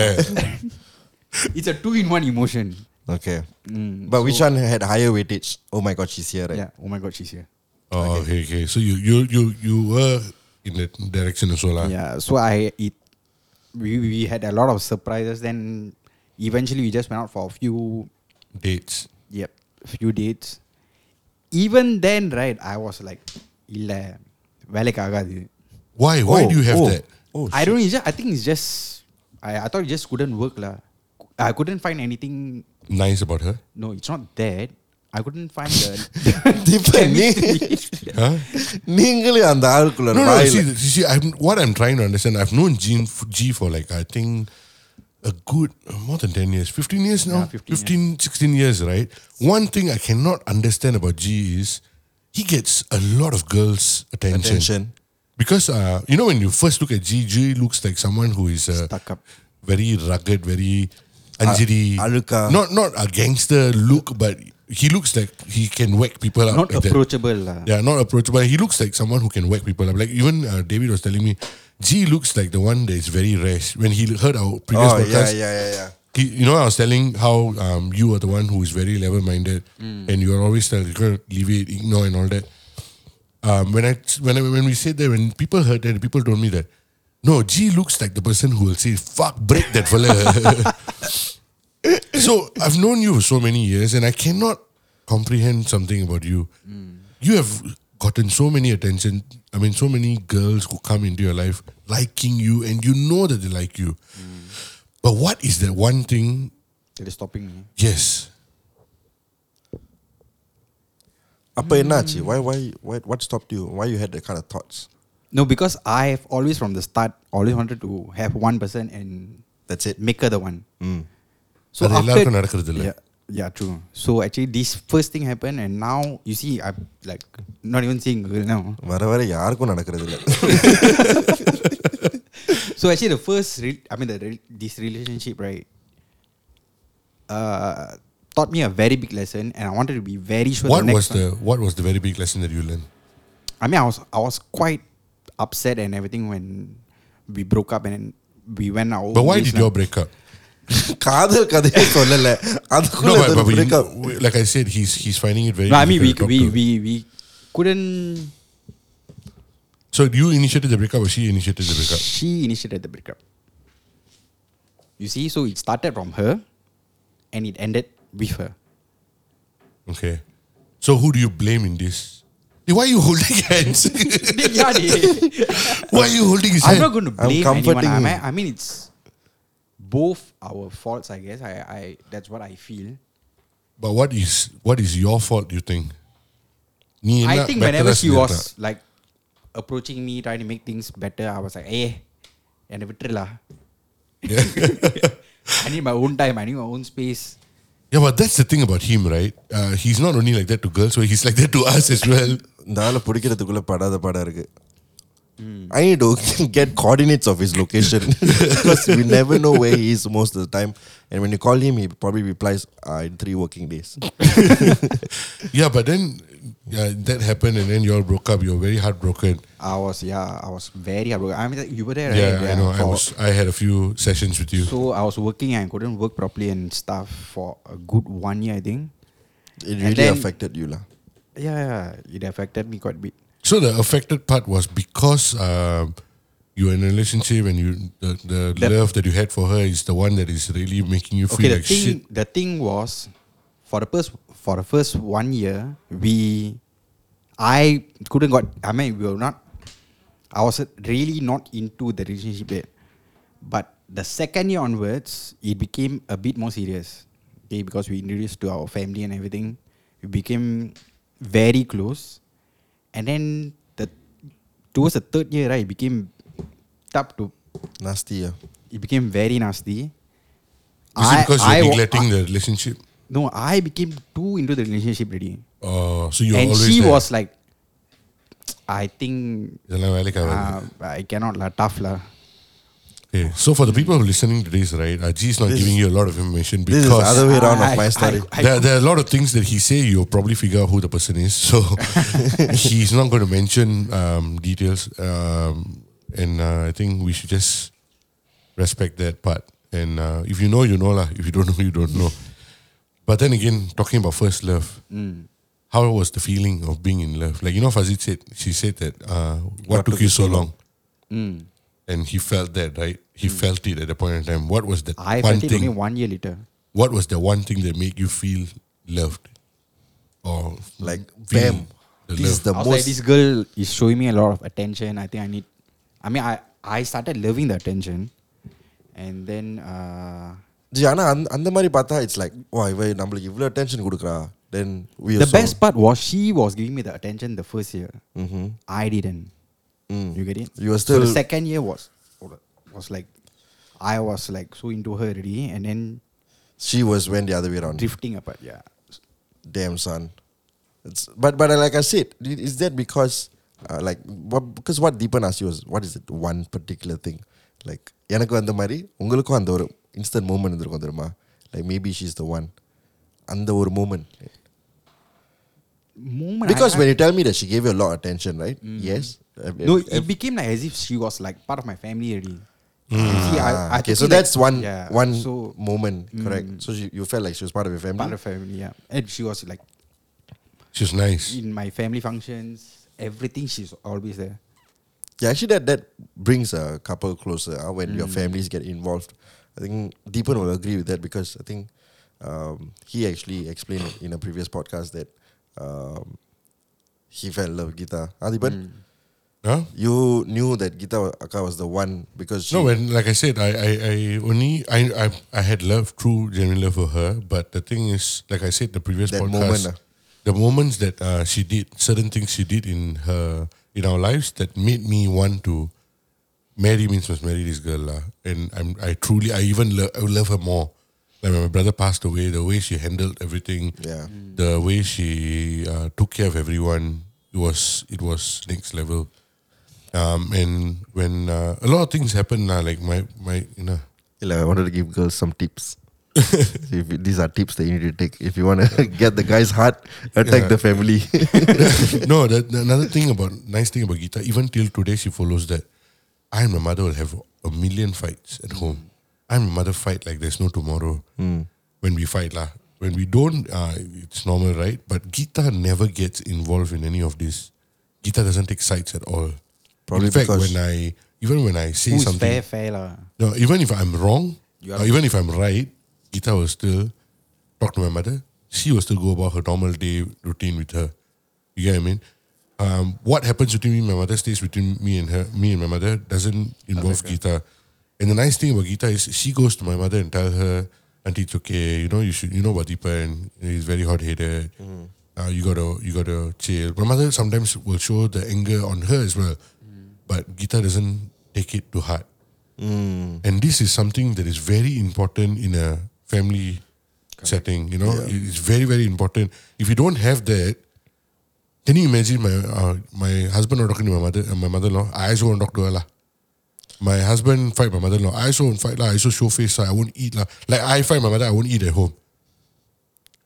it's a two in one emotion. Okay. Mm, But which one had higher weightage? Oh my god, she's here, right? Yeah. Oh my god, she's here. Oh, okay, okay. So you you you you were in that direction as well, lah. Yeah. So I it we we had a lot of surprises. Then eventually we just went out for a few Dates. Yep, few dates. Even then, right, I was like, இல்ல வேலைக்கு ஆகாது. Why? Why Oh, do you have oh. that? Oh, I don't know. It's just, I think it's just I, I thought it just couldn't work lah. I couldn't find anything. Nice about her? No, it's not that. I couldn't find the. Deepan, நீ Huh? நீங்களே அந்த ஆளுக்குள்ள No, no. வாயில- See, see, see I'm, what I'm trying to understand, I've known G, G for like I think a good uh, more than ten years, fifteen years now, Yeah, 15 15, 16 years, right? One thing I cannot understand about G is he gets a lot of girls' attention. Attention. Because uh, you know when you first look at G, G looks like someone who is uh, Stuck up. very rugged, very anjiri. aluka. Not not a gangster look, but he looks like he can whack people up. not like approachable lah. Yeah, not approachable. He looks like someone who can whack people up. Like even uh, David was telling me, G looks like the one that is very rash. When he heard our previous Oh, yeah, podcast, yeah, yeah, yeah. he, you know, I was telling how um, you are the one who is very level-minded, and you are always telling, "You're gonna leave it, ignore, and all that." Um, when I when I, when we said that, when people heard that, people told me that, no, G looks like the person who will say, fuck, break that fella. so I've known you for so many years and I cannot comprehend something about you. Mm. You have gotten so many attention. I mean, so many girls who come into your life liking you and you know that they like you. Mm. But what is that one thing that is stopping you? Yes. Apa mm. Why why why what stopped you? Why you had that kind of thoughts? No, because I have always from the start always wanted to have one person and That's it. make her the one. Mm. So அது எல்லாருக்கும் நடக்கிறது இல்ல. yeah, yeah, true. So actually, this first thing happened, and now you see, I'm like not even seeing girl now. வர வர யாருக்கும் நடக்கிறது இல்ல. So actually, the first, re- I mean, the re- this relationship, right, uh, taught me a very big lesson, and I wanted to be very sure. What the next was the what was the very big lesson that you learned? I mean, I was I was quite upset and everything when we broke up and we went our. own But why ways did now. you all break up? காதல் கதையே சொல்லல. அதுக்குள்ள No, but, ஒரு but we- breakup. we- like I said, he's he's finding it very. No, I mean, we difficult to we, talk to. we we couldn't. So you initiated the breakup, or she initiated the breakup? She initiated the breakup. You see, so it started from her, and it ended with her. Okay. So who do you blame in this? Why are you holding hands? Why are you holding his I'm not going to blame comforting anyone. I mean, I mean, it's both our faults, I guess. I, I that's what I feel. But what is what is your fault? You think? I think whenever she was like approaching me, trying to make things better, I was like, eh, and I need my own time. I need my own space. Yeah, but that's the thing about him, right? Uh, he's not only like that to girls, but he's like that to us as well. இந்த ஆளை பிடிக்கிறதுக்குள்ள படாத பாடா இருக்கு I need to get coordinates of his location because we never know where he is most of the time. And when you call him, he probably replies uh, in three working days. Yeah, but then yeah, that happened, and then you all broke up. You were very heartbroken. I was yeah, I was very heartbroken. I mean, you were there, right? Yeah, I know. I was. I had a few sessions with you. So I was working and couldn't work properly and stuff for a good one year, I think. It And really then- affected you, lah. Yeah, yeah, it affected me quite a bit. So the affected part was because um you were in a relationship and you the, the, The- love that you had for her is the one that is really making you Okay, feel the like thing, shit. the thing was, for the first for the first one year, we, I couldn't got. I mean, we were not. I was really not into the relationship yet, but the second year onwards, it became a bit more serious. Okay, because we introduced to our family and everything, we became very close, and then the towards the third year, right, it became tough to. Nasty, yeah. It became very nasty. Is it because you're neglecting the relationship? No, I became too into the relationship already. Uh, so you and she there. was like, I think uh, I cannot la, tough la. Okay. So for the people who are listening to this, right, Aji is not this giving you a lot of information because this is the other way around I, of my story. I, I, there, there, are a lot of things that he say. You'll probably figure out who the person is. So he's not going to mention um, details, um, and uh, I think we should just respect that part. And uh, if you know, you know lah. If you don't know, you don't know. But then again, talking about first love, Mm. how was the feeling of being in love? Like you know, Fazit said, she said that uh, what, took, you so long, Mm. and he felt that right. He felt it at the point in time. What was the I one felt it thing? only one year later. what was the one thing that made you feel loved or Like, bam, the this is the I was like, most. this girl is showing me a lot of attention. I think I need. I mean, I I started loving the attention, and then uh, G, ஆனா அந்த- அந்த மாதிரி பார்த்தா it's like வா இவ நம்மளுக்கு இவ்வளோ attention கொடுக்குறா தென் we the also- best part was she was giving me the attention the first year. Mhm. I didn't. Mm. You get it? You were So still the second year was was like I was like so into her already, and then she was went the other way around drifting apart. Yeah. damn son it's but but uh, like I said i- is that because uh, like what because what Deepan asked you was what is it one particular thing like எனக்கு அந்த மாதிரி உங்களுக்கும் அந்த ஒரு instant moment இருந்திருக்கும் தெரியுமா like maybe she's த one அந்த ஒரு moment Moment because I- when I- you tell me that she gave you a lot of attention right yes Ev- no, ev- it became like as if she was like part of my family already. You see, I, Ah, I okay took so it like- that's one yeah, one so moment correct so she, you felt like she was part of your family part of family. Yeah, and she was like She's nice. in my family functions, everything. She's always there. Yeah, actually, that that brings a couple closer uh, when your families get involved. I think Deepan will agree with that because I think um, he actually explained in a previous podcast that um, he fell in love with Gita. Ah, Deepan, Huh? you knew that Gita Akka was the one because she, No, when like I said, I, I, I only I, I I had love, true genuine love for her. But the thing is, like I said, the previous That podcast, moment, ah. the moments that uh, she did, certain things she did in her in our lives that made me want to marry means must marry this girl lah. And I'm I truly I even lo- I love her more. Like when my brother passed away, the way she handled everything, Yeah. the way she uh, took care of everyone, it was it was next level. Um, and when uh, a lot of things happen, uh, like my my you know. Like, I wanted to give girls some tips. if these are tips that you need to take if you want to get the guy's heart, attack Yeah. the family. no, the, the another thing about nice thing about Gita, even till today, she follows that. I and my mother will have a million fights at home. I and my mother fight like there's no tomorrow. When we fight, lah. When we don't, uh, it's normal, right? But Gita never gets involved in any of this. Gita doesn't take sides at all. Probably in fact, when I even when I say something, fair, fair lah. no, even if I'm wrong, even if I'm right, Gita will still talk to my mother. She will still go about her normal day routine with her. You get what I mean? Um, what happens between me and my mother stays between me and her, me and my mother doesn't involve Gita. And the nice thing about Gita is she goes to my mother and tell her, Auntie, it's okay. You know, you should. You know about Deepan. He's very hot headed. Uh, you gotta, you gotta chill. My mother sometimes will show the anger on her as well, but Gita doesn't take it to heart. And this is something that is very important in a family setting. You know, it's very very important. If you don't have that, can you imagine my uh, my husband not talking to my mother and my mother-in-law? I also won't talk to her lah. My husband fight my mother-in-law. I also won't fight lah. I also show face lah. I won't eat lah. Like I fight my mother, I won't eat at home.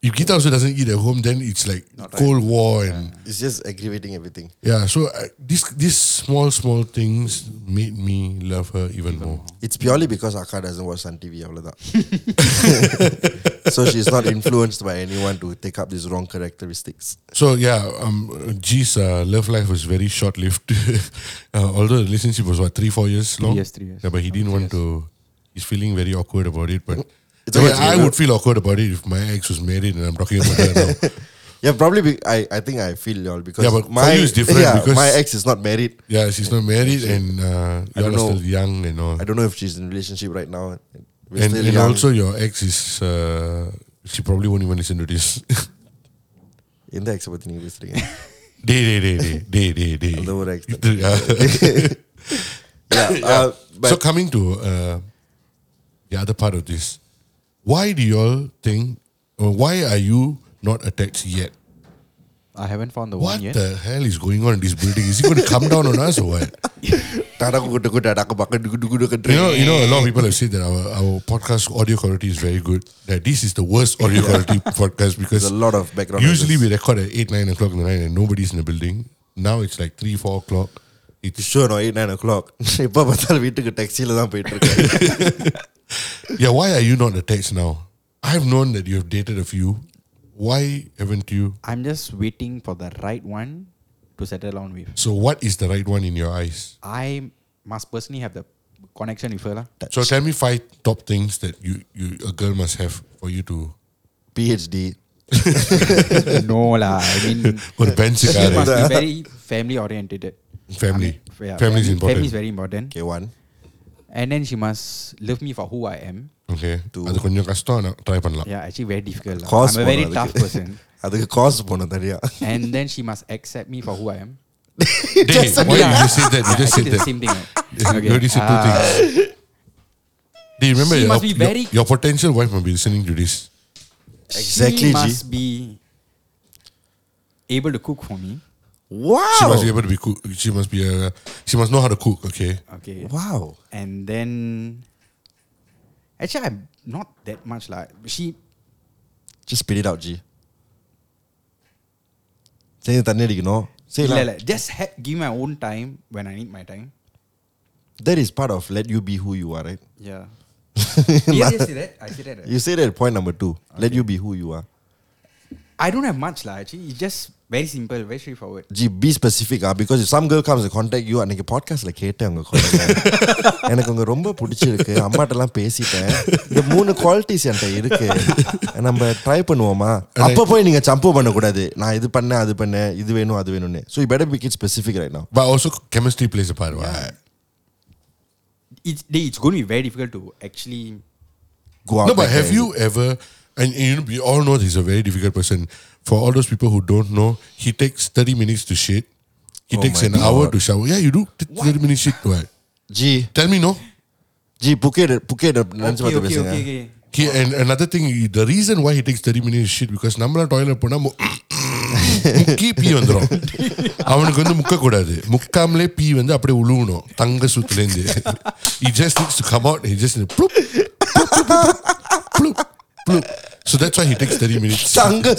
If Gita also doesn't eat at home, then it's like cold war and It's just aggravating everything. yeah. So uh, these these small small things made me love her even more. It's purely because Akka doesn't watch Sun TV. அவ்வளவுதான். so she's not influenced by anyone to take up these wrong characteristics. So yeah, um, G's uh, love life was very short lived. uh, although the relationship was what three four years long. years, three years. Yeah, but he didn't want to. He's feeling very awkward about it. But It's I, mean, okay, I you would feel awkward about it if my ex was married and I'm talking about her now. Yeah, probably. Be, I I think I feel y'all because Yeah, but for my you it's different yeah, because- my ex is not married. Yeah, she's not married and uh, I you're don't know. still young and all. I don't know if she's in a relationship right now. We're and still and young. also your ex is. Uh, she probably won't even listen to this. எந்த ex பத்தி நீங்க பேசுறீங்க? day, day, day, day, day, day, day. அந்த ஒரு ex தான். Yeah. yeah, uh, but so coming to uh, the other part of this, why do you all think, or why are you not attached yet? I haven't found the What one yet. the hell is going on in this building? Is he going to come down on us or what? tadaku kutu kutu tadaku bakka dugu dugu dugu You know, you know, a lot of people have said that our, our podcast audio quality is very good. That this is the worst audio quality podcast because There's a lot of background. usually noises. we record at eight, nine o'clock in the night and nobody's in the building. Now it's like three, four o'clock. It's sure no 8 9 o'clock எப்ப பார்த்தாலும் வீட்டுக்கு டாக்ஸில தான் போயிட்டு இருக்கேன் yeah. Why are you not attached now? I've known that you have dated a few. Why haven't you? I'm just waiting for the right one to settle on with. So, what is the right one in your eyes? I must personally have the connection with her. lah. So, tell me five top things that you, you a girl must have for you to. PhD no lah. I mean, ஒரு bench she car. must be very family oriented. Family. I mean, yeah, Family is family- important. Family is very important. okay one And then she must love me for who I am. Okay. Two. அது கொஞ்சம் கஷ்டம் ஆனா try பண்ணலாம். Yeah, actually very difficult. lah. Course I'm a very போனோம் tough அதுக்கு. person. அதுக்கு காசு போனோம் தனியா and then she must accept me for who I am. Hey, why you just said that? You just said Actually, the that. same thing. You right? already said two Uh, things. Do you remember She your, must be your- very- your potential wife must be listening to this? Exactly, She G. must be able to cook for me. Wow. She must be able to be cook. She must be a. She must know how to cook. Okay. Okay. Wow. And then, actually, I'm not that much like she. Just spit it out, G. Say it, Say it. Just ha- give my own time when I need my time. That is part of let you be who you are, right? Yeah. yeah, you say that. I say that. You say that point number two. Okay. Let you be who you are. I don't have much, like, actually. It's just very simple, very straightforward. G B specific ah because some girl comes to contact you அன்னைக்கு பாட்காஸ்ட்ல கேட்டேன் உங்க குரலை எனக்கு உங்க ரொம்ப பிடிச்சிருக்கு அம்மாட்டெல்லாம் பேசிட்டேன் இந்த மூணு குவாலிட்டிஸ் என்கிட்ட இருக்கு நம்ம ட்ரை பண்ணுவோமா அப்ப போய் நீங்க சம்போ பண்ணக்கூடாது நான் இது பண்ணேன் அது பண்ணேன் இது வேணும் அது வேணும்னு so you better big it specific right now But also chemistry plays a part. right? It's, it's going to be very difficult to actually. go out No, but there have and- you ever? And you know, we all know he's a very difficult person. For all those people who don't know, he takes thirty minutes to shit. He Oh takes my an hour God. to shower. Yeah, you do t- thirty minutes shit. What? G Tell me no. G Phuket Phuket நினைச்சு Okay, பார்த்து okay, பேசுங்க okay, okay. He, and another thing, the reason why he takes 30 minutes shit because நம்மள toilet போனா மு- முக்கி பீ வந்துரும் அவனுக்கு வந்து முக்க கூடாது முக்காமலே பீ வந்து அப்படியே உழுவணும் தங்க சுத்துல இருந்து he just needs to come out he just need to plup, plup, so that's why he takes 30 minutes. Sangha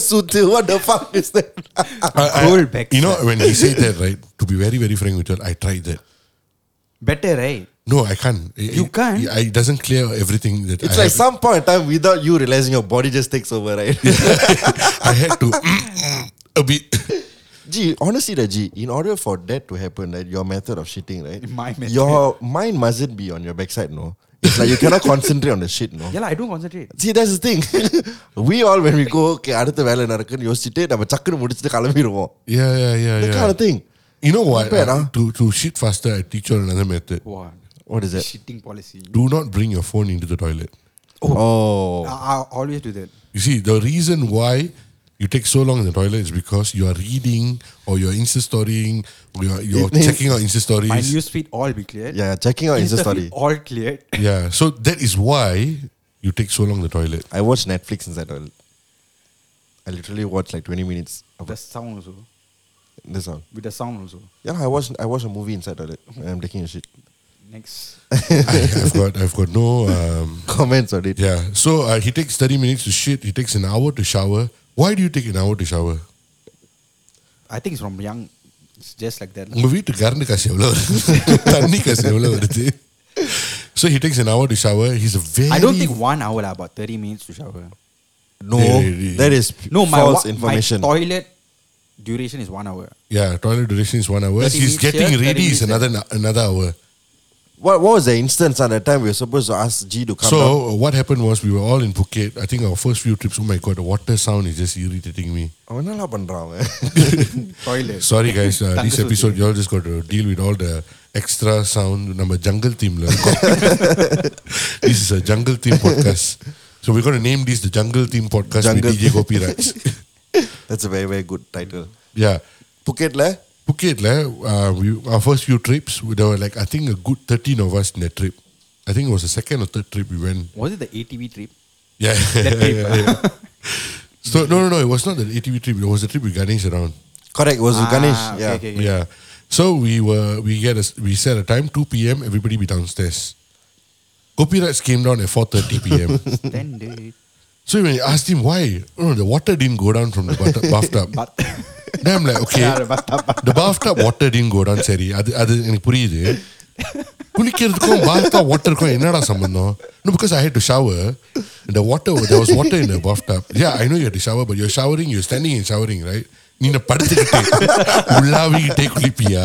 what the fuck is that? I, I, back. You know, when he said that, right, to be very, very frank with you, I tried that. Better, right? No, I can't. You it- can't? It, it doesn't clear everything that It's I like some point in time without you realizing your body just takes over, right? I had to a bit. Gee, honestly, that Gee, in order for that to happen, right, your method of shitting, right? My method. Your mind mustn't be on your backside, no. It's like you cannot concentrate on the shit, no. Yeah, lah, I don't concentrate. See, that's the thing. we all, when we go, okay, அடுத்த வேலை நடக்குன்னு யோசிச்சுட்டு நம்ம சக்குன்னு முடிச்சுட்டு கிளம்பிடுவோம் yeah yeah yeah That yeah kind of thing. You know what? Not bad, Uh, huh? to to shit faster, I teach you another method. Wow. What is that? Shitting policy. Do not bring your phone into the toilet. Oh. I, I always do that. You see, the reason why you take so long in the toilet is because you are reading or you're Insta storying or you're, you're It checking out Insta stories. My news feed all be cleared. Yeah, checking out Insta Insta story. all cleared. yeah, so that is why you take so long the toilet. I watch Netflix inside toilet. I literally watch like 20 minutes of The sound also. this one. With the sound also. Yeah, I watch I watch a movie inside toilet when I'm taking a shit. Next. I, I've got I've got no um, Comments on it. yeah. So uh, he takes thirty minutes to shit. He takes an hour to shower. Why do you take an hour to shower? I think it's from young. It's just like that. lah. உங்க வீட்டு current காசு எவ்வளவு வருது தண்ணி காசு எவ்வளவு வருது So he takes an hour to shower. He's a very I don't think one hour, lah, about 30 minutes to shower. No, Yeah, yeah, yeah. that is No, my, false wa- information. my toilet duration is one hour. yeah. Toilet duration is one hour. 30 He's minutes getting here, 30 ready is minutes another another hour. What, what was the instance at the time we were supposed to ask G to come? So down? Uh, what happened was we were all in Phuket. I think our first few trips. Oh my god, the water sound is just irritating me. Oh, Toilet. Sorry guys, uh, this episode y'all just got to deal with all the extra sound. Number jungle theme This is a jungle theme podcast. So we're gonna name this the jungle theme podcast jungle with DJ Gopi Raj. That's a very very good title. Yeah. Phuket le? Phuket, la, uh, we, our first few trips, there were like, I think a good 13 of us in that trip. I think it was the second or third trip we went. Was it the ATV trip? Yeah. That trip. yeah, yeah. So, no, no, no, it was not the ATV trip. It was the trip with Ganesh around. correct it was with Ah, Ganesh. okay, yeah. okay, okay. Yeah. So we were we get a we set a time 2 p.m. Everybody be downstairs. Gopi Raj came down at 4:30 p.m. Standard. so when I asked him why, no, the water didn't go down from the bat- bathtub But Then I'm like, okay, Yeah, the bathtub. the bathtub water didn't go down. சரி அது அது எனக்கு புரியுது குளிக்கிறதுக்கும் bathtub வாட்டருக்கும் என்னடா சம்பந்தம் no because I had to shower the water there was water in the bathtub yeah I know you had to shower but you're showering you're standing and showering right நீ நான் படுத்துக்கிட்டு உள்ளாவிக்கிட்டே குளிப்பியா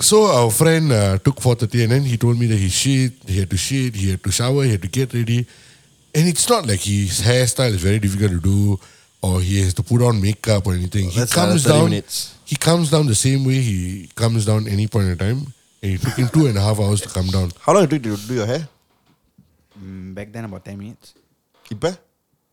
So our friend uh, took 4.30 and then he told me that he shit, he had to shit, he had to shower, he had to get ready. And it's not like his hairstyle is very difficult to do or he has to put on makeup or anything. Well, he comes down. Minutes. He comes down the same way he comes down any point in time. And it took him two and a half hours to come down. How long did it to do your hair? Mm, back then, about ten minutes. Ipa?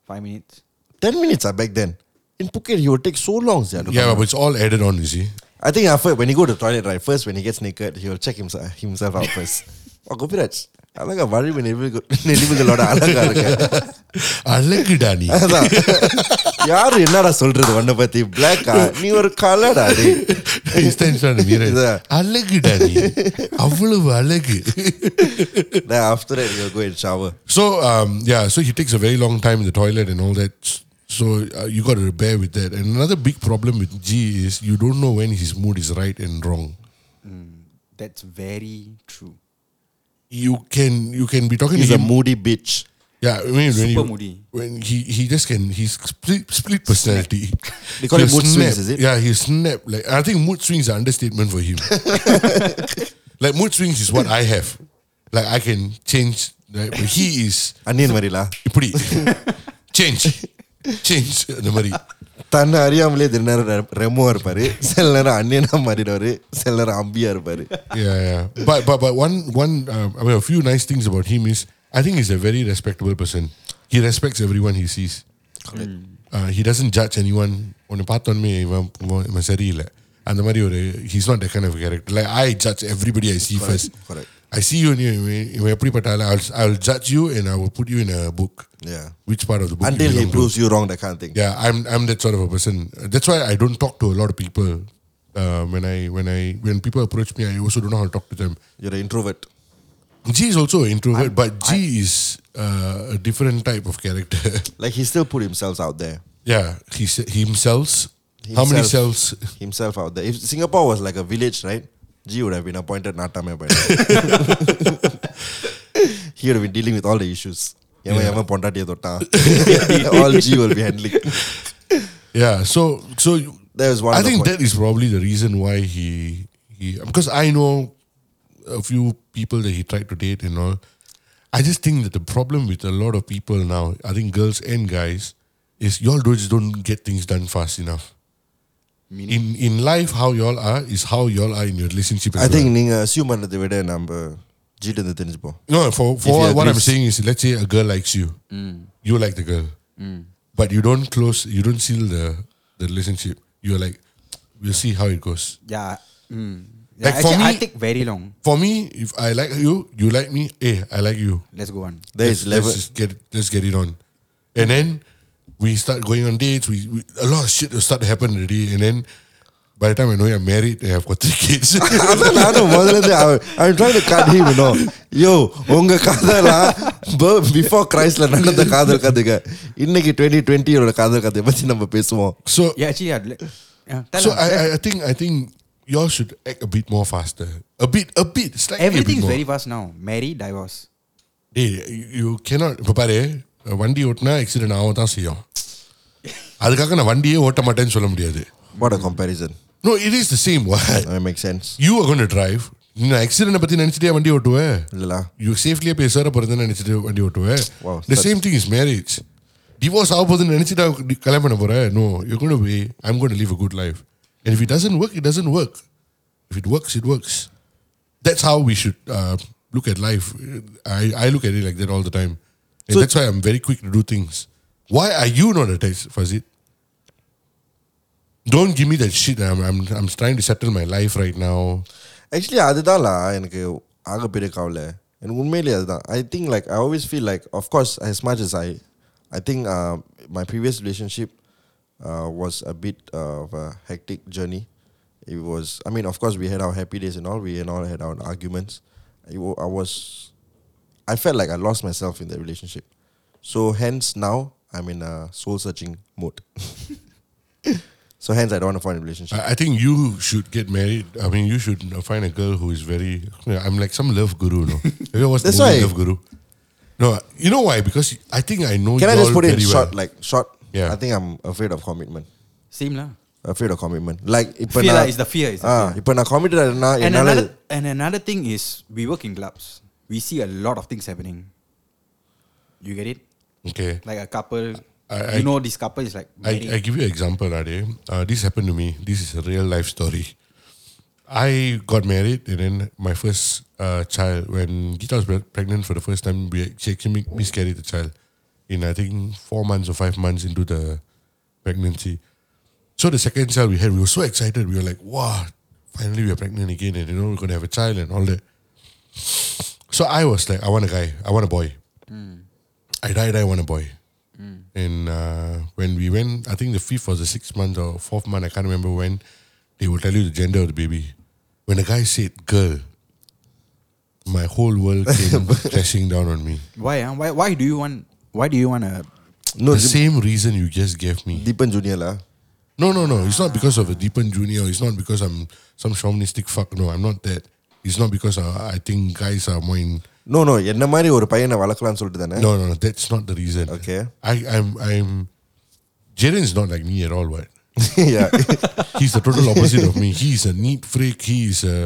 Five minutes. Ten minutes are back then. In Phuket, he would take so long. Yeah, yeah but it's all added on. You see. I think after when he go to the toilet, right? First, when he gets naked, he'll check himself himself out first. oh, Gopi Raj. அழகா வழிவு நெலிவுகள் நெலிவுகளோட அழகா இருக்க அழகுடா நீ அதான். யாரு என்னடா சொல்றது உன்னை பத்தி பிளாக்கா நீ ஒரு கலடா டே He stands on the mirror. இதா. அழகுடா நீ அவ்வளவு அழகு then after that he'll go and shower So um, yeah, so he takes a very long time in the toilet and all that. So uh, you got to bear with that. And another big problem with G is you don't know when his mood is right and wrong. That's very true. you can you can be talking. He's to him. a moody bitch. Yeah, I mean, when, you, moody. when he he just can he's split, split personality. They call it mood snap. swings, is it? Yeah, he snap. Like I think mood swings are understatement for him. like mood swings is what I have. Like I can change. Right? But he is. Onion marila. Pretty change, change the Marie. தன்னை அறியாமலே தின நேரம் ரெமோவா இருப்பாரு சில நேரம் அன்னியனா மாறிடுவாரு சில நேரம் அம்பியா இருப்பாரு yeah, yeah. But but but one one uh, I mean a few nice things about him is I think he's a very respectable person. He respects everyone he sees. Uh, he doesn't judge anyone. உன்னை பார்த்தோன்னே இவன் இவன் இவன் சரியில்லை அந்த மாதிரி ஒரு he's not that kind of a character. Like I judge everybody I see first. correct. I see you and you இவன் இவன் எப்படிப்பட்ட ஆளு I'll I'll judge you and I will put you in a book. Yeah. Which part of the book? you until he belong to. proves you wrong that kind of thing Yeah, I'm I'm that sort of a person. That's why I don't talk to a lot of people. Uh, when I when I when people approach me, I also don't know how to talk to them. you're an introvert G is also an introvert, but G is uh, a different type of character. like he still put himself out there yeah, he s- himself. How many Himself. cells? himself out there. If Singapore was like a village, right? G would have been appointed Nattamai by he would have been dealing with all the issues. Yeah. all G will be handling. Yeah, so so that is one. I think point. that is probably the reason why he he because I know a few people that he tried to date and all. I just think that the problem with a lot of people now, I think girls and guys, is y'all just don't get things done fast enough In in life, how y'all are is how y'all are in your relationship. As I think well. நீங்க assume பண்ணதை விட நம்ம G இருந்து தெரிஞ்சுப்போம் no for for If he what I'm agrees. saying is, let's say a girl likes you, you like the girl, but you don't close, you don't seal the the relationship. You're like, we'll see how it goes. Yeah. Mm. Yeah, Like for actually, I me- take very long. For me, if I like you, you like me. Hey, I like you. Let's go on. There let's, is level. let's just get let's get it on, and then we start going on dates. We, we a lot of shit will start to happen already, and then by the time I know you're married, and I've got three kids. அதான் நானும் முதல்ல இருந்து I- I'm trying to cut him, you know. Yo, உங்க காதலா before கிரைஸ்ட்ல நடந்த காதல் கதைங்க இன்னைக்கு twenty டுவெண்ட்டியோட காதல் கதையை பத்தி நம்ம பேசுவோம் so Yeah, actually, yeah. let- yeah tell so her. I, I I think I think y'all should act a bit more faster, a bit a bit. Slightly Everything's a bit more. very fast now. Marry, divorce. Hey, you- you cannot இப்போ பாரு வண்டி ஓட்டினா accident ஆக தான் செய்யும். அதுக்காக நான் வண்டியே ஓட்ட மாட்டேன்னு சொல்ல முடியாது. A comparison. No, it is the same. What? That makes sense. You are going to drive. நீ ஆக்சிடென்ட் பத்தி நினைச்சிட்டே வண்டி ஓட்டுவேன். இல்லலா யூ சேஃப்லியே போய் சேர போறதுன்னு நினைச்சிட்டு வண்டி ஓட்டுவேன். The same thing is marriage divorce ஆக போகுதுன்னு நினைச்சிட்டு கல்யாணம் பண்ண போறேன் no you gonna way I'm gonna leave a good life and if it doesn't work it doesn't work if it works it works that's how we should look at life I I look at it like that all the time So- that's why I'm very quick to two things why are you not attached Fazit don't give me that shit I'm, I'm, I'm trying to settle my life right now actually அதுதான்ல எனக்கு ஆகப்பெரிய கவலை எனக்கு உண்மையிலேயே அதுதான் I think like I always feel like of course as much as I I think uh, my previous relationship uh, was a bit of a hectic journey. It was, I mean, of course, we had our happy days and all. We and all had our arguments. I, wa- I was, I felt like I lost myself in that relationship. So hence now I'm in a soul searching mode. so hence I don't want to find a relationship. I, I think you should get married. I mean, you should find a girl who is very. I'm like some love guru, no? you know what's That's the movie, why. Love Guru? No, you know why? Because I think I know. Can I just put it in short? Well. Like short. Yeah. I think I'm afraid of commitment. Same lah. Afraid of commitment. Like if fear na, is the fear. Is the ah, fear. If na committed na, and another and another thing is we work in clubs. We see a lot of things happening. You get it? Okay. Like a couple. I- you know, this couple is like. I. I give you an example, Ade. Uh, this happened to me. This is a real life story. I got married, and then my first uh, child, when Gita was pregnant for the first time, we, she actually miscarried the child in, I think, four months or five months into the pregnancy. So the second child we had, we were so excited. We were like, wow, finally we are pregnant again, and you know, we're going to have a child and all that. So I was like, I want a guy, I want a boy. I died, I want a boy. And uh, when we went, I think the fifth or the sixth month or fourth month, I can't remember when, they will tell you the gender of the baby. When the guy said girl, my whole world came crashing down on me. Why, ah? why? Why do you want? Why do you want a? no the same reason you just gave me. Deepan Junior lah. No, no, no. It's not because of a Deepan Junior. It's not because I'm some chauvinistic fuck. No, I'm not that. It's not because uh, I think guys are more in. No, no. என்ன மாதிரி ஒரு பையனை வளர்க்கலாம்னு சொல்லிட்டு தானே No, no, no. That's not the reason. Okay. I, I'm, I'm. Jaden's not like me at all. What? yeah. He's the total opposite of me. He's a neat freak. He's a,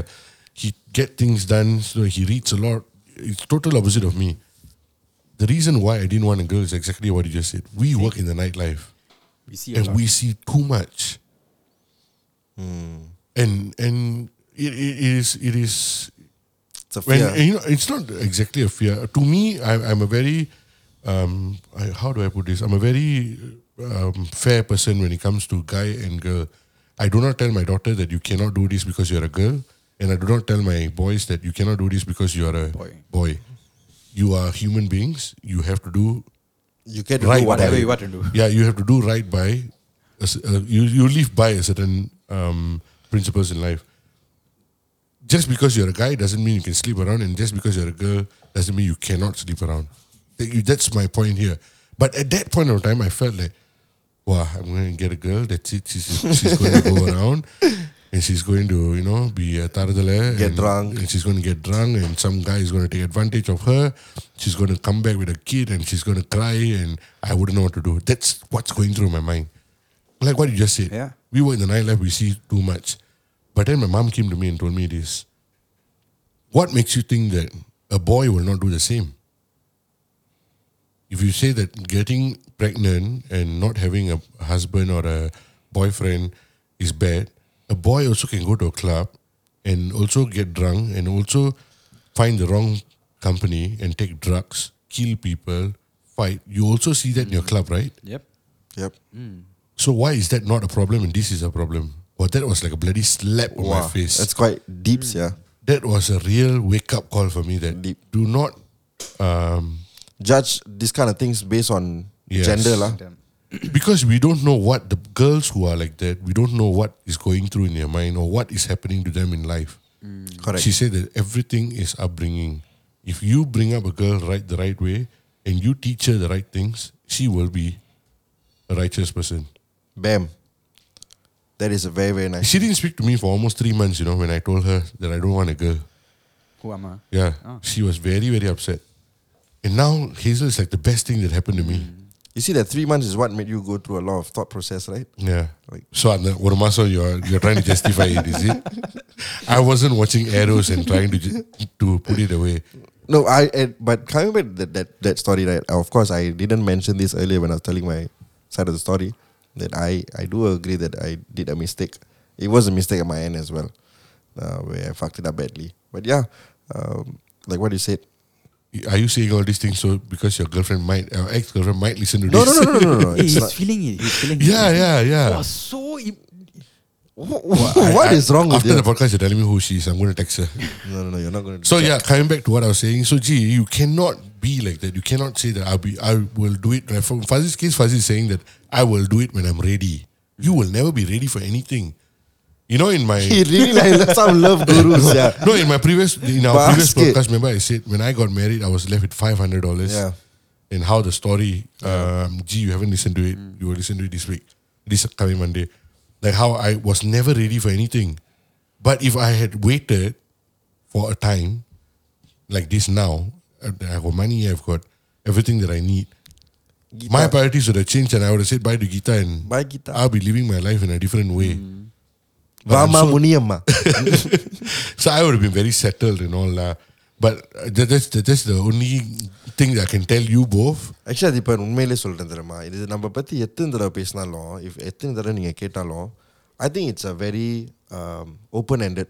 he get things done. So he reads a lot. It's total opposite of me. The reason why I didn't want a girl is exactly what you just said. We work in the nightlife. We see a and lot. we see too much. And and it, it is it is It's a when fear. you know it's not exactly a fear. To me, I, I'm a very um, I, how do I put this? I'm a very um, fair person when it comes to guy and girl. I do not tell my daughter that you cannot do this because you're a girl, and I do not tell my boys that you cannot do this because you're a Boy. boy. You are human beings. You have to do you get to right do whatever whatever. you want to do. yeah, you have to do right by. A, uh, you you live by a certain um, principles in life. Just because you're a guy doesn't mean you can sleep around, and just because you're a girl doesn't mean you cannot sleep around. That's my point here. But at that point of time, I felt like, wow, I'm going to get a girl. That's it. She's, she's going to go around. And she's going to, you know, be a tardale. Get and, drunk. And she's going to get drunk, and some guy is going to take advantage of her. She's going to come back with a kid, and she's going to cry, and I wouldn't know what to do. That's what's going through my mind. Like what you just said. Yeah. We were in the nightlife, we see too much. But then my mom came to me and told me this. What makes you think that a boy will not do the same? If you say that getting pregnant and not having a husband or a boyfriend is bad, a boy also can go to a club and also get drunk and also find the wrong company and take drugs, kill people, fight. You also see that in your club, right? Yep. Yep. So why is that not a problem and this is a problem? But that was like a bloody slap on my face. That's quite deep, yeah. that was a real wake up call for me that Deep. do not um, Judge these kind of things based on Yes. gender, lah. because we don't know what the girls who are like that we don't know what is going through in their mind or what is happening to them in life Correct. she said that everything is upbringing if you bring up a girl right the right way and you teach her the right things she will be a righteous person Bam. That is a very very nice. she didn't speak to me for almost three months you know when i told her that i don't want a girl Who am I? yeah she was very very upset and now hazel is like the best thing that happened to me You see that three months is what made you go through a lot of thought process, right? Yeah. Like- so அந்த ஒரு மாசம் you're you're trying to justify it, is it? I wasn't watching arrows and trying to ju- to put it away. No, I. eh, but coming back to that, that that story, right? Of course, I didn't mention this earlier when I was telling my side of the story. That I I do agree that I did a mistake. It was a mistake at my end as well, uh, where I fucked it up badly. But yeah, um, like what you said. Are you saying all these things so because your girlfriend might, or ex girlfriend might listen to No, this? no, no, no, no, no. no. It's he's not. feeling it. He's feeling yeah, it. yeah, yeah. Wow, so. Im- what I- is wrong with you? After you? the podcast, you're telling me who she is. I'm going to text her. No, no, no. You're not going to. So yeah, coming back to what I was saying. So gee, you cannot be like that. You cannot say that I'll be. I will do it. From Fuzzy's case, Fuzzy is saying that I will do it when I'm ready. You will never be ready for anything. You know, in my He really like some love gurus. Yeah. no, in my previous in our previous podcast, remember I said when I got married, I was left with five hundred dollars. Yeah. And how the story, um, gee, you haven't listened to it. You will listen to it this week, this coming Monday. Like how I was never ready for anything, but if I had waited for a time like this now, uh, I've got money, I've got everything that I need. My priorities would have changed, and I would have said bye to Gita, and Bye, Gita. I'll be living my life in a different way. Rama so- Muniyamma. so I would have been very settled and all that. But uh, that, that's, that, that's the only thing that I can tell you both. Actually அது இப்போ உண்மையிலே சொல்கிறேன் தெரியுமா இது நம்ம பற்றி எத்தனை தடவை பேசினாலும் இஃப் எத்தனை தடவை நீங்கள் கேட்டாலும் I think it's a very open ended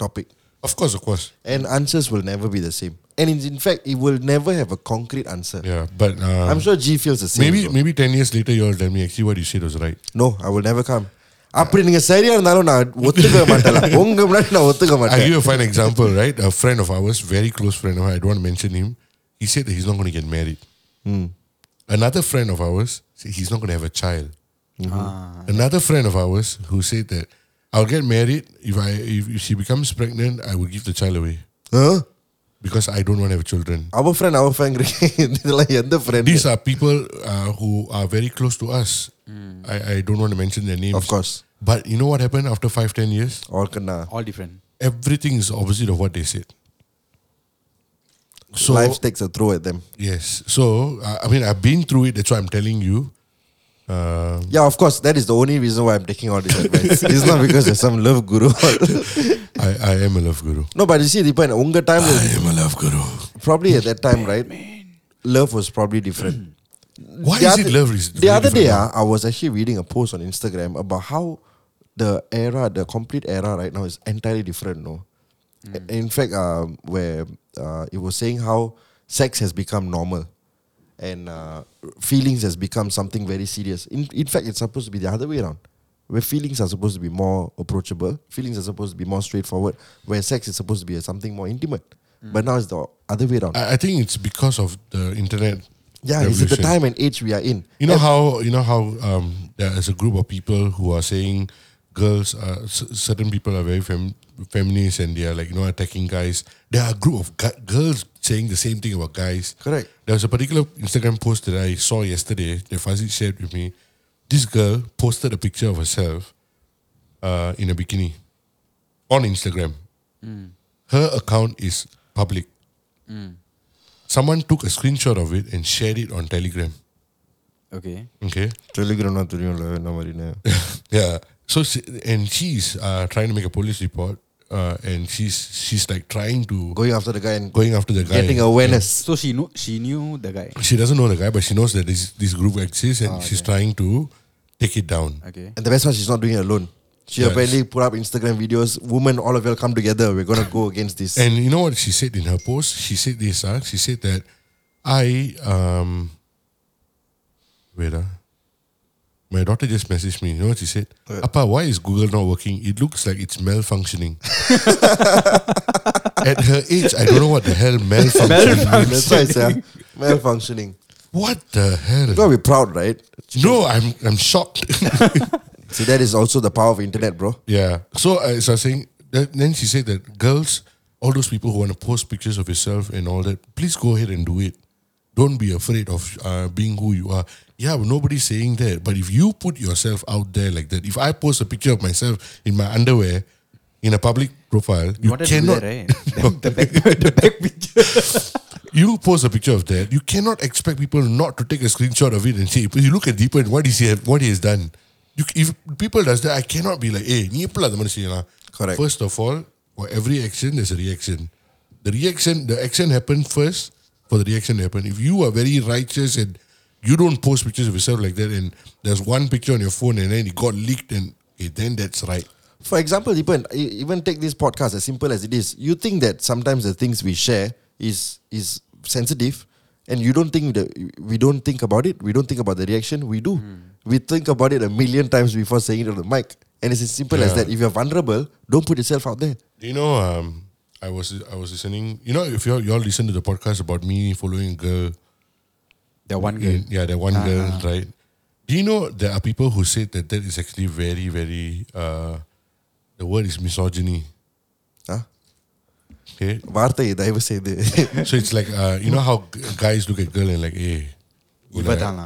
topic Of course, of course. and answers will never be the same and in, in fact it will never have a concrete answer Yeah, but uh, I'm sure G feels the same maybe also. maybe 10 years later, you'll tell me actually what you said was right. no I will never come அப்படி நீங்க சரியா இருந்தாலும் நான் ஒத்துக்க மாட்டேன் உங்க முன்னாடி நான் ஒத்துக்க I'll மாட்டேன் give you a fine example, right? A friend of ours, very close friend of ours, I don't want to mention him, he said that he's not going to get married. Another friend of ours said he's not going to have a child. Another friend of ours who said that I'll get married if I if, if she becomes pregnant, I will give the child away Huh? because I don't want to have children. our friend our friend இதெல்லாம் எந்த friend These are people uh, who are very close to us. I, I don't want to mention their names. Of course. But you know what happened after five ten years? All. All different. Everything is opposite of what they said. So Life takes a throw at them. Yes. So, I mean, I've been through it. That's why I'm telling you. Um, yeah, of course. That is the only reason why I'm taking all this advice. it's not because there's some love guru. I, I am a love guru. No, but you see, Deepan, unga time I am a love guru. Probably at that time, right? Love was probably different. Why The is other- it love? Is the very other day, different ah, I was actually reading a post on Instagram about how the era, the complete era right now is entirely different. No, in fact, um, where uh, it was saying how sex has become normal, and uh, feelings has become something very serious. In in fact, it's supposed to be the other way around. Where feelings are supposed to be more approachable, feelings are supposed to be more straightforward. Where sex is supposed to be something more intimate, but now it's the other way around. I, I think it's because of the internet. Yeah, it's at the time and age we are in. You know how you know how um, there is a group of people who are saying girls, uh, c- certain people are very fem- feminist and they are like you know attacking guys. There are a group of gu- girls saying the same thing about guys. Correct. There was a particular Instagram post that I saw yesterday that Fuzzy shared with me. This girl posted a picture of herself uh, in a bikini on Instagram. Her account is public someone took a screenshot of it and shared it on Telegram. Okay. Okay. Telegram not to Yeah. So she, and she's uh, trying to make a police report. Uh, and she's she's like trying to going after the guy and going after the guy, getting awareness. Yeah. So she knew she knew the guy. She doesn't know the guy, but she knows that this this group exists, and oh, okay. she's trying to take it down. Okay. And the best part, she's not doing it alone. She Yes. apparently put up Instagram videos. Women, all of you come together. We're gonna go against this. And you know what she said in her post? She said this. Uh, she said that I um. Wait. Uh, My daughter just messaged me. You know what she said? Appa, why is Google not working? It looks like it's malfunctioning. At her age, I don't know what the hell malfunctioning means. That's why it's uh, malfunctioning. What the hell? You gotta be proud, right? No, I'm I'm shocked. See, that is also the power of internet, bro. yeah. So, uh, so I was saying, that, then she said that girls, all those people who want to post pictures of yourself and all that, please go ahead and do it. Don't be afraid of uh, being who you are. Yeah, but nobody's saying that. But if you put yourself out there like that, if I post a picture of myself in my underwear in a public profile, you, wanted to do cannot. that, right? the, back, the back picture. you post a picture of that, you cannot expect people not to take a screenshot of it and say, "But you look at deeper what is he have, what he has done You, if people does that, I cannot be like, hey, நீ எப்படிலாம் அந்த மாதிரி செய்யலாம்?" Correct. First of all, for every action, there's a reaction. The reaction, the action happened first for the reaction to happen. If you are very righteous and you don't post pictures of yourself like that, and there's one picture on your phone and then it got leaked, and okay, then that's right. For example, even even take this podcast as simple as it is. You think that sometimes the things we share is is sensitive, and you don't think that we don't think about it. We don't think about the reaction. We do. We think about it a million times before saying it on the mic. And it's as simple as Yeah. that. If you're vulnerable, don't put yourself out there. Do you know? Um, I was I was listening. You know, if you all you all listen to the podcast about me following a girl the one girl. in- yeah, that one girl, right? Do you know there are people who say that that is actually very, very, uh, the word is misogyny. Huh? Okay. வார்த்தை தயவு செய்து so it's like, uh, you know how g- guys look at girl and like, hey, இவதானா?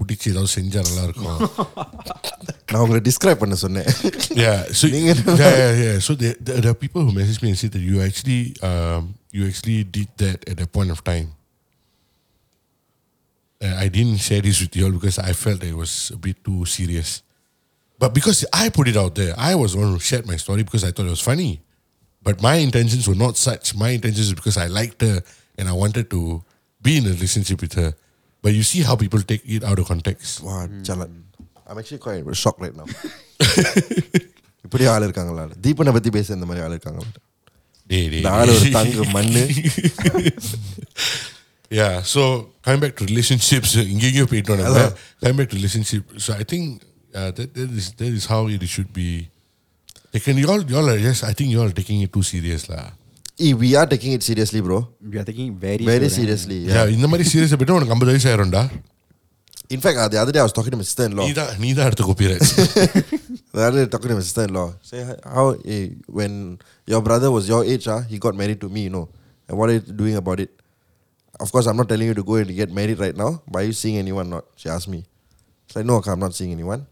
இவளை பிடிச்சி ஏதாவது செஞ்சா நல்லா இருக்கும் நான் உங்களை டிஸ்கிரைப் பண்ண சொன்னேன் yeah, so நீங்க yeah, yeah, yeah. So there, there, there are people who message me and say that you actually, um, you actually did that at that point of time. Uh, I didn't share this with you all because I felt that it was a bit too serious. But because I put it out there, I was the one who shared my story because I thought it was funny. But my intentions were not such. My intentions were because I liked her and I wanted to be in a relationship with her. But you see how people take it out of context. வா ஜலன் I'm actually quite shocked right now. இப்படி ஆள் இருக்காங்களா தீபனை பத்தி பேச இந்த மாதிரி ஆள் இருக்காங்களா Dey, dey, இந்த ஆள் ஒரு dey. தங்க மண்ணு Yeah, so coming back to relationships, இங்கேயும் போயிட்டோம் நம்ம. coming back to relationship. So I think uh, that that is that is how it should be taken. You all, you all are yes. I think you all are taking it too serious lah. Eh, we are taking it seriously bro We are taking very very sure, eh? seriously Yeah, yeah. இந்த மாதிரி serious போயிட்டு உனக்கு ஐம்பது வயசு ஆயிரும்டா in fact uh, the other day I was talking to my sister-in-law நீ தான் நீ தான் அடுத்த copyright. the other day talking to my sister-in-law say how eh, when your brother was your age ah, he got married to me you know and what are you doing about it of course I'm not telling you to go and get married right now but are you seeing anyone not she asked me it's like no okay, I'm not seeing anyone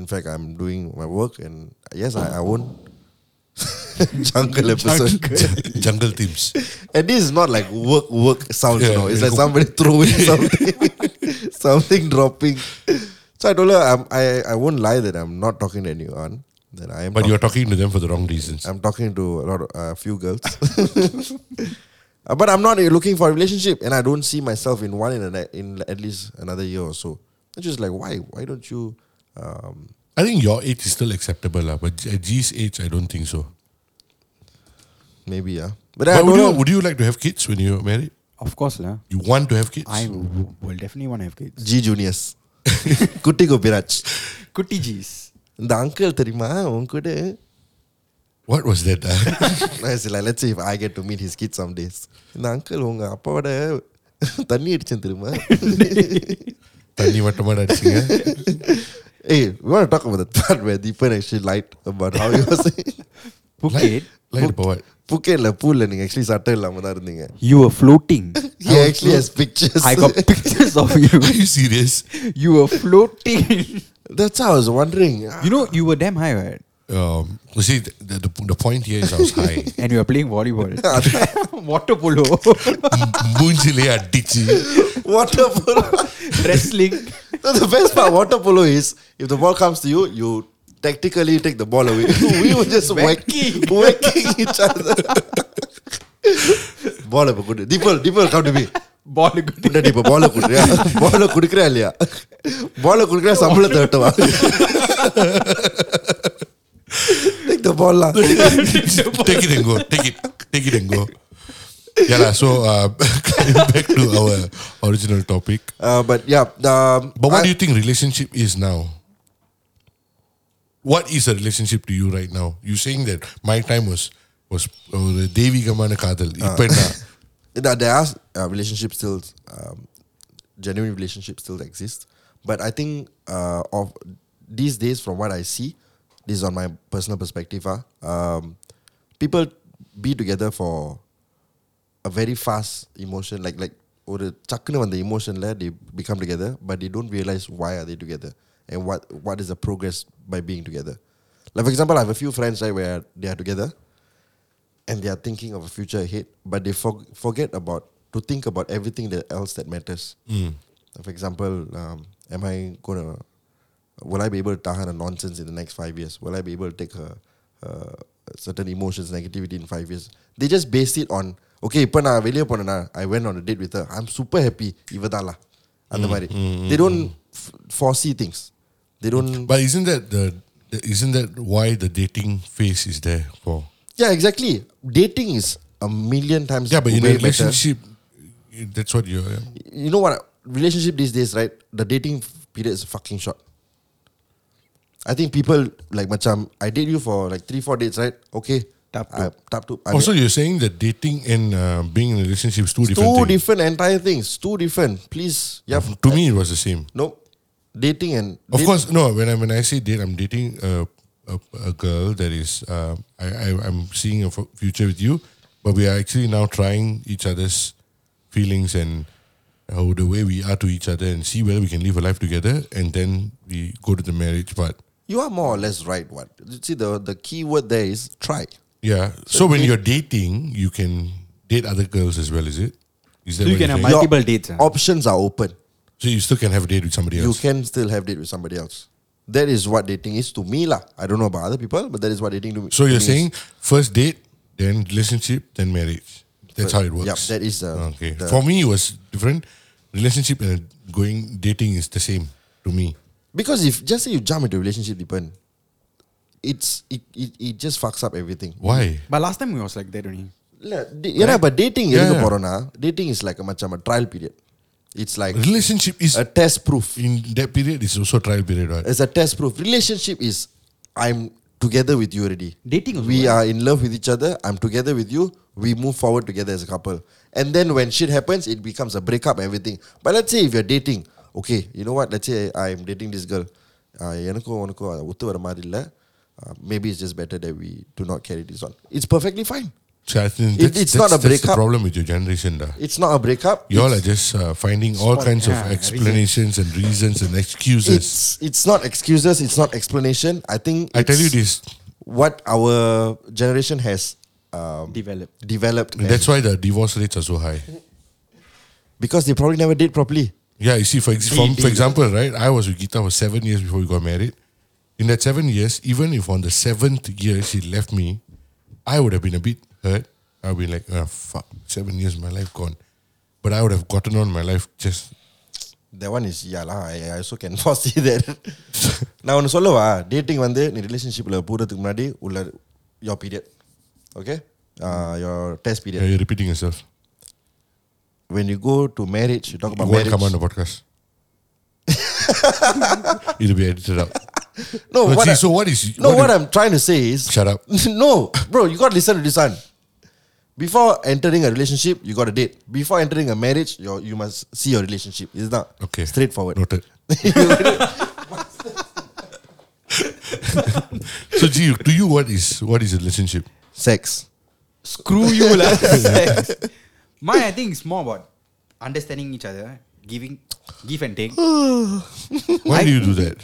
in fact I'm doing my work and yes I, I won't jungle episode Jungle themes. And this is not like work work sounds, you know. It's yeah. like somebody throwing something, something dropping. So I told her I'm, I I won't lie that I'm not talking to anyone. That I am. But talk- you're talking to them for the wrong reasons. I'm talking to a lot of a few girls. Uh, but I'm not uh, looking for a relationship, and I don't see myself in one in a, in at least another year or so. It's just like why why don't you? Um, I think your age is still acceptable lah, but at G's age, I don't think so. maybe yeah. But, I But don't would you, know. would you like to have kids when you're married? Of course, lah. You want to have kids? I w- will definitely want to have kids. G juniors, குட்டி Gopiraj Kutti G's. இந்த uncle தெரியுமா உன் கூட What was that? ah? I said, like, let's see if I get to meet his kids some days. இந்த uncle உங்க அப்பாவோட தண்ணி அடிச்சேன் தெரியுமா தண்ணி மட்டுமா அடிச்சீங்க Hey, we want to talk about the part where Deepan actually lied about how he was Phuket. Lied about what? புக்கேட்ல பூல்ல நீங்க actually சட்டை இல்லாம தான் இருந்தீங்க You were floating. He actually has pictures. I got pictures of you. Are you serious? You were floating. That's how I was wondering. you know, you were damn high, right? Um, you see, the, the, the point here is I was high. And you were playing volleyball. Water polo. மூஞ்சிலே அடிச்சு water polo. Wrestling. No, the best part water polo is if the ball comes to you, you tactically take the ball away. we were just whacking, whacking each other. ball இப்ப கொடு தீபல் தீபல் come to me Ball good. முன்னாடி இப்ப பால குடுறியா பால குடுக்கறியா இல்லையா பால குடுக்கறியா சம்பளத்தை வெட்டவா take the ball lah take it and go. Take it. Take it and go. yeah, lah, so uh, coming back to our original topic. Uh, but yeah, um, But what I- do you think relationship is now? What is a relationship to you right now? You saying that my time was was ஒரு தெய்வீகமான காதல் Uh. இப்ப என்ன There there are uh, relationships still, um, genuine relationships still exist. But I think uh, of these days, from what I see, this is on my personal perspective. ah, um, people be together for a very fast emotion, like like ஒரு சக்குன்னு வந்த emotionல they become together, but they don't realize why are they together and what what is the progress by being together. Like for example, I have a few friends right where they are together and they are thinking of a future ahead, but they for- forget about to think about everything that else that matters. For example, um, am I gonna will I be able to tahan a nonsense in the next five years? Will I be able to take a, uh, certain emotions, negativity in five years? They just base it on okay. இப்போ நான் வெளியே போனேனா I went on a date with her. I'm super happy. இவதான் lah. அந்த மாதிரி. They don't f- foresee things. They don't. But isn't that the, the isn't that why the dating phase is there for? Yeah, exactly. Dating is a million times. Yeah, but in way a better. relationship, that's what you're. you know what relationship these days right the dating f- period is fucking short i think people like macam i date you for like three four dates right okay Tap I, tap to I Also, mean, you're saying that dating and uh, being in a relationship is two different two things. different entire things two different please yeah To me, it was the same. no dating and Of date- course, no. When I when I say date, I'm dating a a, a girl that is uh, I, I I'm seeing a f- future with you, but we are actually now trying each other's feelings and how the way we are to each other and see whether we can live a life together, and then we go to the marriage part. You are more or less right what you see the the key word there is try Yeah. So, when date- you're dating, you can date other girls as well, is it? Is that So you what can you're have saying? multiple dates. ah. options are open So you still can have a date with somebody else. you can still have date with somebody else that is what dating is to me lah i don't know about other people but that is what dating to me So to you're me is. saying first date, then relationship, then marriage. That's how it works. Yep, that is uh, okay. the- For me, it was different. Relationship and going dating is the same to me. Because if just say you jump into a relationship, Deepan, it's it, it, it just fucks up everything. Why? But last time we was like that only. Yeah, right? but dating yeah, yeah. Porona, dating is like a much a trial period. It's like relationship is a test proof. In that period is also trial period, right? It's a test proof. Relationship is I'm together with you already. Dating We right? are in love with each other. I'm together with you. We move forward together as a couple. And then when shit happens, it becomes a breakup, everything. But let's say if you're dating, okay, you know what? Let's say I'm dating this girl. Uh, எனக்கும் உனக்கும் அது ஒத்து வர மாதிரி இல்ல. Uh, maybe it's just better that we do not carry this on. It's perfectly fine. So I think It- that's, it's that's, not a that's the breakup. problem with your generation. Da. It's not a breakup. You all it's, are just uh, finding all kinds of yeah, explanations and reasons and excuses. it's it's not excuses. It's not explanation. I think I tell you it's this, what our generation has um, Developed. developed. and that's why the divorce rates are so high. because they probably never did properly. Yeah, you see, for, ex- from, for example, right, I was with Gita for seven years before we got married. In that seven years, even if on the seventh year she left me, I would have been a bit hurt. I would be like, ah, fuck, seven years of my life gone. But I would have gotten on my life just. That one is yeah lah. I, I also can foresee that. நான் ஒன்று சொல்லவா dating வந்து நீ ரிலேஷன்ஷிப்பில் போகிறதுக்கு முன்னாடி உள்ள your period okay uh, your test Yeah, period you're repeating yourself. when you go to marriage you talk You about won't marriage come on the podcast. It'll be edited out. no But what see, I- so what is. no what, is- I'm trying to say is Shut up. no bro you got to listen to this one before entering a relationship you got to date before entering a marriage you you must see your relationship it's not Okay. straightforward Noted. so, G, to you, what is what is a relationship? sex Screw you lah. Mine, I think it's more about understanding each other, giving, give and take. Why I- do you do that?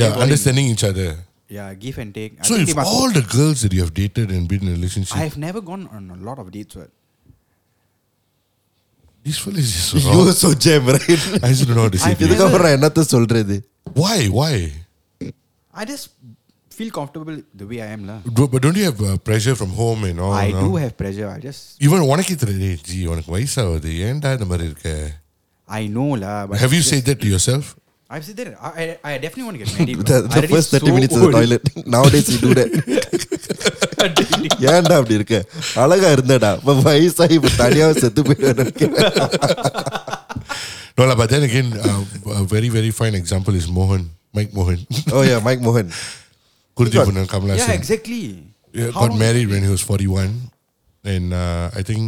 Yeah, understanding each other. Yeah, give and take. I So think if they must- all the girls that you have dated and been in a relationship, I have never gone on a lot of dates. What? this fella is just you wrong. so jam right I just don't know how to say I've this. இதுக்கப்புறம் என்னத்த சொல்றது Why? Why? I just feel comfortable the way I am lah. Do- But don't you have uh, pressure from home and all? I no? do have pressure. I just Even உனக்கே தெரியுது G உனக்கு வயசாகுது ஏன்டா இந்த மாதிரி இருக்க I know lah. But Have you just- said that to yourself? I've said that. I, I, I definitely want to get married. the, bro. I the already first 30 so minutes in the old. toilet nowadays you do that ஏன்டா அப்படி இருக்க அழகா இருந்தடா இப்ப வயசாகி இப்ப தனியாக செத்து போயிடுவேன் No, lah, but then again, uh, a very, very fine example is Mohan, Mike Mohan. O yeah mic Gurjeev Kamal Haasan. Yeah, exactly. Yeah, got married when he was 41. And uh, I think,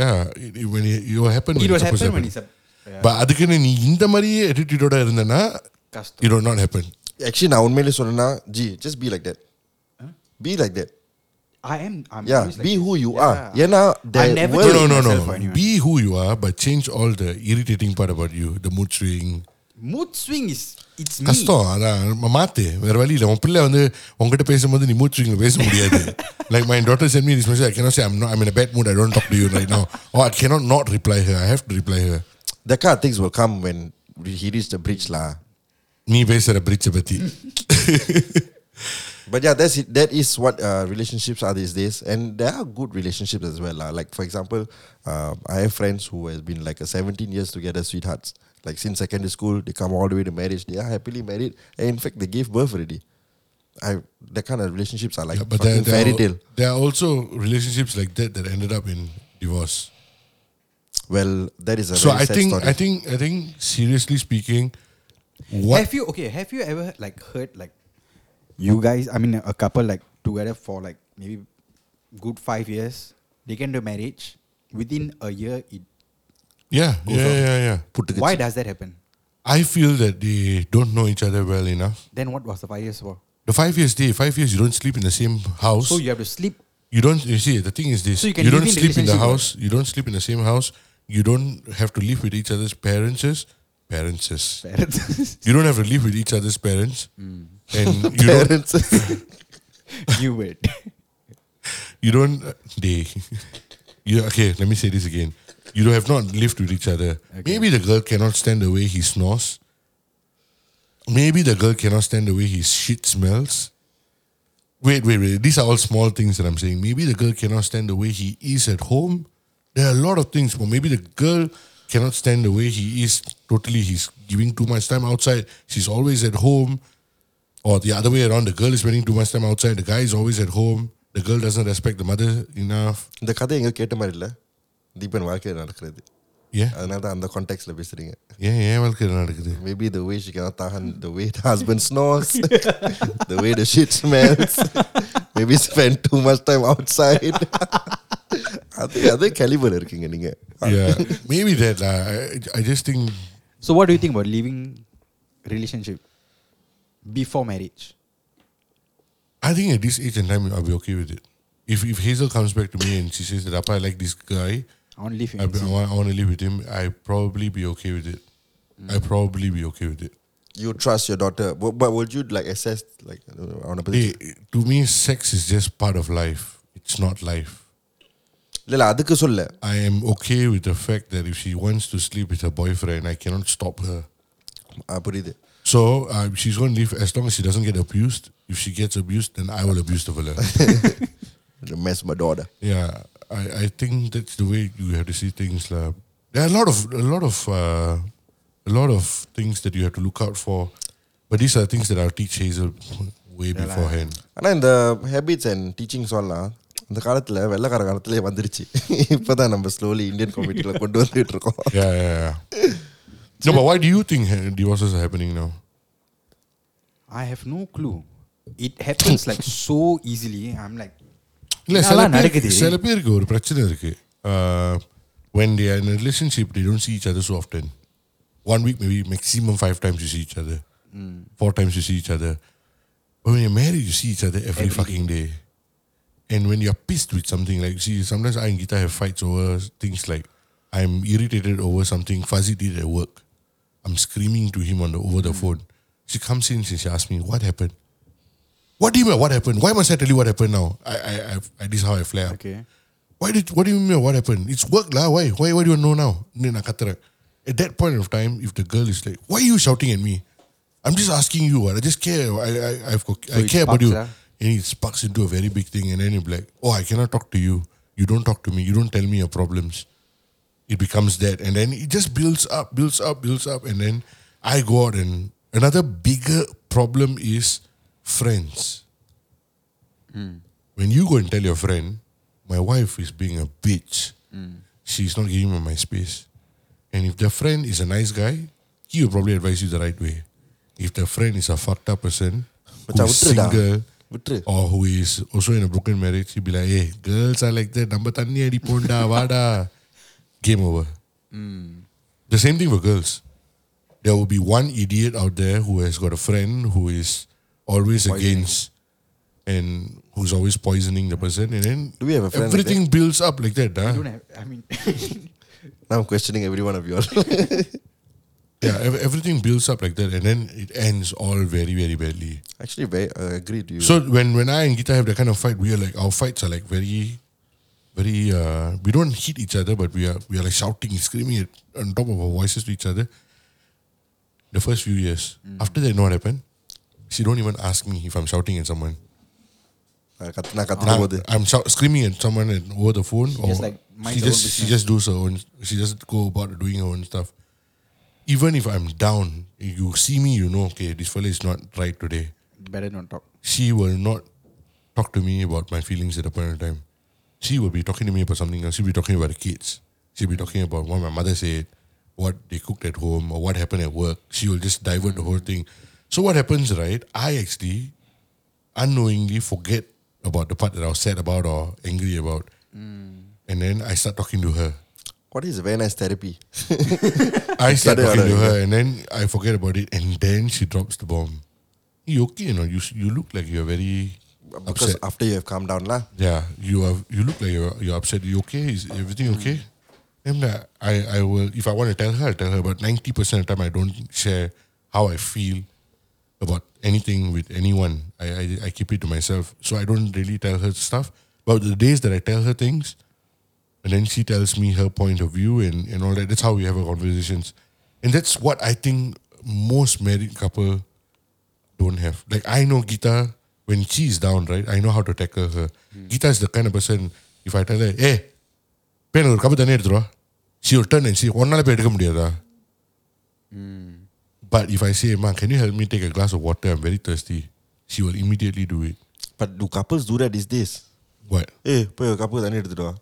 yeah, it, it- when it, it will happen when It was it's supposed to happen when happen. it's a But அதுக்குன்னு நீ இந்த மாதிரியே attitude-ஓட இருந்தேன்னா, it will not happen. Actually, நான் உண்மையிலே சொல்லணும்னா, G, just be like that. Be like that. I am. I'm Yeah, always like be who you are. Yeah. ஏன்னா, the I never No, no, no, no. Be who you are, but change all the irritating part about you, the mood swing, Mood swing is it's me. கஷ்டம் அதான் ம- மாத்து வேற வழி இல்லை உன் பிள்ளை வந்து உங்ககிட்ட பேசும்போது நீ மூட் ஸ்விங்ல பேச முடியாது like my daughter sent me this message I cannot say I'm not I'm in a bad mood I don't talk to you right now or I cannot not reply her I have to reply her that kind of things will come when he reached the bridge lah நீ பேசுற பிரிட்ஜை பத்தி But yeah, that's it. That is what uh, relationships are these days, and there are good relationships as well. lah. Like for example, uh, I have friends who has been like a 17 years together, sweethearts. Like since secondary school, they come all the way to marriage. They are happily married, and in fact, they gave birth already. I that kind of relationships are like Yeah, but there, fucking there, fairy are, tale. there are also relationships like that that ended up in divorce Well, that is a so very I sad think story. I think I think seriously speaking what Have you okay? Have you ever like heard like you guys? I mean, a couple like together for like maybe good five years. They get into marriage within a year. It, yeah yeah off. yeah yeah புட்டுக்குச்சு. why does that happen? I feel that they don't know each other well enough Then what was the five years for? the five years day five years you don't sleep in the same house So you have to sleep. You don't. You see, the thing is this: So you you, can live don't in sleep in the relationship, house. You don't sleep in the same house. You don't have to live with each other's parents. Parents. Parents. You don't have to live with each other's parents, and you don't. Parents. you wait. You don't. uh, They. You okay? Let me say this again. You have not lived with each other. Maybe the girl cannot stand the way he snores. Maybe the girl cannot stand the way his shit smells. Wait, wait, wait. These are all small things that I'm saying. Maybe the girl cannot stand the way he is at home. There are a lot of things, but maybe the girl cannot stand the way he is totally. He's giving too much time outside. She's always at home. Or the other way around, the girl is spending too much time outside. The guy is always at home. The girl doesn't respect the mother enough. இந்த கதை எங்க கேட்ட மாதிரி இல்ல தீபன் வாழ்க்கையில் நடக்கிறது Yeah. அதனால தான் அந்த கான்டெக்ட்ல பேசுறீங்க ஏன் ஏன் வாழ்க்கையில் நடக்குது Maybe the way she cannot tahan the way the husband snores, the way the shit smells. Maybe spend too much time outside. அது அதே caliber இருக்கீங்க நீங்க Yeah, maybe that. lah. I, I just think So what do you think about leaving relationship before marriage? I think at this age and time I'll be okay with it. If if Hazel comes back to me and she says that Appa, I like this guy, I want to leave him. I, I, want, I want to live with him, I probably be okay with it. I probably be okay with it. You trust your daughter, but, but would you like assess like I don't know, அவனை பத்தி Hey, to me, sex is just part of life. It's not life. இல்ல இல்ல அதுக்கு சொல்ல I am okay with the fact that if she wants to sleep with her boyfriend, I cannot stop her. ஆ, புரியுது So uh, she's going to live as long as she doesn't get abused. If she gets abused, then I will abuse the fella. mess my daughter yeah, I, I think that's the way you have to see things. lah. There are a lot of a lot of uh, a lot of things that you have to look out for, but these are things that I'll teach Hazel way beforehand. ஆனா இந்த habits and teachings எல்லாம் இந்த காலத்துல வெள்ளக்கார காலத்திலே வந்துருச்சு இப்பதான் நம்ம ஸ்லோலி இந்தியன் கம்யூனிட்டியில கொண்டு வந்துட்டு இருக்கோம் Yeah, yeah, yeah. no, but why do you think uh, divorces are happening now? I have no clue. It happens like so easily. I'm like, இல்ல சில என்னலாம் பேருக்கு நடக்குது? சில பேருக்கு ஒரு பிரச்சனை இருக்கு Uh, when they are in a relationship they don't see each other so often one week maybe maximum five times you see each other four times you see each other but when you're married you see each other every, fucking day and when you're pissed with something like see sometimes I and Gita have fights over things like I'm irritated over something Fuzzy did at work I'm screaming to him on the over the phone she comes in and she asks me what happened What do you mean what happened? Why must I tell you what happened now? I I, I, I this is how I flare. up. okay. Why did what do you mean what happened? It's work lah. Why? Why why do you know now? Then I kata, At that point of time, if the girl is like, Why are you shouting at me? I'm just asking you. what. I just care. I I I've got, I care about you. And it sparks into a very big thing and then you're like, Oh, I cannot talk to you. You don't talk to me. You don't tell me your problems. It becomes that. And then it just builds up, builds up, builds up. And then I go out and another bigger problem is friends. Mm. When you go and tell your friend, my wife is being a bitch. Mm. She's not giving me my space. And if the friend is a nice guy, he will probably advise you the right way. If the friend is a fucked up person, who's single, or who is also in a broken marriage, he'll be like, hey, girls are like that. Number tanni adi ponda, wada." Game over. Mm. The same thing for girls. There will be one idiot out there who has got a friend who is always against and who's always poisoning the person, and then Do we have a friend like everything builds up like that. I huh? don't have. I mean, Now I'm questioning every one of you all. Yeah, ev- everything builds up like that, and then it ends all very, very badly. Actually, very, I agree to you. So when when I and Gita have that kind of fight, we are like our fights are like very, very. Uh, we don't hit each other, but we are we are like shouting, screaming it on top of our voices to each other. The first few years. After that, you know what happened? She don't even ask me if I'm shouting at someone. நான் கத்து- நான் கத்துன I'm, போது I'm shout, screaming at someone and over the phone, or just, like, minds she her own just she business. just does her own. She just go about doing her own stuff. Even if I'm down, you see me, you know, okay, this fella is not right today. better not talk. She will not talk to me about my feelings at a point in time. She will be talking to me about something else. She'll be talking about the kids. She'll be talking about what my mother said, what they cooked at home, or what happened at work. She will just divert the whole thing. So what happens, right? I actually unknowingly forget about the part that I was sad about or angry about. And then I start talking to her. What is a very nice therapy? I start talking to her and then I forget about it and then she drops the bomb. You okay? You know, you you look like you're very Because upset. after you have calmed down lah. Yeah, you are. You look like you're, you're upset. You okay? Is everything okay? And uh, I I will if I want to tell her, I'll tell her. But ninety percent of the time, I don't share how I feel about anything with anyone. I, I I keep it to myself. So I don't really tell her stuff. But the days that I tell her things, and then she tells me her point of view and, and all that. That's how we have our conversations. And that's what I think most married couple don't have. Like I know Gita when she's down, right? I know how to tackle her. Gita is the kind of person if I tell her, hey, pan ஒரு cup தண்ணி எடுத்துருவா she will turn and say ஒன்னால போய் எடுக்க முடியாதா But if I say, Ma, can you help me take a glass of water? I'm very thirsty. She will immediately do it. But do couples do that these days? What? Eh, போய் ஒரு cup தண்ணி எடுத்துட்டு வா.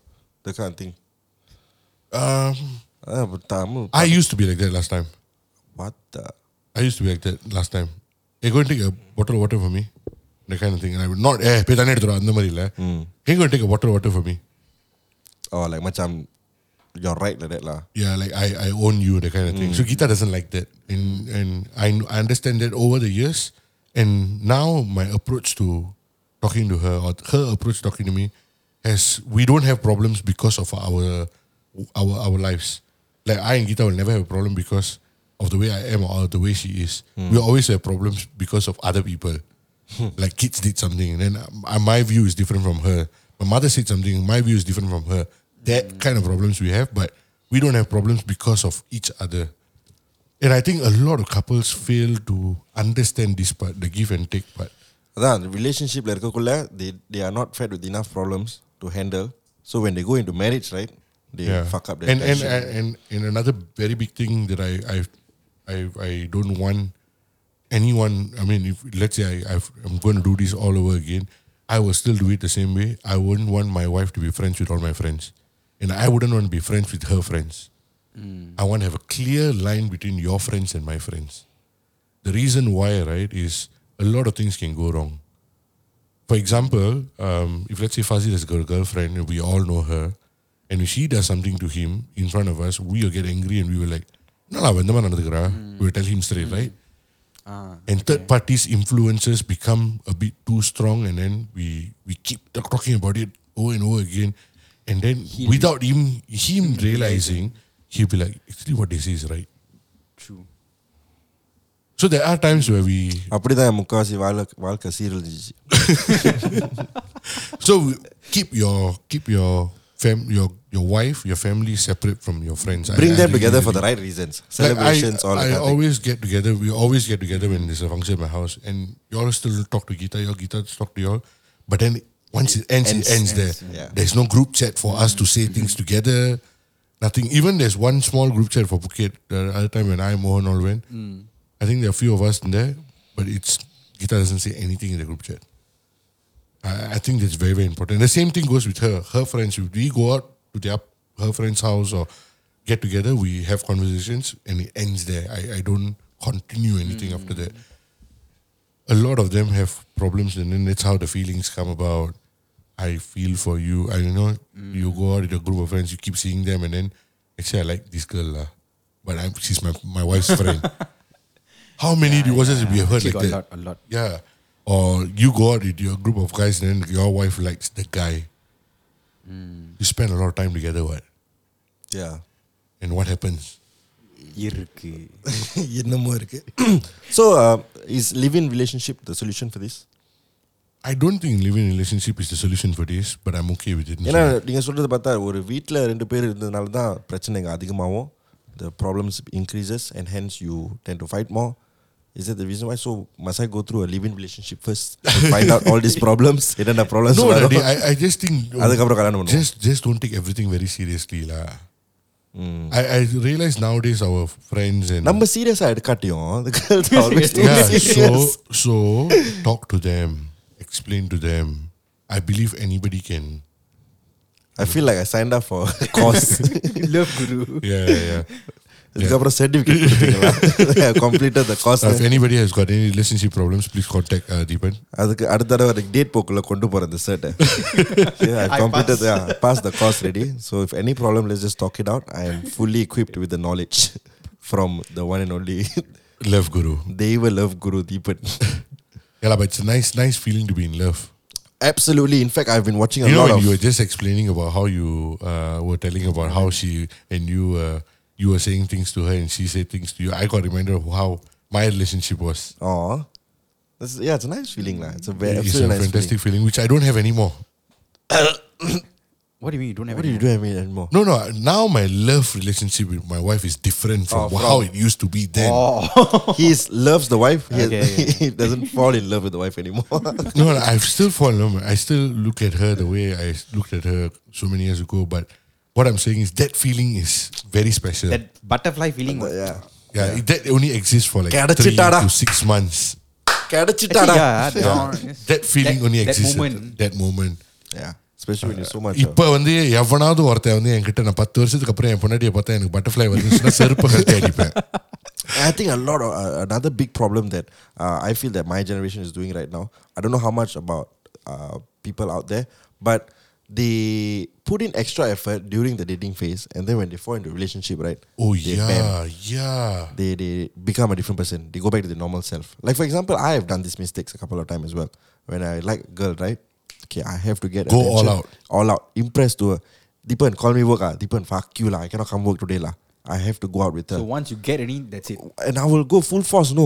That kind of thing. Um, Ah, but Tamil. I used to be like that last time. What the? I used to be like that last time. Hey, go and take a bottle of water for me. That kind of thing. And I would not, eh, போய் தண்ணி எடுத்துருவா அந்த மாதிரி இல்ல. Can you go and take a bottle of water for me? Oh, like macam you're right like that lah. Yeah, like I, I own you, the kind of thing. So mm. Gita doesn't like that. And and I, I understand that over the years. And now my approach to talking to her or her approach talking to me has we don't have problems because of our our our lives. Like I and Gita will never have a problem because of the way I am or the way she is. Mm. We always have problems because of other people. Hmm. like kids did something, and then uh, my view is different from her. My mother said something, my view is different from her That kind of problems we have, but we don't have problems because of each other. And I think a lot of couples fail to understand this part, the give and take part. அதான் ரிலேஷன்ஷிப்ல இருக்கக்குள்ள they they are not fed with enough problems to handle. So when they go into marriage, right, they fuck up their and, and, tension. and and and another very big thing that I I I I don't want anyone. I mean, if let's say I I've, I'm going to do this all over again, I will still do it the same way. I wouldn't want my wife to be friends with all my friends, And I wouldn't want to be friends with her friends. Mm. I want to have a clear line between your friends and my friends. The reason why, right, is a lot of things can go wrong. For example, um, if let's say Fazil has got a girlfriend we all know her, and if she does something to him in front of us, we will get angry and we will like, no, la, mm. we will tell him straight, mm. right? Ah, and third parties influences become a bit too strong and then we, we keep talking about it over and over again and then without him him realizing, he'll be like, actually, what they say is right. true. So there are times where we அப்படிதான் என் முக்காவாசி வாழ்க்கை வாழ்க்கை சீரழிஞ்சிச்சு so keep your keep your fam your your wife your family separate from your friends. I- bring I them really, together for really- the right reasons Like, celebrations I, all that I kind of thing. always get together. We always get together when there's a function at my house, and you all still talk to Gita. Your Gita talk to y'all, but then once it ends, Ends. it ends there. Ends, yeah. There's no group chat for us to say mm-hmm. things together. Nothing. Even there's one small group chat for Phuket. The other time when I Mohan all went, mm. I think there are a few of us in there, but it's Gita doesn't say anything in the group chat. I, I think that's very, very important. The same thing goes with her. Her friends, if we go out to their her friend's house or get together, we have conversations and it ends there. I, I don't continue anything after mm. that. A lot of them have problems and then that's how the feelings come about. I feel for you. I you know mm. you go out with a group of friends, you keep seeing them, and then actually I like this girl, lah. but I'm, she's my my wife's friend. How many yeah, divorces yeah. we have heard she like that? A lot, a lot. Yeah, or you go out with your group of guys, and then your wife likes the guy. Mm. You spend a lot of time together, what? Yeah. And what happens? so, uh, is living relationship the solution for this? I don't think living in a relationship is the solution for this, but I'm okay with it. ஏன்னா நீங்க சொல்றது பார்த்தா ஒரு வீட்ல ரெண்டு பேர் இருந்ததுனால தான் பிரச்சனைங்க அதிகமாகும் the problems increases and hence you tend to fight more is that the reason why so must I go through a live-in relationship first to find out all these problems என்னென்ன problems no, வரும்? Daddy, I, I just think அதுக்கப்புறம் கல்யாணம் பண்ணுவோம். just just don't take everything very seriously, lah. I, I realize nowadays our friends and நம்ம சீரியஸா எடுக்காட்டியும் the girls are always too yeah, serious. so so talk to them, explain to them. I believe anybody can. I feel like I signed up for a course love guru Yeah, yeah. yeah. இதுக்கப்புறம் certificate கொடுத்தீங்களா completed the course So if anybody has got any relationship problems, please contact uh, Deepan. அதுக்கு அடுத்த தடவை எனக்கு date போக்குள்ள கொண்டு போறேன் இந்த ஷர்ட்டை I completed yeah, passed the course ready so if any problem let's just talk it out I am fully equipped with the knowledge from the one and only Love Guru. தெய்வ love guru Deepan Yeah, but it's a nice, nice feeling to be in love. absolutely in fact I've been watching a you know, lot when of you were just explaining about how you uh, were telling about how she and you uh, you were saying things to her and she said things to you. I got reminded of how my relationship was. Aw. That's, yeah, it's a nice feeling. lah. It's a very it's a nice fantastic feeling. which I don't have anymore. what do you mean you don't have What do you any- do I mean anymore? No, no. Now my love relationship with my wife is different from, Oh, from- how it used to be then. He is, loves the wife. He, Okay, okay. he doesn't fall in love with the wife anymore. No, no, I've still fallen. in love. I still look at her the way I looked at her so many years ago. But what I'm saying is that feeling is very special. that butterfly feeling yeah. yeah, It, that only exists for like three கிடைச்சிட்டாடா. to six months. கிடைச்சிட்டாடா. yeah, that one- yes. That feeling That- only that exists. moment. At that moment. Yeah. Especially when you're so much. இப்ப வந்து எவனாவது ஒருத்தன் வந்து என்கிட்ட நான் பத்து வருஷத்துக்கு அப்புறம் என் பொண்டாட்டியை பார்த்தா எனக்கு பட்டர்ஃப்ளை வந்துச்சுன்னா செருப்பு கட்டி அடிப்பேன் I think a lot of uh, another big problem that uh, I feel that my generation is doing right now. I don't know how much about uh, people out there, but they put in extra effort during the dating phase, and then when they fall into a relationship, right? Oh they bam, yeah, yeah. they they become a different person. They go back to their normal self. Like for example, I have done these mistakes a couple of times as well. When I like a girl, right? Okay, I have to get Go all attention, out. all out, impress to her. Deepan, call me work. Ah, Deepan, fuck you lah. I cannot come work today lah. I have to go out with her so once you get any that's it and I will go full force. No,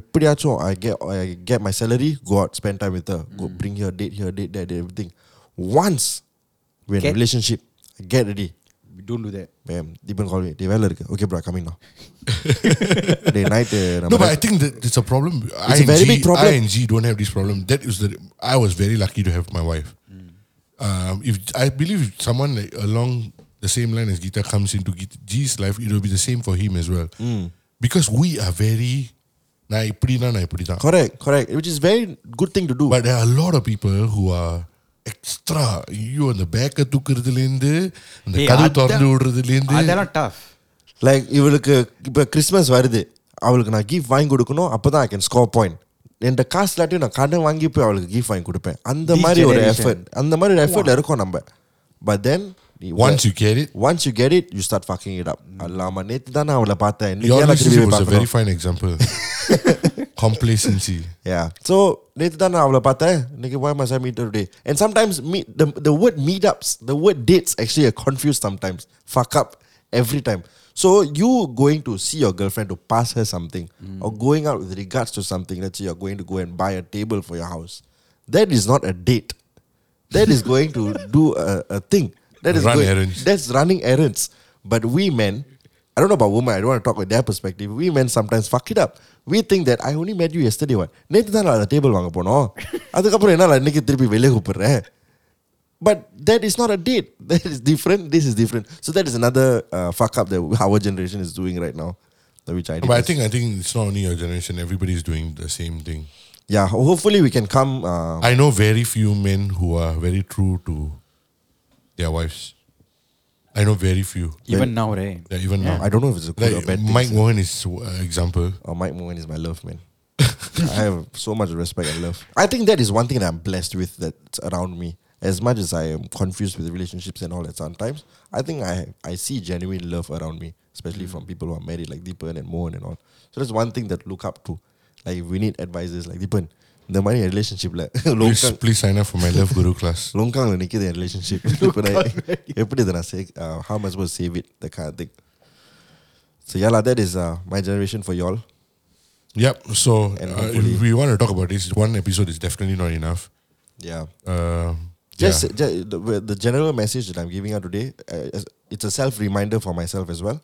எப்படியாச்சும் I get I get my salary, go out, spend time with her, go bring her, date here, date there, date everything. Once we're in a Get- relationship, get ready. don't do that Bam, Deepan call me. They வேலை இருக்கு. Okay, bro, coming now. Day night. uh, No, but நம்ம- I think that it's a problem. It's I a very and G- big problem. I and G don't have this problem. That is the. I was very lucky to have my wife. Um, if I believe if someone like along the same line as Gita comes into Gita, G's life, it will be the same for him as well. Because we are very. நான் இப்படினா நான் இப்படிதான் correct, correct. Which is very good thing to do. But there are a lot of people who are extra. ஐயோ அந்த பேக்கை தூக்குறதுலேருந்து அந்த Hey, கதவு அதான்- திறந்து விடுறதுலேருந்து அதெல்லாம் tough லைக் இவளுக்கு இப்போ கிறிஸ்மஸ் வருது அவளுக்கு நான் கிஃப்ட் வாங்கி கொடுக்கணும் அப்பதான் ஐ கேன் ஸ்கோர் பாயிண்ட் என் காசு இல்லாட்டி நான் கடன் வாங்கி போய் அவளுக்கு கிஃப்ட் வாங்கி கொடுப்பேன் அந்த This மாதிரி ஒரு generation. எஃபர்ட் அந்த மாதிரி ஒரு எஃபர்ட்ல இருக்கோம் நம்ம but then Once you get it, once you get it you start fucking it up அல்லாம நேத்து தான் நான் அவளை பார்த்தேன் இன்னைக்கு your ஏன் நான் திரும்பி relationship போய் was a very பார்க்கணும்? fine example. Complacency. Yeah. So நேத்து தான் நான் அவளை பார்த்தேன் இன்னைக்கு why must I meet her today and sometimes meet the, the word meetups the word dates actually are confused sometimes fuck up every time so you going to see your girlfriend to pass her something or going out with regards to something let's say you're going to go and buy a table for your house that is not a date that is going to do a, a thing that is Run going- errands. that's running errands but we men I don't know about women I don't want to talk with their perspective we men sometimes fuck it up we think that I only met you yesterday what நேற்று தான் நான் table வாங்க போனோம் அதுக்கப்புறம் என்ன இன்னைக்கு திருப்பி வெளியே கூப்பிடுறேன் but that is not a date that is different this is different so that is another uh, fuck up that our generation is doing right now which I But I think think I think it's not only your generation. Everybody is doing the same thing. yeah, hopefully we can come. Uh, I know very few men who are very true to their wives. I know very few. Even now, right? Yeah, even now. I don't know if it's a good or Like bad thing. Mike Mohan is uh, example. Oh, Mike Mohan is my love, man. I have so much respect and love. I think that is one thing that I'm blessed with that's around me as much as I am confused with relationships and all that sometimes, I think I I see genuine love around me, especially mm. from people who are married, like Deepan and Mohan and all. So that's one thing that look up to. Like if we need advisors like Deepan, the money and relationship like please, please sign up for my love guru class. Long Kang and Nikki relationship. but I put it and I say how am I supposed to save it? That kind of thing. So yeah, that is uh, my generation for y'all. Yep. So uh, we want to talk about this. One episode is definitely not enough. Yeah. Uh, just, yeah. just the, the, general message that I'm giving out today, uh, it's a self reminder for myself as well.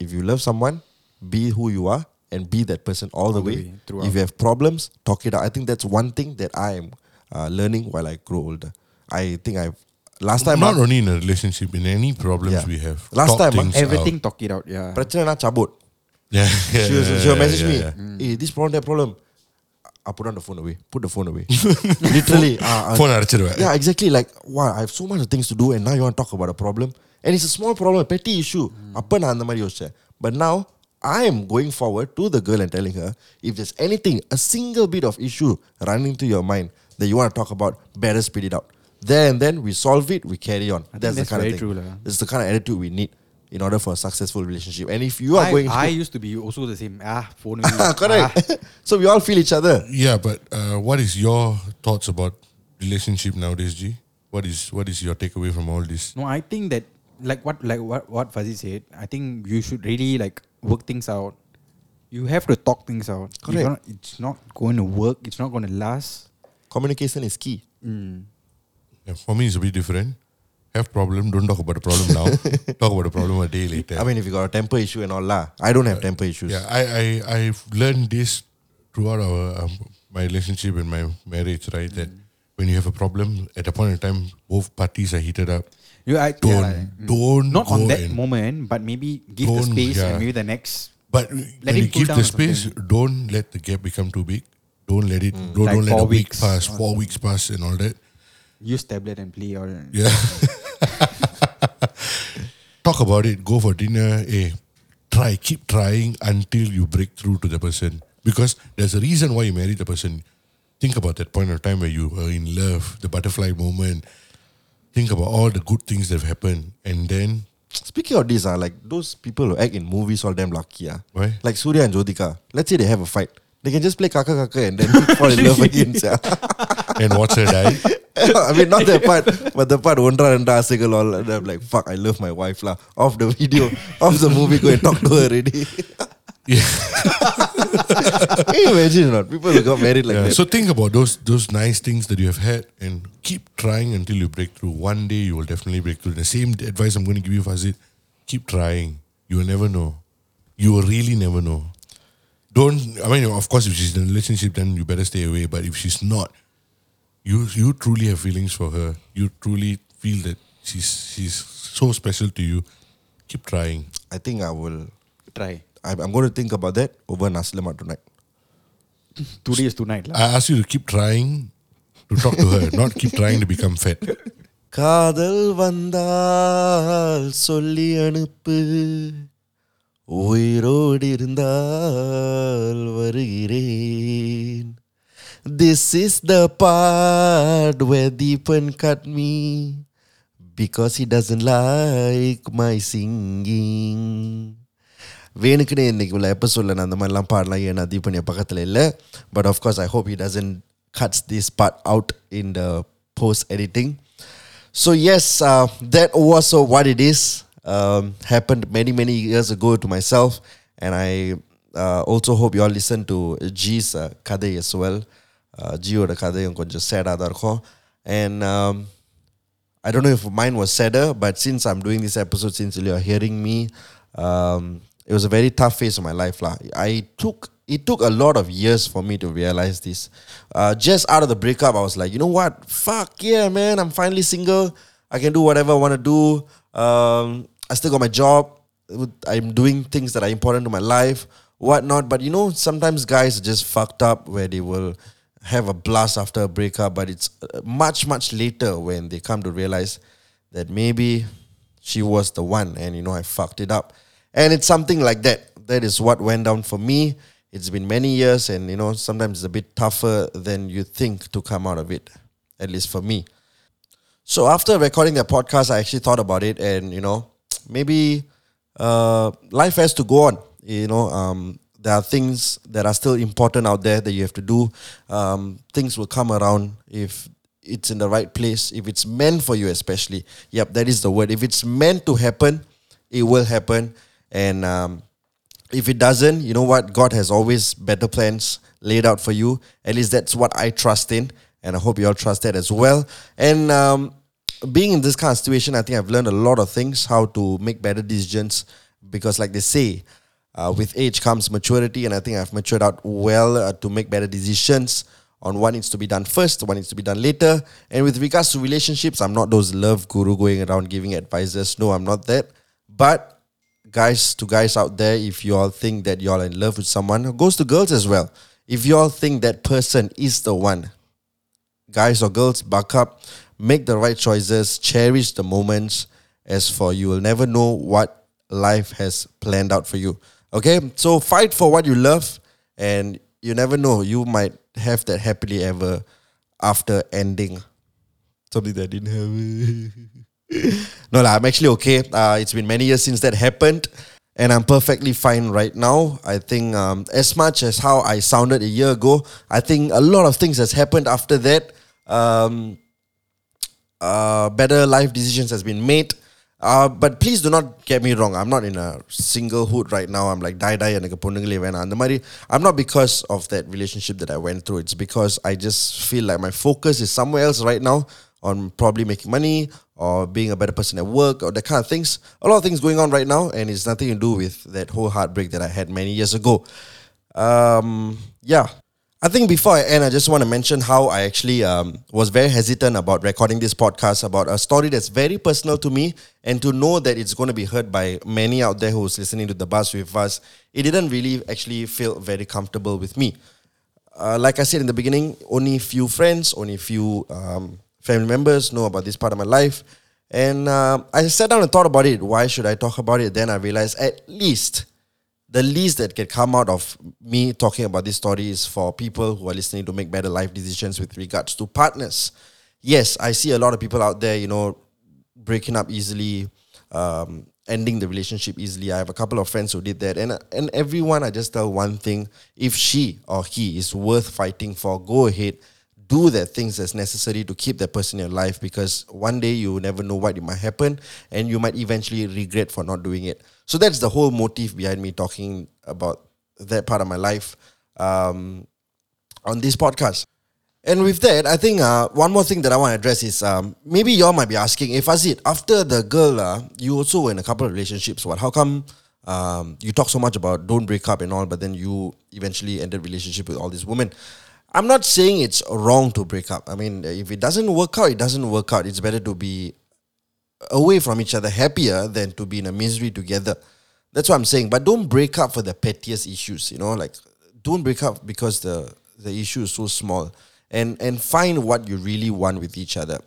If you love someone, be who you are and be that person all, all the, way. way if you have problems, talk it out. I think that's one thing that I am uh, learning while I grow older. I think I've last time not I, only in a relationship in any problems yeah. we have. Last talk time everything out. talk it out. Yeah. Prachana cabut. Yeah. she was, she'll message yeah, yeah, me. Hey, this problem, that problem. I put on the phone away. Put the phone away. Literally. Uh, phone uh, Yeah, exactly. Like, wow, I have so much things to do and now you want to talk about a problem. And it's a small problem, a petty issue. Mm. But now, I am going forward to the girl and telling her, if there's anything, a single bit of issue running through your mind that you want to talk about, better spit it out. There and then we solve it, we carry on. That's, that's, the kind of thing. True, la. It's the kind of attitude we need in order for a successful relationship. And if you are I, going, I used to be also the same. Ah, phone. correct. Ah. so we all feel each other. Yeah, but uh, what is your thoughts about relationship nowadays, G? What is what is your takeaway from all this? No, I think that like what like what what Fuzzy said. I think you should really like work things out. You have to talk things out. Correct. cannot- It's not going to work. It's not going to last. Communication is key. Mm. Yeah, for me, it's a bit different. Have problem, don't talk about the problem now. talk about the problem a day later. I mean, if you got a temper issue and all lah, I don't have temper issues. Yeah, I, I I've learned this throughout our um, my relationship and my marriage, right? That when you have a problem, at a point in time, both parties are heated up. You, I, Don't yeah, like, mm. don't not on that moment, but maybe give the space yeah. and maybe the next. But Let when you give the space, something. don't let the gap become too big. Don't let it. Don't, Like don't let four a week pass, four weeks pass, and all that. Use tablet and play or Yeah. Talk about it. Go for dinner. Hey, try. Keep trying until you break through to the person. Because there's a reason why you married the person. Think about that point of time where you were in love, the butterfly moment. Think about all the good things that have happened, and then Speaking of this, uh, like those people who act in movies, all them lucky. Uh. Why? Like Surya and Jyotika. Let's say they have a fight. They can just play Kaakha Kaakha and then fall in love again. sia. and watch her die. I mean, not that part, but the part Ondra and Single all. And I'm like, fuck, I love my wife. lah. Off the video, off the movie, go and talk to her already. Yeah. Can you imagine not? People who got married like Yeah. that. So think about those those nice things that you have had and keep trying until you break through. One day you will definitely break through. The same advice I'm going to give you, Fazit. Keep trying. You will never know. You will really never know Don't. I mean, of course, if she's in a relationship, then you better stay away. But if she's not, you you truly have feelings for her. You truly feel that she's she's so special to you. Keep trying. I think I will. try. I'm, I'm going to think about that over Nasi Lemak tonight. Today is tonight lah. I ask you to keep trying to talk to her, not keep trying to become fat. காதல் வந்தால் சொல்லி அனுப்பு உயிரோடு இருந்தால் வருகிறேன் This is the part where Deepan cut me because he doesn't like my singing. வேணுக்குனே இன்னைக்கு உள்ள எபிசோடில் நான் அந்த மாதிரிலாம் பாடலாம் ஏன்னா தீபன் என் பக்கத்தில் இல்லை but of course I hope he doesn't cuts this part out in the post editing. So yes, uh, that was uh, what it is. Um, happened many many years ago to myself, and I uh, also hope you all listen to G's uh, கதை as well. Uh, ஜியோட கதையும் கொஞ்சம் சேடாக தான் இருக்கும் and um, I don't know if mine was sadder, but since I'm doing this episode, since you are hearing me, um, it was a very tough phase of my life. lah. I took it took a lot of years for me to realize this. Uh, just out of the breakup, I was like, you know what? Fuck yeah, man! I'm finally single. I can do whatever I want to do. Um, I still got my job. I'm doing things that are important to my life. whatnot. But you know, sometimes guys are just fucked up where they will have a blast after a breakup, but it's uh, much, much later when they come to realize that maybe she was the one and you know, I fucked it up. And it's something like that. That is what went down for me. It's been many years, and you know, sometimes it's a bit tougher than you think to come out of it, at least for me. So after recording that podcast, I actually thought about it, and you know, maybe uh, life has to go on. You know, um, there are things that are still important out there that you have to do. Um, things will come around if it's in the right place, if it's meant for you, especially. Yep, that is the word. If it's meant to happen, it will happen. And um, if it doesn't, you know what? God has always better plans laid out for you. At least that's what I trust in. And I hope you all trust that as well. And um, being in this kind of situation, I think I've learned a lot of things, how to make better decisions. Because, like they say, uh, with age comes maturity, and I think I've matured out well uh, to make better decisions on what needs to be done first, what needs to be done later. And with regards to relationships, I'm not those love guru going around giving advices. No, I'm not that. But guys, to guys out there, if you all think that you're in love with someone, goes to girls as well. If you all think that person is the one, guys or girls, back up, make the right choices, cherish the moments. As for you will never know what life has planned out for you. Okay, so fight for what you love, and you never know, you might have that happily ever after ending. Something that I didn't have. no, lah, I'm actually okay. Uh, it's been many years since that happened, and I'm perfectly fine right now. I think, um, as much as how I sounded a year ago, I think a lot of things has happened after that. Um, uh, better life decisions has been made. Uh, but please do not get me wrong. I'm not in a singlehood right now. I'm like die die எனக்கு பொண்ணுங்களே வேணாம் அந்த மாதிரி I'm not because of that relationship that I went through. It's because I just feel like my focus is somewhere else right now on probably making money or being a better person at work or that kind of things. A lot of things going on right now, and it's nothing to do with that whole heartbreak that I had many years ago. Um, yeah, I think before I end, I just want to mention how I actually um, was very hesitant about recording this podcast about a story that's very personal to me, and to know that it's going to be heard by many out there who's listening to the bus with us. It didn't really actually feel very comfortable with me. Uh, like I said in the beginning, only few friends, only few um, family members know about this part of my life. And uh, I sat down and thought about it. Why should I talk about it? Then I realized at least the least that can come out of me talking about this story is for people who are listening to make better life decisions with regards to partners. Yes, I see a lot of people out there, you know, breaking up easily, um, ending the relationship easily. I have a couple of friends who did that, and and everyone, I just tell one thing: if she or he is worth fighting for, go ahead. Do the things that's necessary to keep that person in your life because one day you never know what it might happen and you might eventually regret for not doing it. So that's the whole motive behind me talking about that part of my life um, on this podcast. And with that, I think uh, one more thing that I want to address is um, maybe y'all might be asking, if Azid, after the girl, uh, you also were in a couple of relationships. What? How come um, you talk so much about don't break up and all, but then you eventually ended relationship with all these women? I'm not saying it's wrong to break up. I mean, if it doesn't work out, it doesn't work out. It's better to be away from each other happier than to be in a misery together. That's what I'm saying. But don't break up for the pettiest issues, you know, like don't break up because the the issue is so small. And and find what you really want with each other.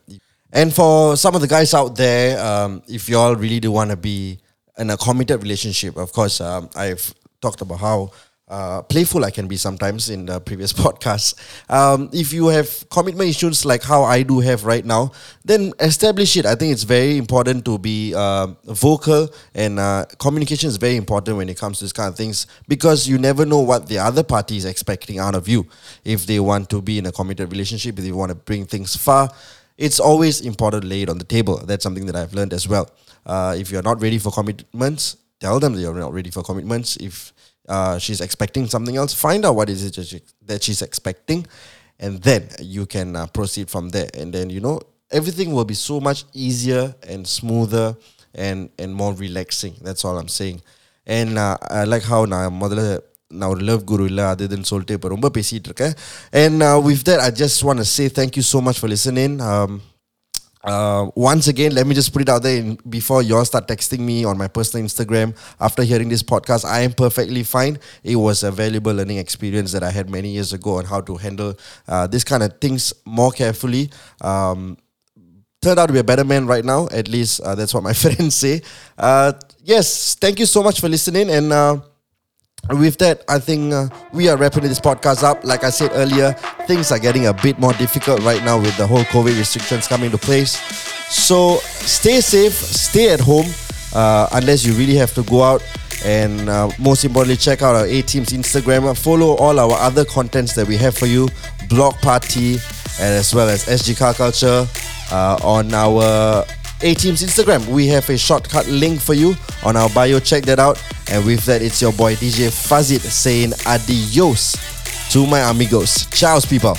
And for some of the guys out there, um, if you all really do want to be in a committed relationship, of course, um, I've talked about how uh, playful I can be sometimes in the previous podcast. Um, if you have commitment issues like how I do have right now, then establish it. I think it's very important to be uh, vocal and uh, communication is very important when it comes to this kind of things because you never know what the other party is expecting out of you. If they want to be in a committed relationship, if they want to bring things far, it's always important to lay it on the table. That's something that I've learned as well. Uh, if you're not ready for commitments, tell them that you're not ready for commitments. If uh, she's expecting something else, find out what is it that, she, that she's expecting, and then you can uh, proceed from there. And then you know everything will be so much easier and smoother and and more relaxing. That's all I'm saying. And uh, I like how நான் முதல்ல நான் ஒரு love குரு இல்லை அது இதுன்னு சொல்லிட்டு இப்போ ரொம்ப பேசிகிட்டு இருக்கேன் and with that I just want say thank you so much for listening uh, once again, let me just put it out there in, before you all start texting me on my personal Instagram after hearing this podcast. I am perfectly fine. It was a valuable learning experience that I had many years ago on how to handle uh, this kind of things more carefully. Um, turned out to be a better man right now. At least uh, that's what my friends say. Uh, yes, thank you so much for listening. And uh, with that, I think uh, we are wrapping this podcast up. Like I said earlier, things are getting a bit more difficult right now with the whole COVID restrictions coming into place. So stay safe, stay at home, uh, unless you really have to go out. And uh, most importantly, check out our A Team's Instagram. Follow all our other contents that we have for you, Blog Party, and as well as SG Car Culture uh, on our A Team's Instagram. We have a shortcut link for you on our bio. Check that out. And with that, it's your boy DJ Fazit saying adios to my amigos. Ciao, people.